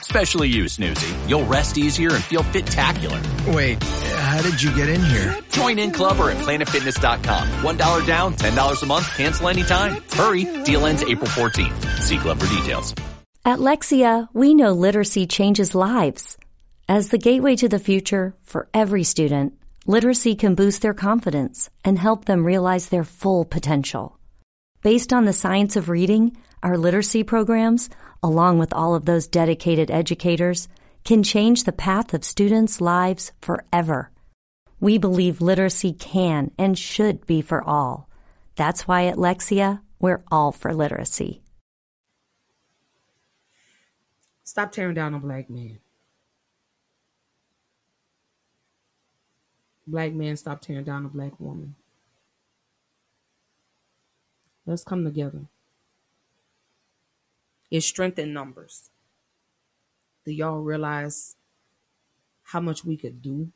Especially you, Snoozy. You'll rest easier and feel fit-tacular. Wait, how did you get in here? Join in club or at planetfitness.com. $1 down, $10 a month, cancel anytime. Hurry, deal ends April 14th. See club for details. At Lexia, we know literacy changes lives. As the gateway to the future for every student, literacy can boost their confidence and help them realize their full potential. Based on the science of reading, our literacy programs, along with all of those dedicated educators, can change the path of students' lives forever. We believe literacy can and should be for all. That's why at Lexia, we're all for literacy. stop tearing down a black man. Black man, stop tearing down a black woman. Let's come together. It's strength in numbers. Do y'all realize how much we could do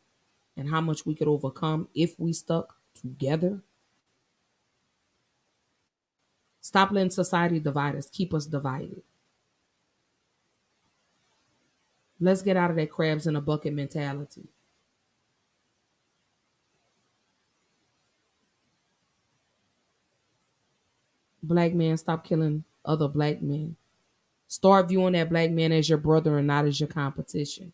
and how much we could overcome if we stuck together? Stop letting society divide us, keep us divided. Let's get out of that crabs in a bucket mentality. Black man, stop killing other black men. Start viewing that black man as your brother and not as your competition.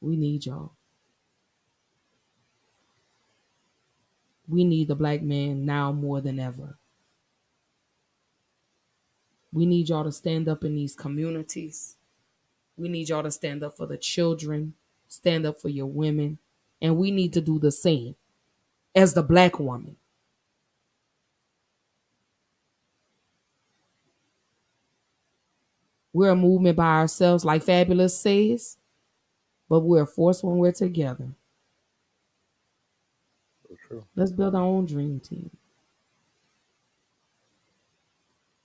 We need y'all. We need the black man now more than ever. We need y'all to stand up in these communities. We need y'all to stand up for the children, stand up for your women, and we need to do the same as the black woman. We're a movement by ourselves, like Fabolous says, but we're a force when we're together. Let's build our own dream team.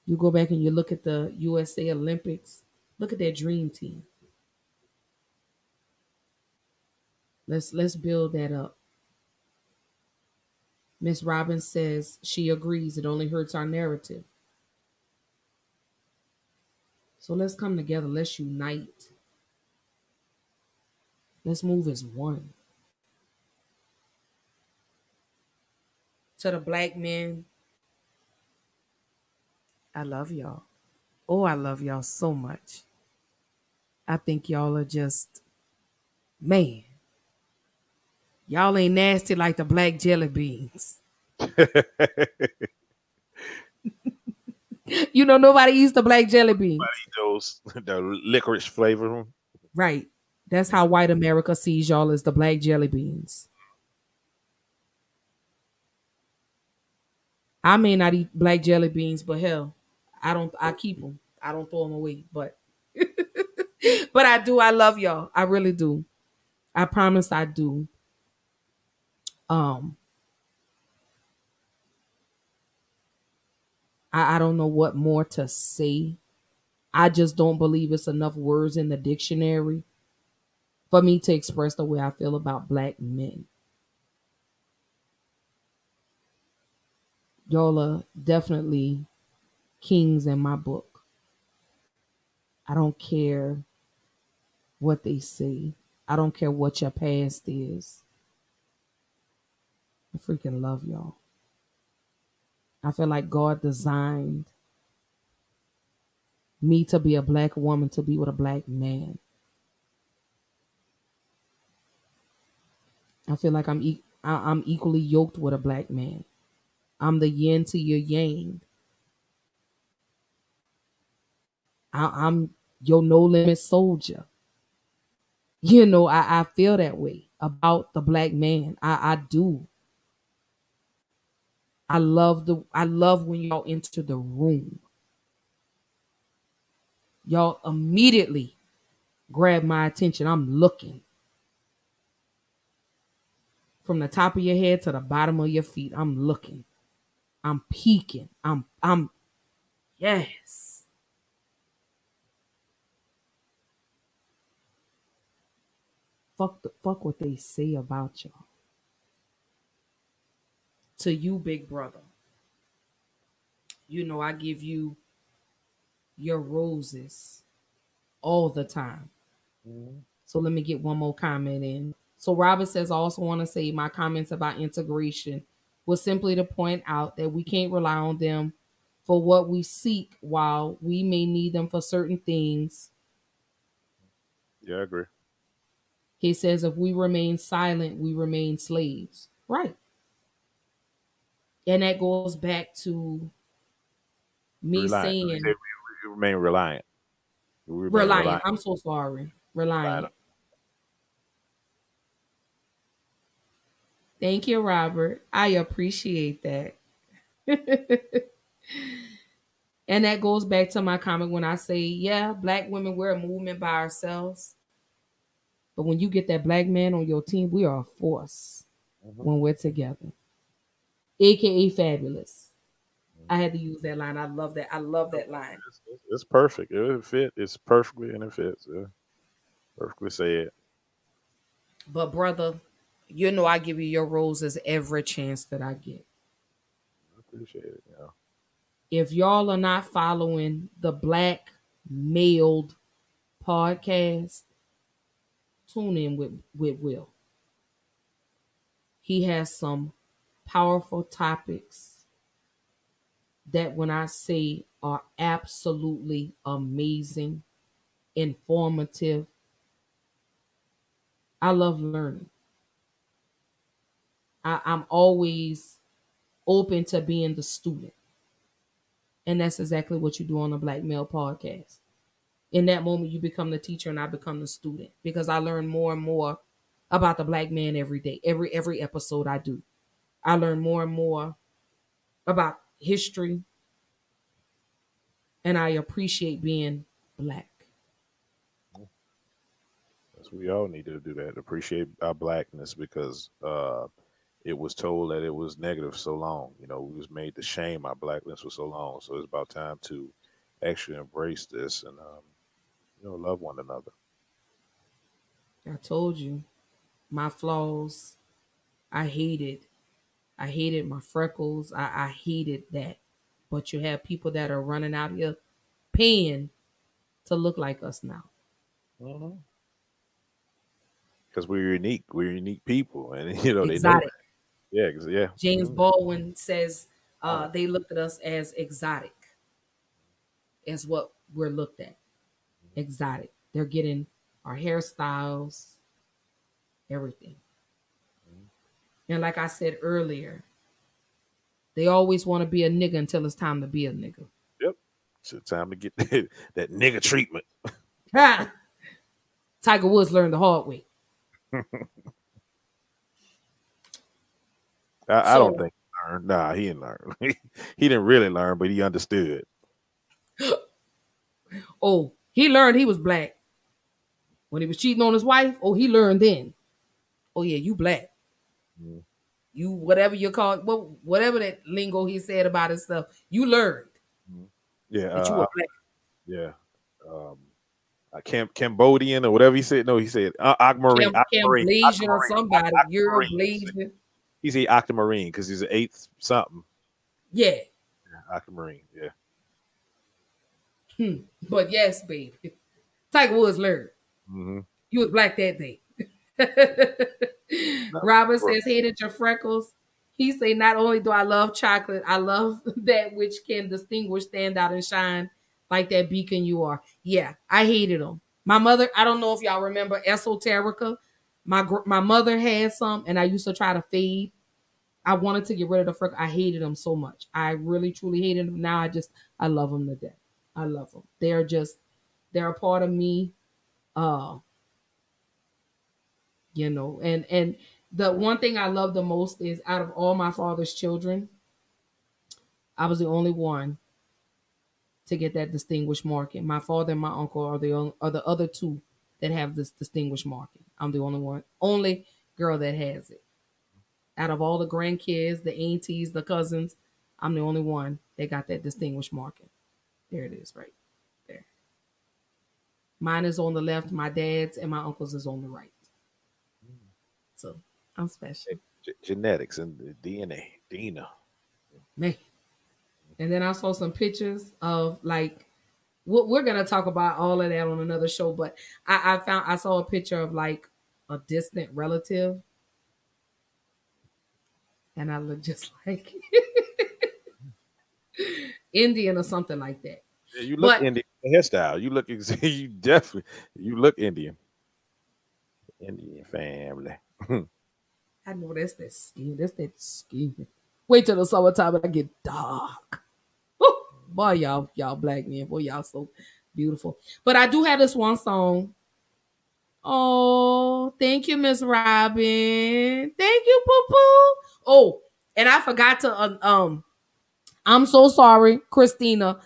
You go back and you look at the USA Olympics, look at that dream team. Let's let's build that up. Miss Robbins says she agrees it only hurts our narrative. So let's come together, let's unite. Let's move as one. To the black men, I love y'all. Oh, I love y'all so much. I think y'all are just, man, y'all ain't nasty like the black jelly beans. [LAUGHS] you know, nobody eats the black jelly beans. Nobody Those the licorice flavor. Right. That's how white America sees y'all as the black jelly beans. I may not eat black jelly beans, but hell, I don't. I keep them. I don't throw them away. But, [LAUGHS] but I do. I love y'all. I really do. I promise I do. Um, I, I don't know what more to say. I just don't believe it's enough words in the dictionary for me to express the way I feel about black men. Y'all are definitely kings in my book. I don't care what they say. I don't care what your past is. I freaking love y'all. I feel like God designed me to be a black woman to be with a black man. I feel like I'm e- I- I'm equally yoked with a black man. I'm the yin to your yang. I- am your no limit soldier. You know, I, I feel that way about the black man. I, I do. I love the I love when y'all enter the room. Y'all immediately grab my attention. I'm looking from the top of your head to the bottom of your feet. I'm looking. I'm peeking. I'm I'm yes. Fuck the fuck what they say about y'all. To you, big brother. You know I give you your roses all the time. Mm-hmm. So let me get one more comment in. So Robert says, I also want to say my comments about integration was simply to point out that we can't rely on them for what we seek while we may need them for certain things. Yeah, I agree. He says, if we remain silent, we remain slaves. Right. And that goes back to me reliant. saying we, we remain reliant. We remain reliant. reliant. I'm so sorry. Reliant. reliant. Thank you, Robert. I appreciate that. [LAUGHS] and that goes back to my comment when I say, yeah, black women, we're a movement by ourselves. But when you get that black man on your team, we are a force mm-hmm. when we're together. AKA Fabolous. I had to use that line. I love that. I love that line. It's, it's perfect. It fit. It's perfectly and it fits. Yeah. Perfectly said. But brother, you know I give you your roses every chance that I get. I appreciate it. Yeah. If y'all are not following the Black Mailed podcast, tune in with, with Will. He has some powerful topics that when I say are absolutely amazing, informative. I love learning. I, I'm always open to being the student. And that's exactly what you do on the Black Male Podcast. In that moment, you become the teacher and I become the student because I learn more and more about the black man every day. Every every episode I do. I learn more and more about history. And I appreciate being black. That's we all need to do that. Appreciate our blackness because uh, it was told that it was negative so long. You know, we was made to shame our blackness for so long. So it's about time to actually embrace this and um, you know love one another. I told you my flaws. I hated. I hated my freckles. I, I hated that. But you have people that are running out here paying to look like us now. Because we're unique. We're unique people, and [LAUGHS] you know they know. Exotic. that. Yeah, yeah. James. Baldwin says uh, they looked at us as exotic, as what we're looked at. Exotic. They're getting our hairstyles, everything. And like I said earlier, they always want to be a nigga until it's time to be a nigga. Yep. It's time to get [LAUGHS] that, that nigga treatment. [LAUGHS] Tiger Woods learned the hard way. [LAUGHS] I, I don't think he learned. Nah, he didn't learn. [LAUGHS] he didn't really learn, but he understood. [GASPS] Oh, he learned he was black when he was cheating on his wife. Oh, he learned then. Oh yeah, you black. You whatever you're called, what whatever that lingo he said about his stuff, you learned Yeah. that you uh, were black. yeah. Um, uh, Cam- Cambodian or whatever he said. No, he said uh, Aquamarine. Cam. Camblazian or somebody. You're Blasian. He said Aquamarine because he's an eighth something. Yeah. Yeah. Yeah. Hmm. But yes, baby. Tiger Woods learned. hmm You was black that day. [LAUGHS] Robert says, hated your freckles. He say, not only do I love chocolate, I love [LAUGHS] that which can distinguish, stand out, and shine like that beacon you are. Yeah, I hated them. My mother, I don't know if y'all remember Esoterica. My my mother had some, and I used to try to fade. I wanted to get rid of the freckles. I hated them so much. I really, truly hated them. Now I just, I love them to death. I love them. They're just, they're a part of me. Uh, you know and and the one thing i love the most is out of all my father's children i was the only one to get that distinguished marking my father and my uncle are the are the other two that have this distinguished marking i'm the only one only girl that has it out of all the grandkids the aunties the cousins i'm the only one that got that distinguished marking there it is right there mine is on the left my dad's and my uncle's is on the right so I'm special. G- genetics and the DNA. Dina. Man. And then I saw some pictures of like we're we're gonna talk about all of that on another show, but I, I found I saw a picture of like a distant relative. And I look just [LAUGHS] like Indian or something like that. Yeah, you look But- Indian. Hairstyle. You look. [LAUGHS] You definitely. You look Indian. Indian family. [LAUGHS] I know that's that skin. That's that skin. Wait till the summertime and I get dark. Boy, y'all, y'all black men, boy, y'all so beautiful. But I do have this one song. Oh, thank you, Miss Robin. Thank you, Poo Poo. Oh, and I forgot to uh, um. I'm so sorry, Christina.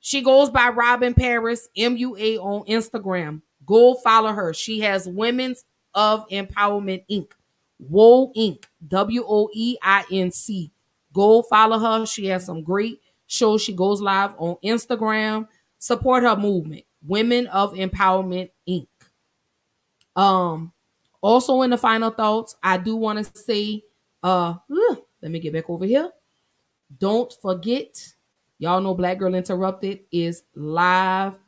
She goes by Robin Paris MUA on Instagram. Go follow her. She has Women's of Empowerment Inc. Woe Inc. W O E I N C. Go follow her. She has some great shows. She goes live on Instagram. Support her movement. Women of Empowerment Inc. Um, also in the final thoughts, I do want to say, uh, let me get back over here. Don't forget, y'all know Black Girl Interrupted is live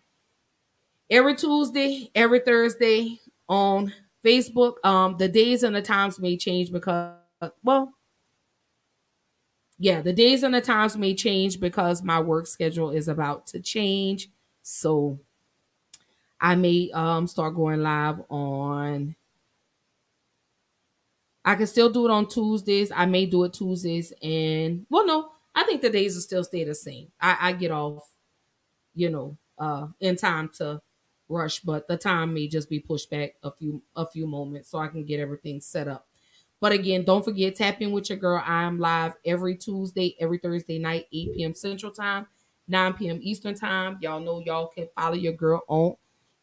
every Tuesday, every Thursday on Facebook. Um, the days and the times may change because, well, yeah, the days and the times may change because my work schedule is about to change. So I may um start going live on I can still do it on Tuesdays. I may do it Tuesdays and well no, I think the days will still stay the same. I, I get off, you know, uh, in time to rush, but the time may just be pushed back a few a few moments so I can get everything set up. But again, don't forget tap in with your girl. I am live every Tuesday, every Thursday night, 8 p.m. Central Time, 9 p.m. Eastern Time. Y'all know y'all can follow your girl on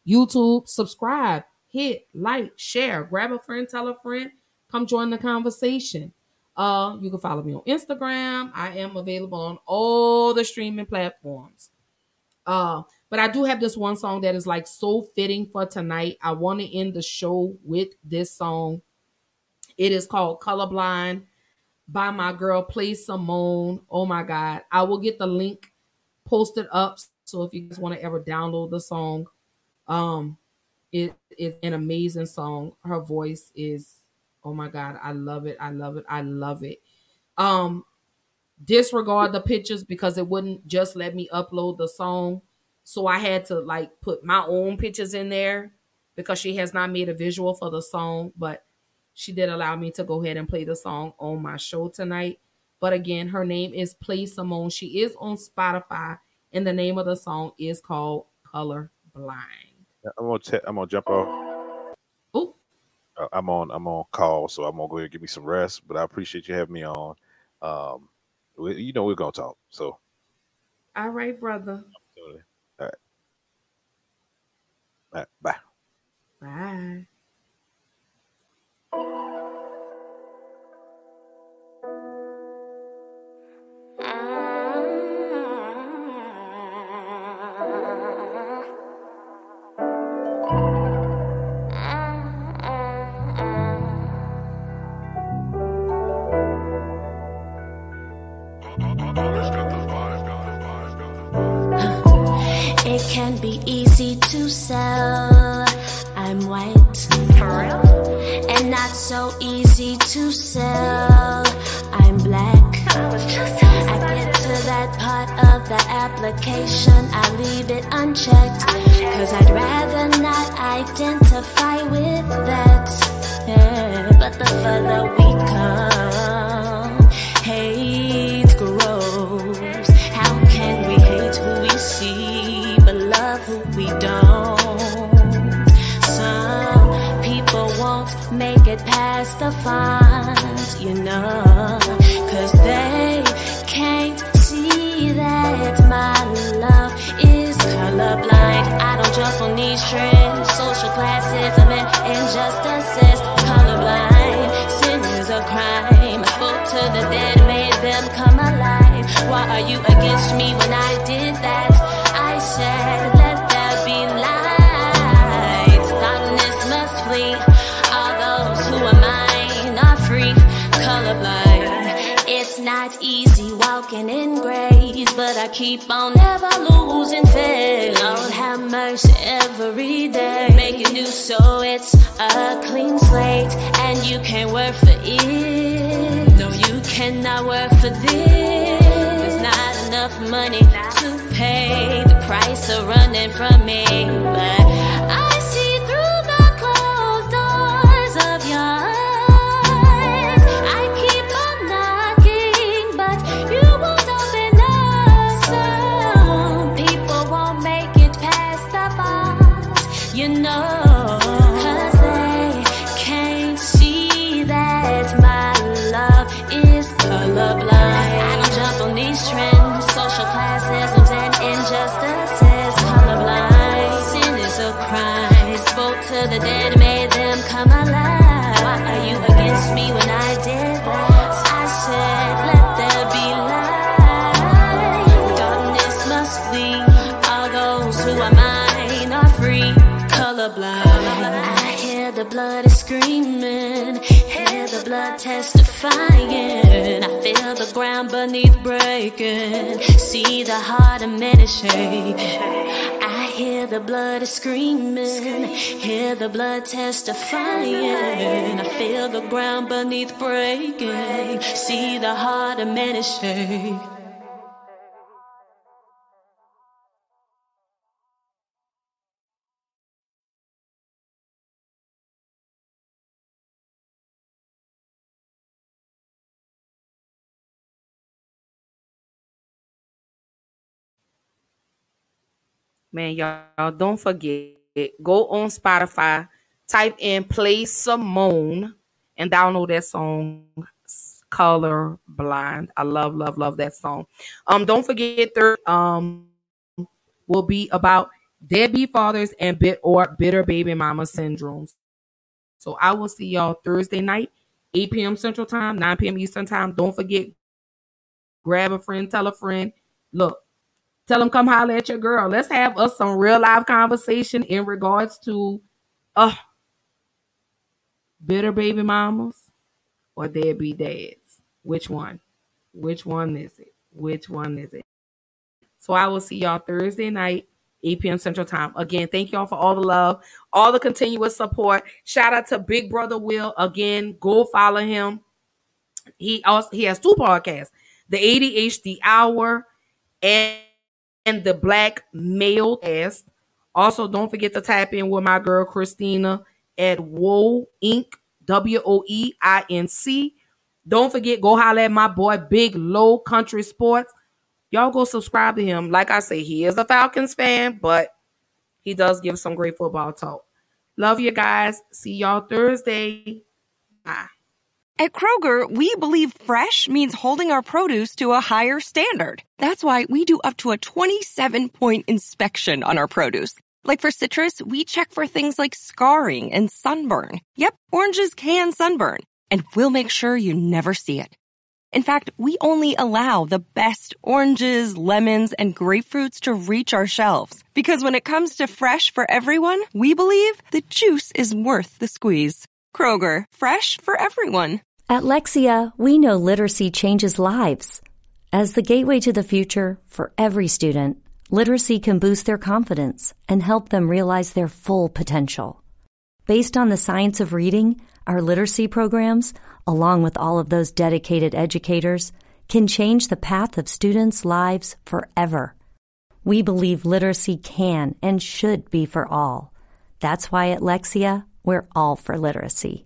YouTube. Subscribe, hit, like, share, grab a friend, tell a friend, come join the conversation. Uh, you can follow me on Instagram. I am available on all the streaming platforms. Uh, but I do have this one song that is like so fitting for tonight. I want to end the show with this song. It is called Colorblind by my girl Play Simone. Oh my God. I will get the link posted up. So if you guys want to ever download the song, um, it is an amazing song. Her voice is, oh my God, I love it. I love it. I love it. Um, disregard the pictures because it wouldn't just let me upload the song. So I had to like put my own pictures in there because she has not made a visual for the song, but she did allow me to go ahead and play the song on my show tonight. But again, her name is Play Simone. She is on Spotify, and the name of the song is called Color Blind. I'm gonna te- I'm gonna jump off. Oh, I'm on I'm on call, so I'm gonna go ahead and give me some rest. But I appreciate you having me on. Um, you know we're gonna talk. So all right, brother. All right. All right. Bye. Bye. It I leave it unchecked. Cause I'd rather not identify with that. Trends, social classism and injustices. Colorblind, sin is a crime. I spoke to the dead, made them come alive. Why are you against me when I did that? I said, let there be light. Darkness must flee. All those who are mine are free. Colorblind. It's not easy walking in grace, but I keep on never losing faith. Mercy every day. Make it new so it's a clean slate, and you can work for it. No, you cannot work for this. There's not enough money to pay the price of running from me, but I beneath breaking. See the heart of many shake. I hear the blood is screaming. Hear the blood testifying. I feel the ground beneath breaking. See the heart of many shake. Man, y'all don't forget, go on Spotify, type in Play Simone, and download that song color blind i love love love that song. Um don't forget third um will be about deadbeat fathers and bit or bitter baby mama syndromes. So i will see y'all thursday night 8 p.m central time 9 p.m eastern time. Don't forget grab a friend tell a friend. Look tell them come holler at your girl let's have us some real live conversation in regards to uh bitter baby mamas or deadbeat dads? Which one? Which one is it? Which one is it? So I will see y'all Thursday night, 8 p.m. Central Time. Again, thank y'all for all the love, all the continuous support. Shout out to Big Brother Will. Again, go follow him. He also he has two podcasts: the ADHD Hour and, and the Black Male Cast. Also, don't forget to tap in with my girl Christina at Woe Inc. W O E I N C. Don't forget, go holler at my boy Big Low Country Sports. Y'all go subscribe to him. Like I say, he is a Falcons fan, but he does give some great football talk. Love you guys. See y'all Thursday. Bye. At Kroger, we believe fresh means holding our produce to a higher standard. That's why we do up to a 27 point inspection on our produce like for citrus, we check for things like scarring and sunburn. Yep, oranges can sunburn, and we'll make sure you never see it. In fact, we only allow the best oranges, lemons, and grapefruits to reach our shelves. Because when it comes to fresh for everyone, we believe the juice is worth the squeeze. Kroger, fresh for everyone. At Lexia, we know literacy changes lives. As the gateway to the future for every student, literacy can boost their confidence and help them realize their full potential. Based on the science of reading, our literacy programs, along with all of those dedicated educators, can change the path of students' lives forever. We believe literacy can and should be for all. That's why at Lexia, we're all for literacy.